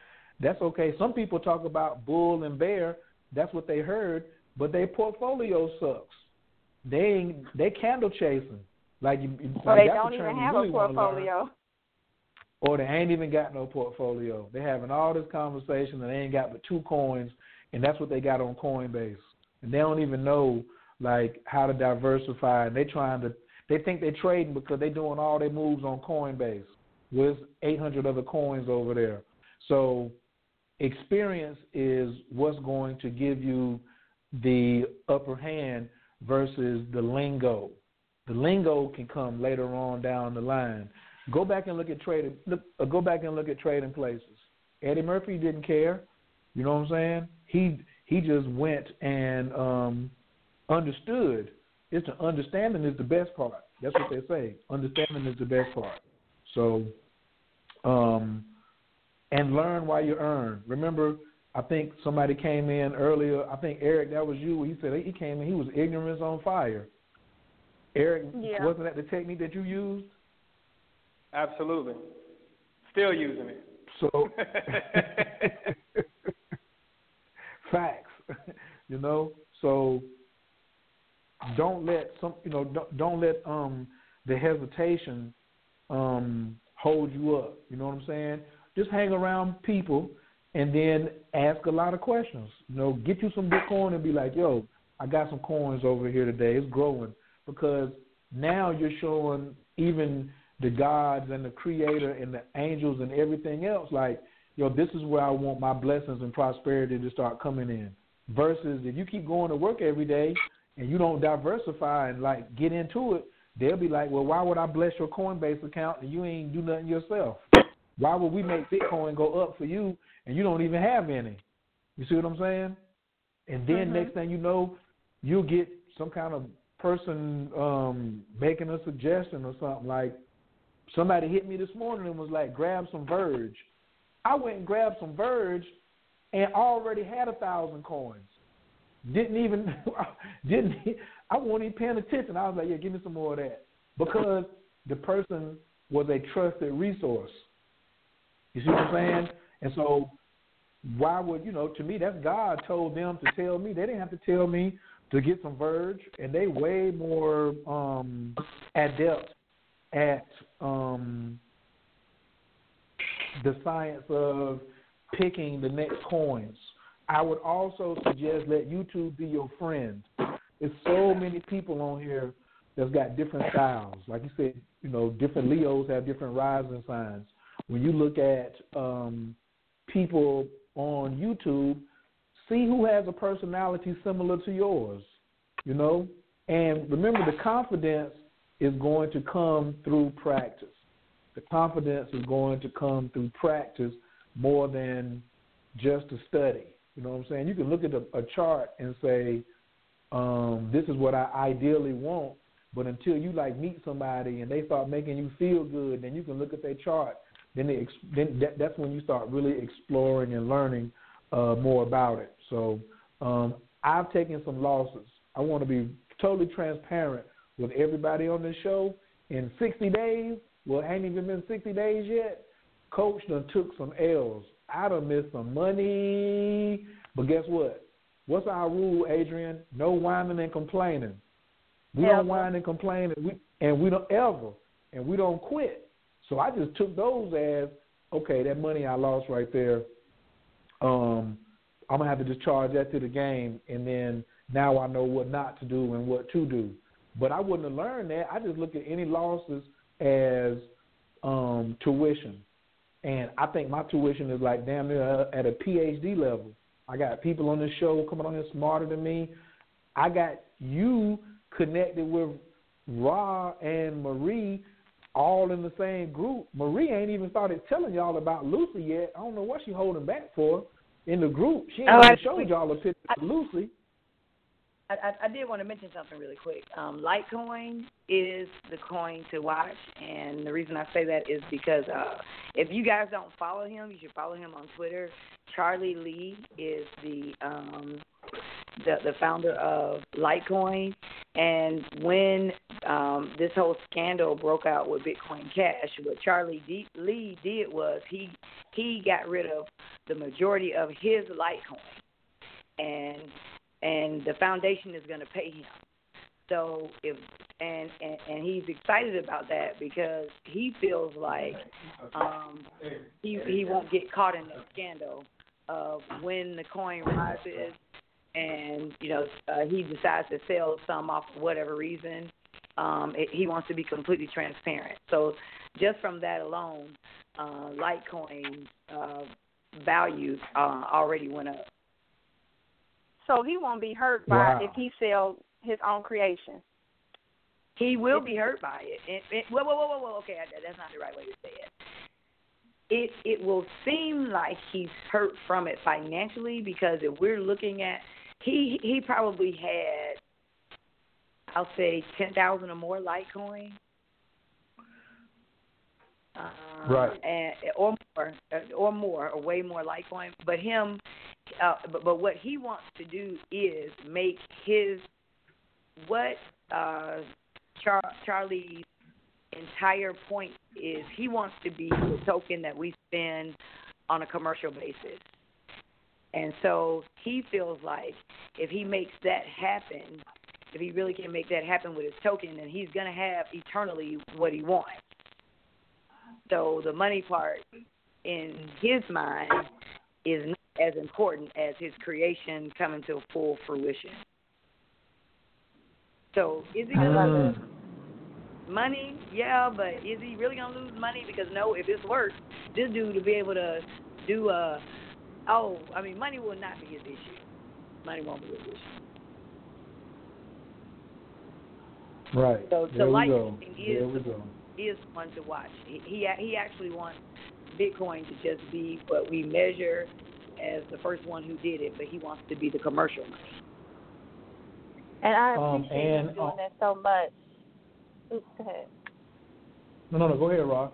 that's okay. Some people talk about bull and bear. That's what they heard, but their portfolio sucks. They they candle chasing. Like you, So like they don't even have really a portfolio. Or they ain't even got no portfolio. They having all this conversation and they ain't got but two coins, and that's what they got on Coinbase. And they don't even know like how to diversify. And they trying to, they think they're trading because they doing all their moves on Coinbase. With 800 other coins over there. So experience is what's going to give you the upper hand versus the lingo. The lingo can come later on down the line. Go back and look at trading. Look, uh, go back and look at trading places. Eddie Murphy didn't care. You know what I'm saying? He he just went and um, understood. It's the understanding is the best part. That's what they say. Understanding is the best part. So, um, and learn while you earn. Remember, I think somebody came in earlier. I think Eric, that was you. He said he came in. He was ignorance on fire. Eric, Yeah. wasn't that the technique that you used? Absolutely. Still using it. So, [LAUGHS] [LAUGHS] facts, [LAUGHS] you know. So, don't let some, you know, don't, don't let um the hesitation um hold you up. You know what I'm saying? Just hang around people and then ask a lot of questions. You know, get you some good Bitcoin and be like, yo, I got some coins over here today. It's growing because now you're showing even the gods and the creator and the angels and everything else like, yo, this is where I want my blessings and prosperity to start coming in. Versus if you keep going to work every day and you don't diversify and like get into it, they'll be like, well, why would I bless your Coinbase account and you ain't do nothing yourself? Why would we make Bitcoin go up for you and you don't even have any? You see what I'm saying? And then Mhm. next thing you know, you'll get some kind of person um making a suggestion or something like somebody hit me this morning and was like, grab some Verge. I went and grabbed some Verge and already had a thousand coins. Didn't even [LAUGHS] didn't I wasn't even paying attention. I was like, yeah, give me some more of that because the person was a trusted resource. You see what I'm saying? And so, why would you know? To me, that's God told them to tell me. They didn't have to tell me to get some Verge, and they way more um, adept at um, the science of picking the next coins. I would also suggest let YouTube be your friend. There's so many people on here that's got different styles. Like you said, you know, different Leos have different rising signs. When you look at um, people on YouTube, See who has a personality similar to yours, you know? And remember, the confidence is going to come through practice. The confidence is going to come through practice more than just a study. You know what I'm saying? You can look at a, a chart and say, um, this is what I ideally want, but until you like meet somebody and they start making you feel good, then you can look at their chart. Then, they, then that, that's when you start really exploring and learning uh, more about it. So um, I've taken some losses. I want to be totally transparent with everybody on this show. In 60 days, well, it ain't even been 60 days yet. Coach done took some L's. I done missed some money. But guess what? What's our rule, Adrian? No whining and complaining. We Ever. don't whine and complain, and we and we don't ever, and we don't quit. So I just took those as okay. That money I lost right there. Um, I'm gonna have to just charge that to the game, and then now I know what not to do and what to do. But I wouldn't have learned that. I just look at any losses as um, tuition, and I think my tuition is like damn near at a PhD level. I got people on this show coming on here smarter than me. I got you connected with Ra and Marie all in the same group. Marie ain't even started telling y'all about Lucy yet. I don't know what she holding back for in the group. She ain't Oh, showed y'all a picture of Lucy. I, I, I did want to mention something really quick. Um, Litecoin is the coin to watch, and the reason I say that is because uh, if you guys don't follow him, you should follow him on Twitter. Charlie Lee is the um, the, the founder of Litecoin, and when um, this whole scandal broke out with Bitcoin Cash, what Charlie D- Lee did was he he got rid of the majority of his Litecoin, and and the foundation is going to pay him. So if and, and and he's excited about that because he feels like um he he won't get caught in the scandal of when the coin rises and you know uh, he decides to sell some off for whatever reason um it, he wants to be completely transparent so just from that alone uh litecoin uh value uh already went up So he won't be hurt by Wow. if he sells his own creation. He will be hurt by it. it, it whoa, whoa, whoa, whoa, whoa. Okay, that's not the right way to say it. It it will seem like he's hurt from it financially because if we're looking at he he probably had I'll say ten thousand or more Litecoin. Uh, Right. And or more, uh, or more, or way more Litecoin. But him, uh, but but what he wants to do is make his what uh, Char- Charlie's entire point is he wants to be the token that we spend on a commercial basis. And so he feels like if he makes that happen, if he really can make that happen with his token, then he's going to have eternally what he wants. So the money part in his mind is not as important as his creation coming to full fruition. So is he gonna mm. lose money? Yeah, but is he really gonna lose money? Because no, if it's works, this dude will be able to do a. Oh, I mean, money will not be his issue. Money won't be his issue. Right. So there the we light go. thing There is we is one to watch. He he he actually wants Bitcoin to just be what we measure as the first one who did it, but he wants to be the commercial money. And I Um, appreciate him and, doing uh, that so much. Oops, go ahead. No, no, no. Go ahead, Rob.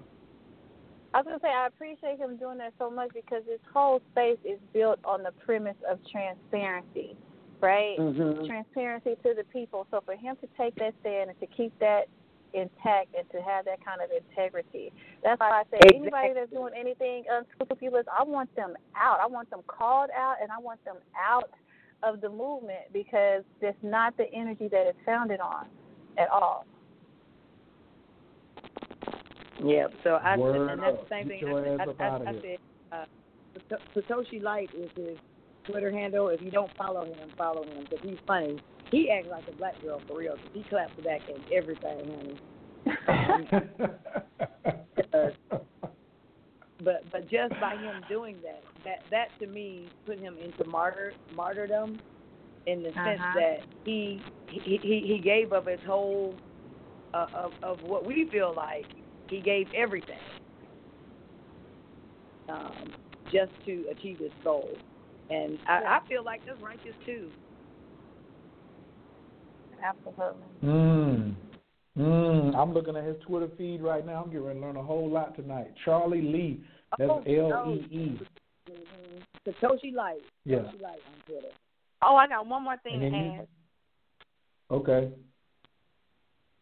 I was gonna say I appreciate him doing that so much because this whole space is built on the premise of transparency, right? Mhm. Transparency to the people. So for him to take that stand and to keep that intact and to have that kind of integrity, that's why I say Exactly. anybody that's doing anything unscrupulous, I want them out. I want them called out, and I want them out of the movement because that's not the energy that it's founded on at all. Yeah. So I Word and that's the same thing. your I, I, I, I said uh, Satoshi Lite is his Twitter handle. If you don't follow him, follow him because he's funny. He acts like a black girl for real. 'cause he claps back at everything, honey. Uh, [LAUGHS] but but just by him doing that, that that to me put him into martyr martyrdom, in the sense Uh-huh. that he he he he gave up his whole uh, of of what we feel like he gave everything um, just to achieve his goal, and I, I feel like that's righteous too. Absolutely. Mm. Mm. I'm looking at his Twitter feed right now. I'm getting ready to learn a whole lot tonight. Charlie Lee. That's Oh, L E E. Mm-hmm. Satoshi Lite. Yeah. Satoshi Lite on Twitter. Oh, I got one more thing to add. Okay.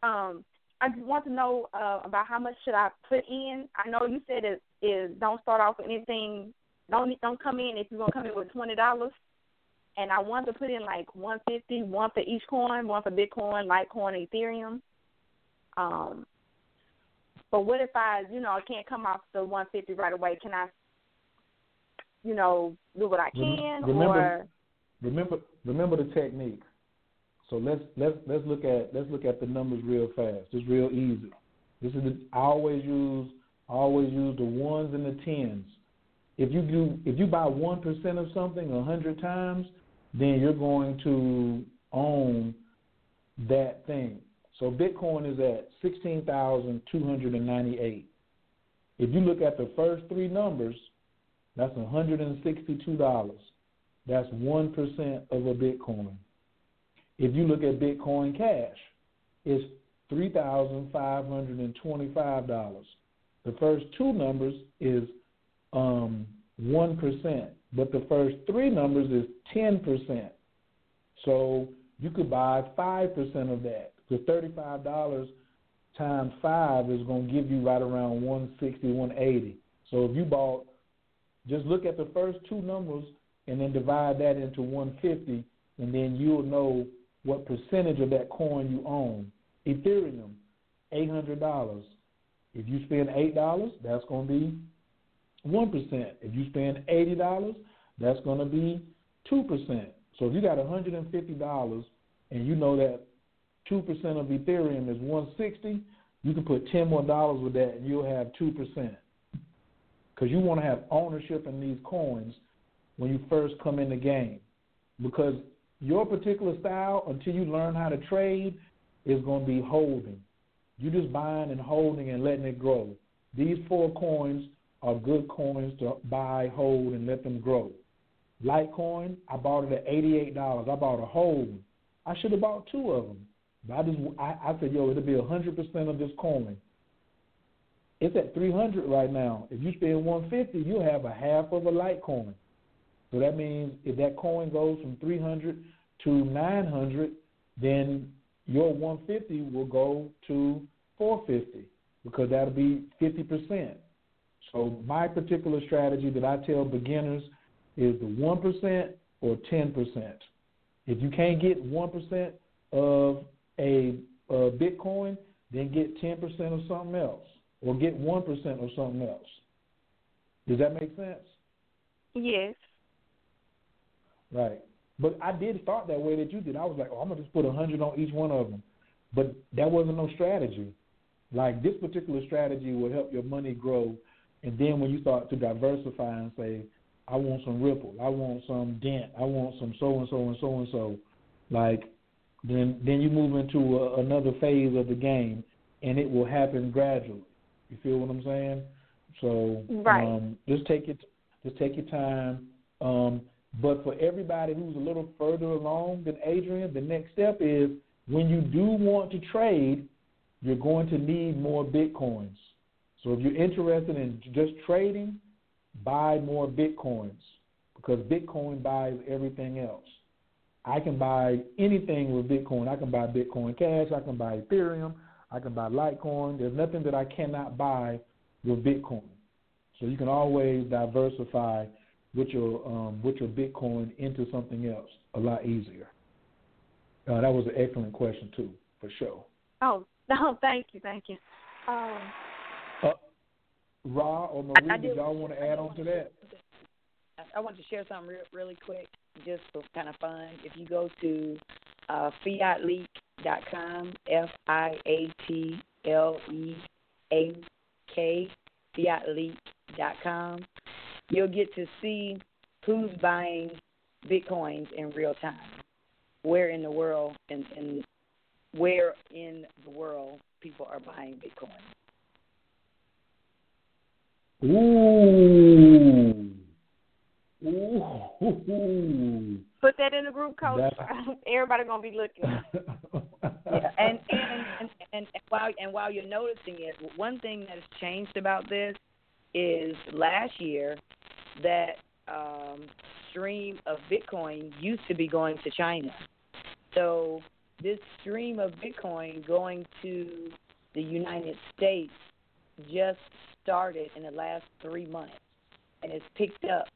Um, I just want to know uh, about how much should I put in. I know you said it is don't start off with anything. Don't don't come in if you're gonna come in with twenty dollars. And I want to put in like one fifty, one for each coin, one for Bitcoin, Litecoin, Ethereum. Um, but what if I, you know, I can't come off the one fifty right away? Can I, you know, do what I can, remember, or remember, remember the technique. So let's let's let's look at let's look at the numbers real fast. It's real easy. This is the, I always use always use the ones and the tens. If you do if you buy one percent of something a hundred times, then you're going to own that thing. So Bitcoin is at sixteen thousand two hundred and ninety eight. If you look at the first three numbers, that's one hundred and sixty two dollars. That's one percent of a Bitcoin. If you look at Bitcoin Cash, it's three thousand five hundred and twenty-five dollars. The first two numbers is um one percent, but the first three numbers is ten percent. So you could buy five percent of that. The thirty-five dollars times five is going to give you right around one sixty, one eighty. So if you bought, just look at the first two numbers and then divide that into one fifty, and then you'll know what percentage of that coin you own. Ethereum, eight hundred dollars. If you spend eight dollars, that's going to be one percent. If you spend eighty dollars, that's going to be two percent. So if you got one hundred and fifty dollars, and you know that two percent of Ethereum is one sixty, you can put ten more dollars with that, and you'll have two percent. Because you want to have ownership in these coins when you first come in the game, because your particular style, until you learn how to trade, is going to be holding. You're just buying and holding and letting it grow. These four coins are good coins to buy, hold, and let them grow. Litecoin, I bought it at eighty-eight dollars. I bought a whole. I should have bought two of them. But I just, I, I said, yo, it'll be hundred percent of this coin. It's at three hundred right now. If you spend one fifty, you'll have a half of a Litecoin. So that means if that coin goes from three hundred to nine hundred, then your one fifty will go to four fifty because that'll be fifty percent. So my particular strategy that I tell beginners is the one percent or ten percent. If you can't get one percent of a, a Bitcoin, then get ten percent of something else, or get one percent of something else. Does that make sense? yes? Right. But I did thought that way that you did. I was like, oh, I'm gonna just put a hundred on each one of them. But that wasn't no strategy. Like this particular strategy will help your money grow, and then when you start to diversify and say, I want some Ripple, I want some Dent, I want some so and so and so and so, like then then you move into a, another phase of the game, and it will happen gradually. You feel what I'm saying? So Right. um, just take it, just take your time. Um, but for everybody who's a little further along than Adrian, the next step is when you do want to trade, you're going to need more bitcoins. So if you're interested in just trading, buy more bitcoins because Bitcoin buys everything else. I can buy anything with Bitcoin. I can buy Bitcoin Cash. I can buy Ethereum. I can buy Litecoin. There's nothing that I cannot buy with Bitcoin. So you can always diversify with your um, with your Bitcoin into something else a lot easier. Uh, that was an excellent question too, for sure. Oh, no, thank you, thank you. Um, Uh, Ra or I- Marie, I did y'all want to add on to that? I- I want to share something real, really quick, just for kind of fun. If you go to uh, fiatleak.com, F I A T L E A K fiatleak.com, you'll get to see who's buying bitcoins in real time. Where in the world and, and where in the world people are buying bitcoin. Ooh. Ooh. Put that in the group, coach. That's- [LAUGHS] Everybody gonna be looking. [LAUGHS] yeah, and, and and and and while and while you're noticing it, one thing that has changed about this is last year that um, stream of Bitcoin used to be going to China. So this stream of Bitcoin going to the United States just started in the last three months, and it's picked up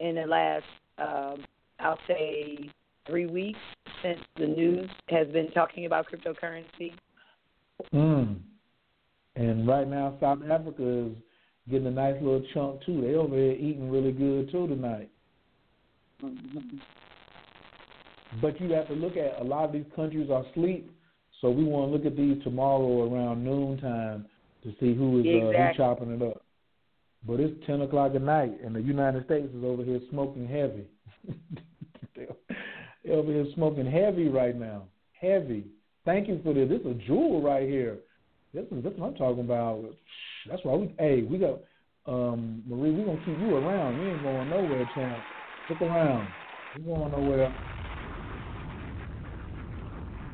in the last, um, I'll say, three weeks since the news has been talking about cryptocurrency. Mm. And right now, South Africa is getting a nice little chunk too. They over here eating really good too tonight. But you have to look at a lot of these countries are asleep, so we want to look at these tomorrow around noontime to see who is uh, who chopping it up. But it's ten o'clock at night, and the United States is over here smoking heavy. [LAUGHS] They're over here smoking heavy right now. Heavy. Thank you for this. This is a jewel right here. This is this is what I'm talking about. That's why we hey, we got um Marie, we gonna keep you around. You ain't going nowhere, champ. Stick around. You going nowhere.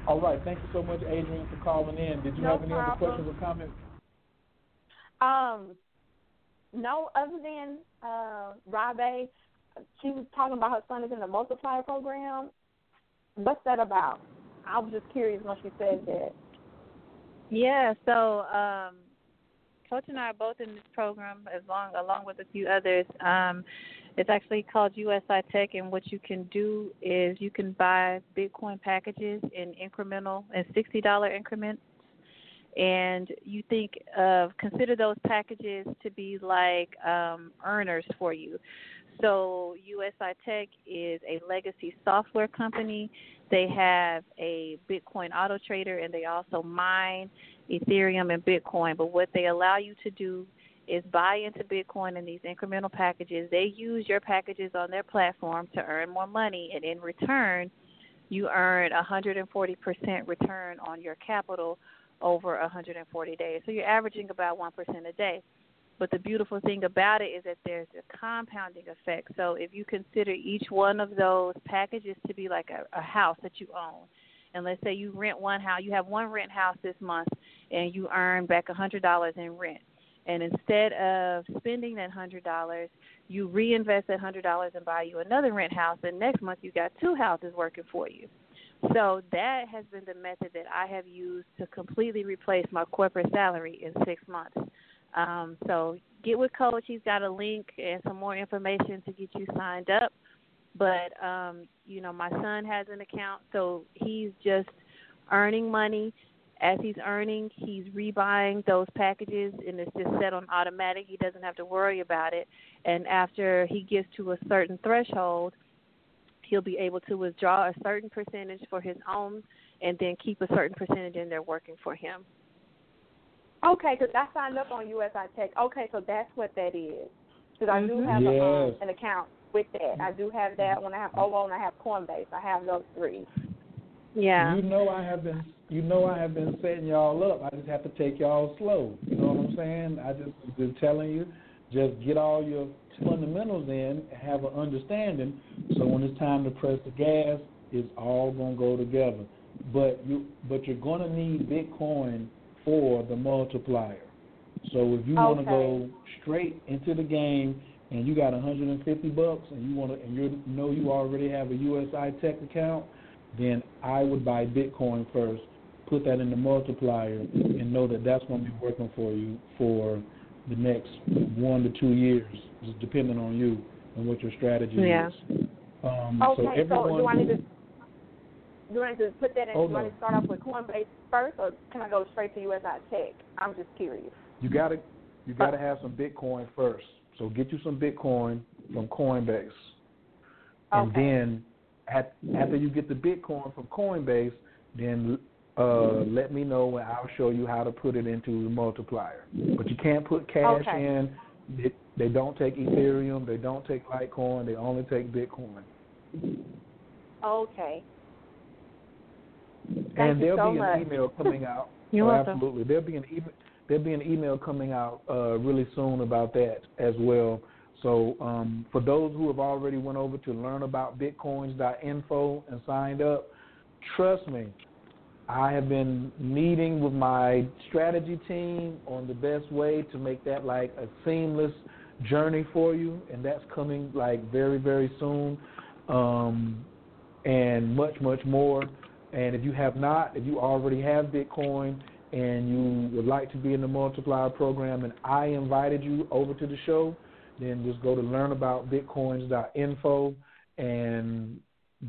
All right, thank you so much, Adrian, for calling in. Did you No have any other questions or comments? Um, no, other than uh, Ra Bey, she was talking about her son is in the multiplier program. What's that about? I was just curious when she said that. Yeah, so um Coach and I are both in this program as long along with a few others. Um it's actually called USI Tech and what you can do is you can buy Bitcoin packages in incremental and sixty dollar increments and you think of consider those packages to be like um, earners for you. So USI Tech is a legacy software company. They have a Bitcoin auto trader and they also mine Ethereum and Bitcoin. But what they allow you to do is buy into Bitcoin in these incremental packages. They use your packages on their platform to earn more money and in return you earn 140% return on your capital over 140 days. So you're averaging about 1% a day. But the beautiful thing about it is that there's a compounding effect. So if you consider each one of those packages to be like a, a house that you own, and let's say you rent one house, you have one rent house this month, and you earn back a hundred dollars in rent. And instead of spending that hundred dollars, you reinvest that hundred dollars and buy you another rent house. And next month you got two houses working for you. So that has been the method that I have used to completely replace my corporate salary in six months. Um, so get with Coach. He's got a link and some more information to get you signed up. But um, you know, my son has an account, so he's just earning money. As he's earning, he's rebuying those packages, and it's just set on automatic. He doesn't have to worry about it. And after he gets to a certain threshold, he'll be able to withdraw a certain percentage for his own, and then keep a certain percentage in there working for him. Okay, because I signed up on USI Tech. Okay, so that's what that is. Because I do Mhm. have a, um, an account with that. I do have that when I have oh, OWO and I have Coinbase. I have those three. Yeah. You know I have been you know I have been setting y'all up. I just have to take y'all slow. You know what I'm saying? I just been telling you, just get all your fundamentals in, have an understanding, so when it's time to press the gas, it's all gonna go together. But you but you're gonna need Bitcoin for the multiplier. So if you want to go straight into the game and you got 150 bucks and you want to and you know you already have a USI Tech account, then I would buy Bitcoin first, put that in the multiplier, and know that that's going to be working for you for the next one to two years, just depending on you and what your strategy Yeah. is. Um, Okay, so everyone, do I need to do I need to put that in? Oh, do I need to start off with Coinbase first, or can I go straight to USI Tech? I'm just curious. you got to you got to have some Bitcoin first. So get you some Bitcoin from Coinbase, and Okay. then at, after you get the Bitcoin from Coinbase, then uh, let me know and I'll show you how to put it into the multiplier. But you can't put cash Okay. in. It, they don't take Ethereum. They don't take Litecoin. They only take Bitcoin. Okay. Thank and you there'll so be much. an email coming out. [LAUGHS] You're Oh, welcome. Absolutely. There'll be an email. There'll be an email coming out uh, really soon about that as well. So um, for those who have already went over to learn about bitcoins.info and signed up, trust me, I have been meeting with my strategy team on the best way to make that like a seamless journey for you, and that's coming like very very soon, um, and much much more. And if you have not, if you already have Bitcoin and you would like to be in the multiplier program, and I invited you over to the show, then just go to learnaboutbitcoins.info and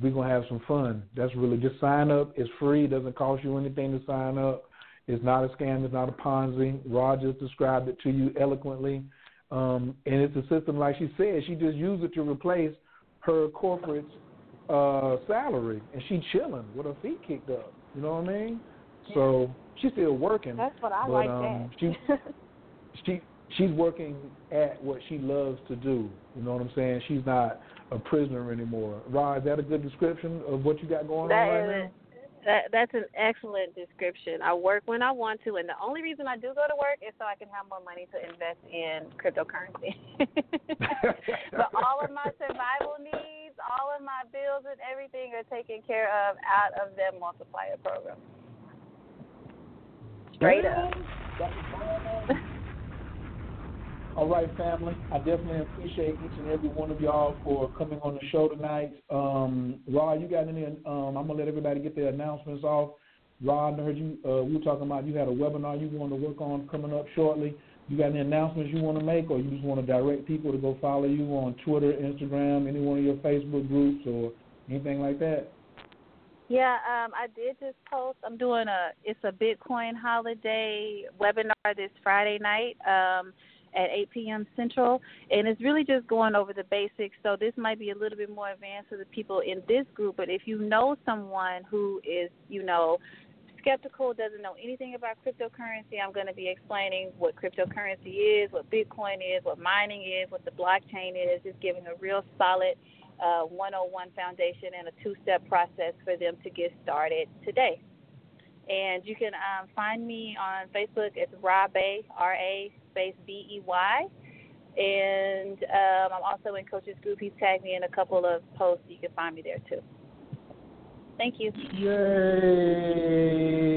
we're gonna have some fun. That's really just sign up. It's free. It doesn't cost you anything to sign up. It's not a scam. It's not a Ponzi. Rogers described it to you eloquently. Um, and it's a system, like she said, she just used it to replace her corporate uh, salary, and she chilling with her feet kicked up. You know what I mean? So she's still working. That's what I but, like um, that. She [LAUGHS] she she's working at what she loves to do. You know what I'm saying? She's not a prisoner anymore. Rod, is that a good description of what you got going That on right is now? that that's an excellent description. I work when I want to, and the only reason I do go to work is so I can have more money to invest in cryptocurrency. [LAUGHS] but all of my survival needs, all of my bills and everything are taken care of out of that multiplier program. Straight up. [LAUGHS] All right, family. I definitely appreciate each and every one of y'all for coming on the show tonight. Um, Rod, you got any? Um, I'm gonna let everybody get their announcements off. Rod, I heard you. Uh, we were talking about you had a webinar you want to work on coming up shortly. You got any announcements you want to make, or you just want to direct people to go follow you on Twitter, Instagram, any one of your Facebook groups, or anything like that? Yeah, um, I did just post. I'm doing a it's a Bitcoin holiday webinar this Friday night um, at 8 p.m. Central, and it's really just going over the basics. So this might be a little bit more advanced for the people in this group. But if you know someone who is, you know, skeptical, doesn't know anything about cryptocurrency, I'm going to be explaining what cryptocurrency is, what Bitcoin is, what mining is, what the blockchain is, just giving a real solid uh, 101 foundation and a two step process for them to get started today. And you can um, find me on Facebook. It's Ra Bey, R A space B E Y. And um, I'm also in Coach's Group. He's tagged me in a couple of posts. You can find me there too. Thank you. Yay!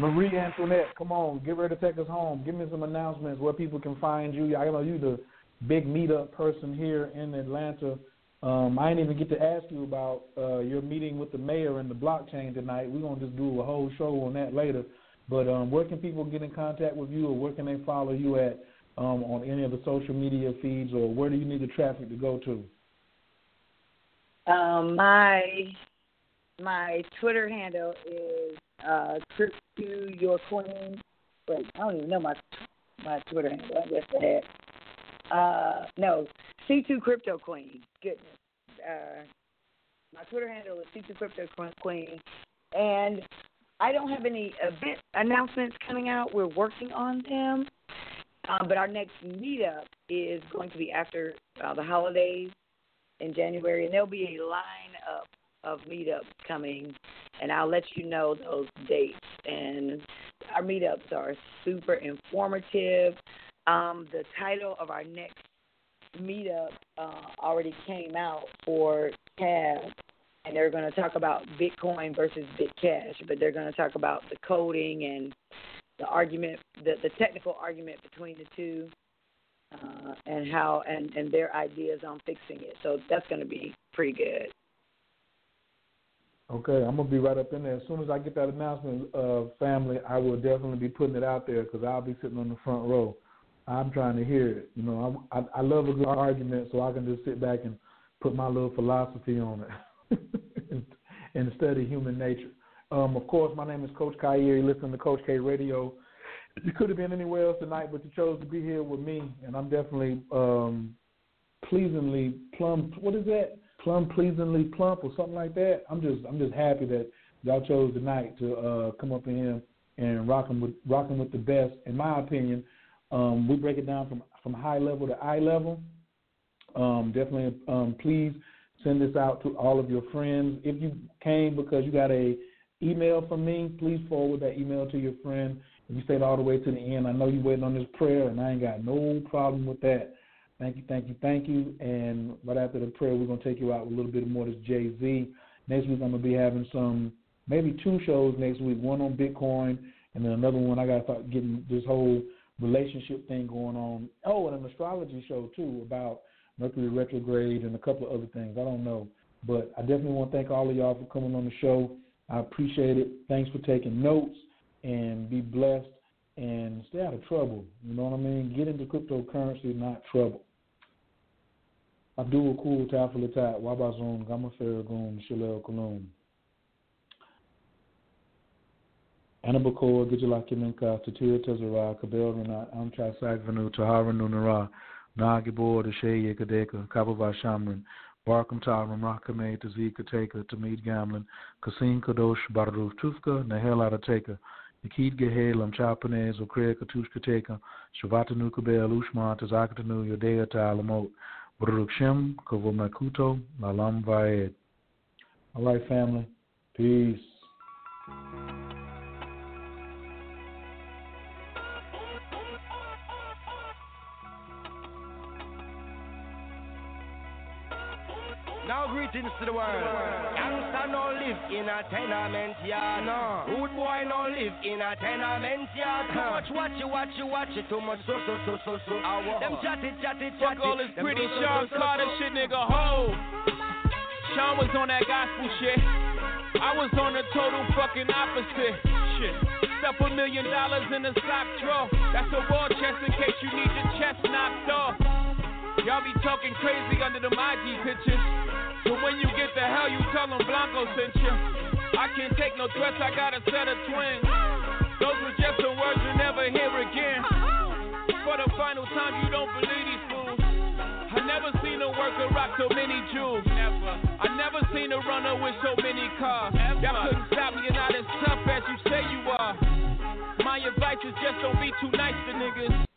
Marie Antoinette, come on, get ready to take us home. Give me some announcements where people can find you. I know you the big meetup person here in Atlanta. Um, I didn't even get to ask you about uh, your meeting with the mayor and the blockchain tonight. We're gonna just do a whole show on that later. But um, where can people get in contact with you, or where can they follow you at um, on any of the social media feeds, or where do you need the traffic to go to? Um, my my Twitter handle is uh, Crypto Your Queen. Wait, I don't even know my my Twitter handle. I guess that. Uh, no, C2 Crypto Queen. Goodness. Uh, my Twitter handle is C2 Crypto Queen, and I don't have any event announcements coming out. We're working on them, um, but our next meetup is going to be after uh, the holidays in January, and there'll be a lineup of meetups coming, and I'll let you know those dates. And our meetups are super informative. Um, the title of our next meetup uh, already came out for CAB, and they're going to talk about Bitcoin versus Bitcash, but they're going to talk about the coding and the argument, the, the technical argument between the two uh, and how and and their ideas on fixing it. So that's going to be pretty good. Okay, I'm gonna be right up in there. As soon as I get that announcement, uh, family, I will definitely be putting it out there because I'll be sitting on the front row. I'm trying to hear it. You know, I'm, I, I love a good argument, so I can just sit back and put my little philosophy on it and, [LAUGHS] and study human nature. Um, of course, my name is Coach Khayr. You listen to Coach K Radio. You could have been anywhere else tonight, but you chose to be here with me, and I'm definitely um, pleasantly plum. What is that? Plum pleasingly plump or something like that. I'm just I'm just happy that y'all chose tonight to uh, come up in here and rocking with rocking with the best. In my opinion, um, we break it down from from high level to eye level. Um, definitely, um, please send this out to all of your friends. If you came because you got a email from me, please forward that email to your friend. If you stayed all the way to the end, I know you're waiting on this prayer, and I ain't got no problem with that. Thank you, thank you, thank you. And right after the prayer, we're gonna take you out with a little bit more of this Jay Z. Next week, I'm gonna be having some, maybe two shows next week. One on Bitcoin, and then another one. I gotta start getting this whole relationship thing going on. Oh, and an astrology show too about Mercury retrograde and a couple of other things. I don't know, but I definitely want to thank all of y'all for coming on the show. I appreciate it. Thanks for taking notes and be blessed and stay out of trouble. You know what I mean? Get into cryptocurrency, not trouble. Abdul Kul Tafalatat, Wabazon, Gamma Farragoon, Shalel Kalum. Anabakor, Gijala Kiminka, Tatir Tazara, Kabel Renat, Amtrai Sagvanu, Tahara Nunara, Nagibor, Shea Kadeka, Kabava Shamran, Barkam Taram, Rakame, Tazika Taker, Tamid Gamlin, Kasim Kadosh, Baruf Tufka, Nahel Adateka, Nikid Gehalam, Chapanez, Okrea Katushka Teka, Shavatanu Kabel, Ushma, Tazakatanu, Yodea Talamot, Baruch Shem, Kovomakuto, Lalam Vaed. All right, family. Peace. Greetings to the world. Youngster no live in a tenement yard. No. Good boy no live in a tenement yard. Too much watch you, watch you, watch it. Too much so, so, so, so, so. Them chatty, chatty, chatty. Fuck all this pretty Sean Carter shit, nigga. Ho. Sean was on that gospel shit. I was on the total fucking opposite. Shit. Stuff a million dollars in a sock drawer. That's a war chest in case you need your chest knocked off. Y'all be talking crazy under them IG pictures. But when you get the hell, you tell them Blanco sent you. I can't take no threats, I got a set of twins. Those were just some words you'll never hear again. For the final time, you don't believe these fools. I never seen a worker rock so many jewels. Never. I never seen a runner with so many cars. Y'all couldn't stop me, you're not as tough as you say you are. My advice is just don't be too nice to niggas.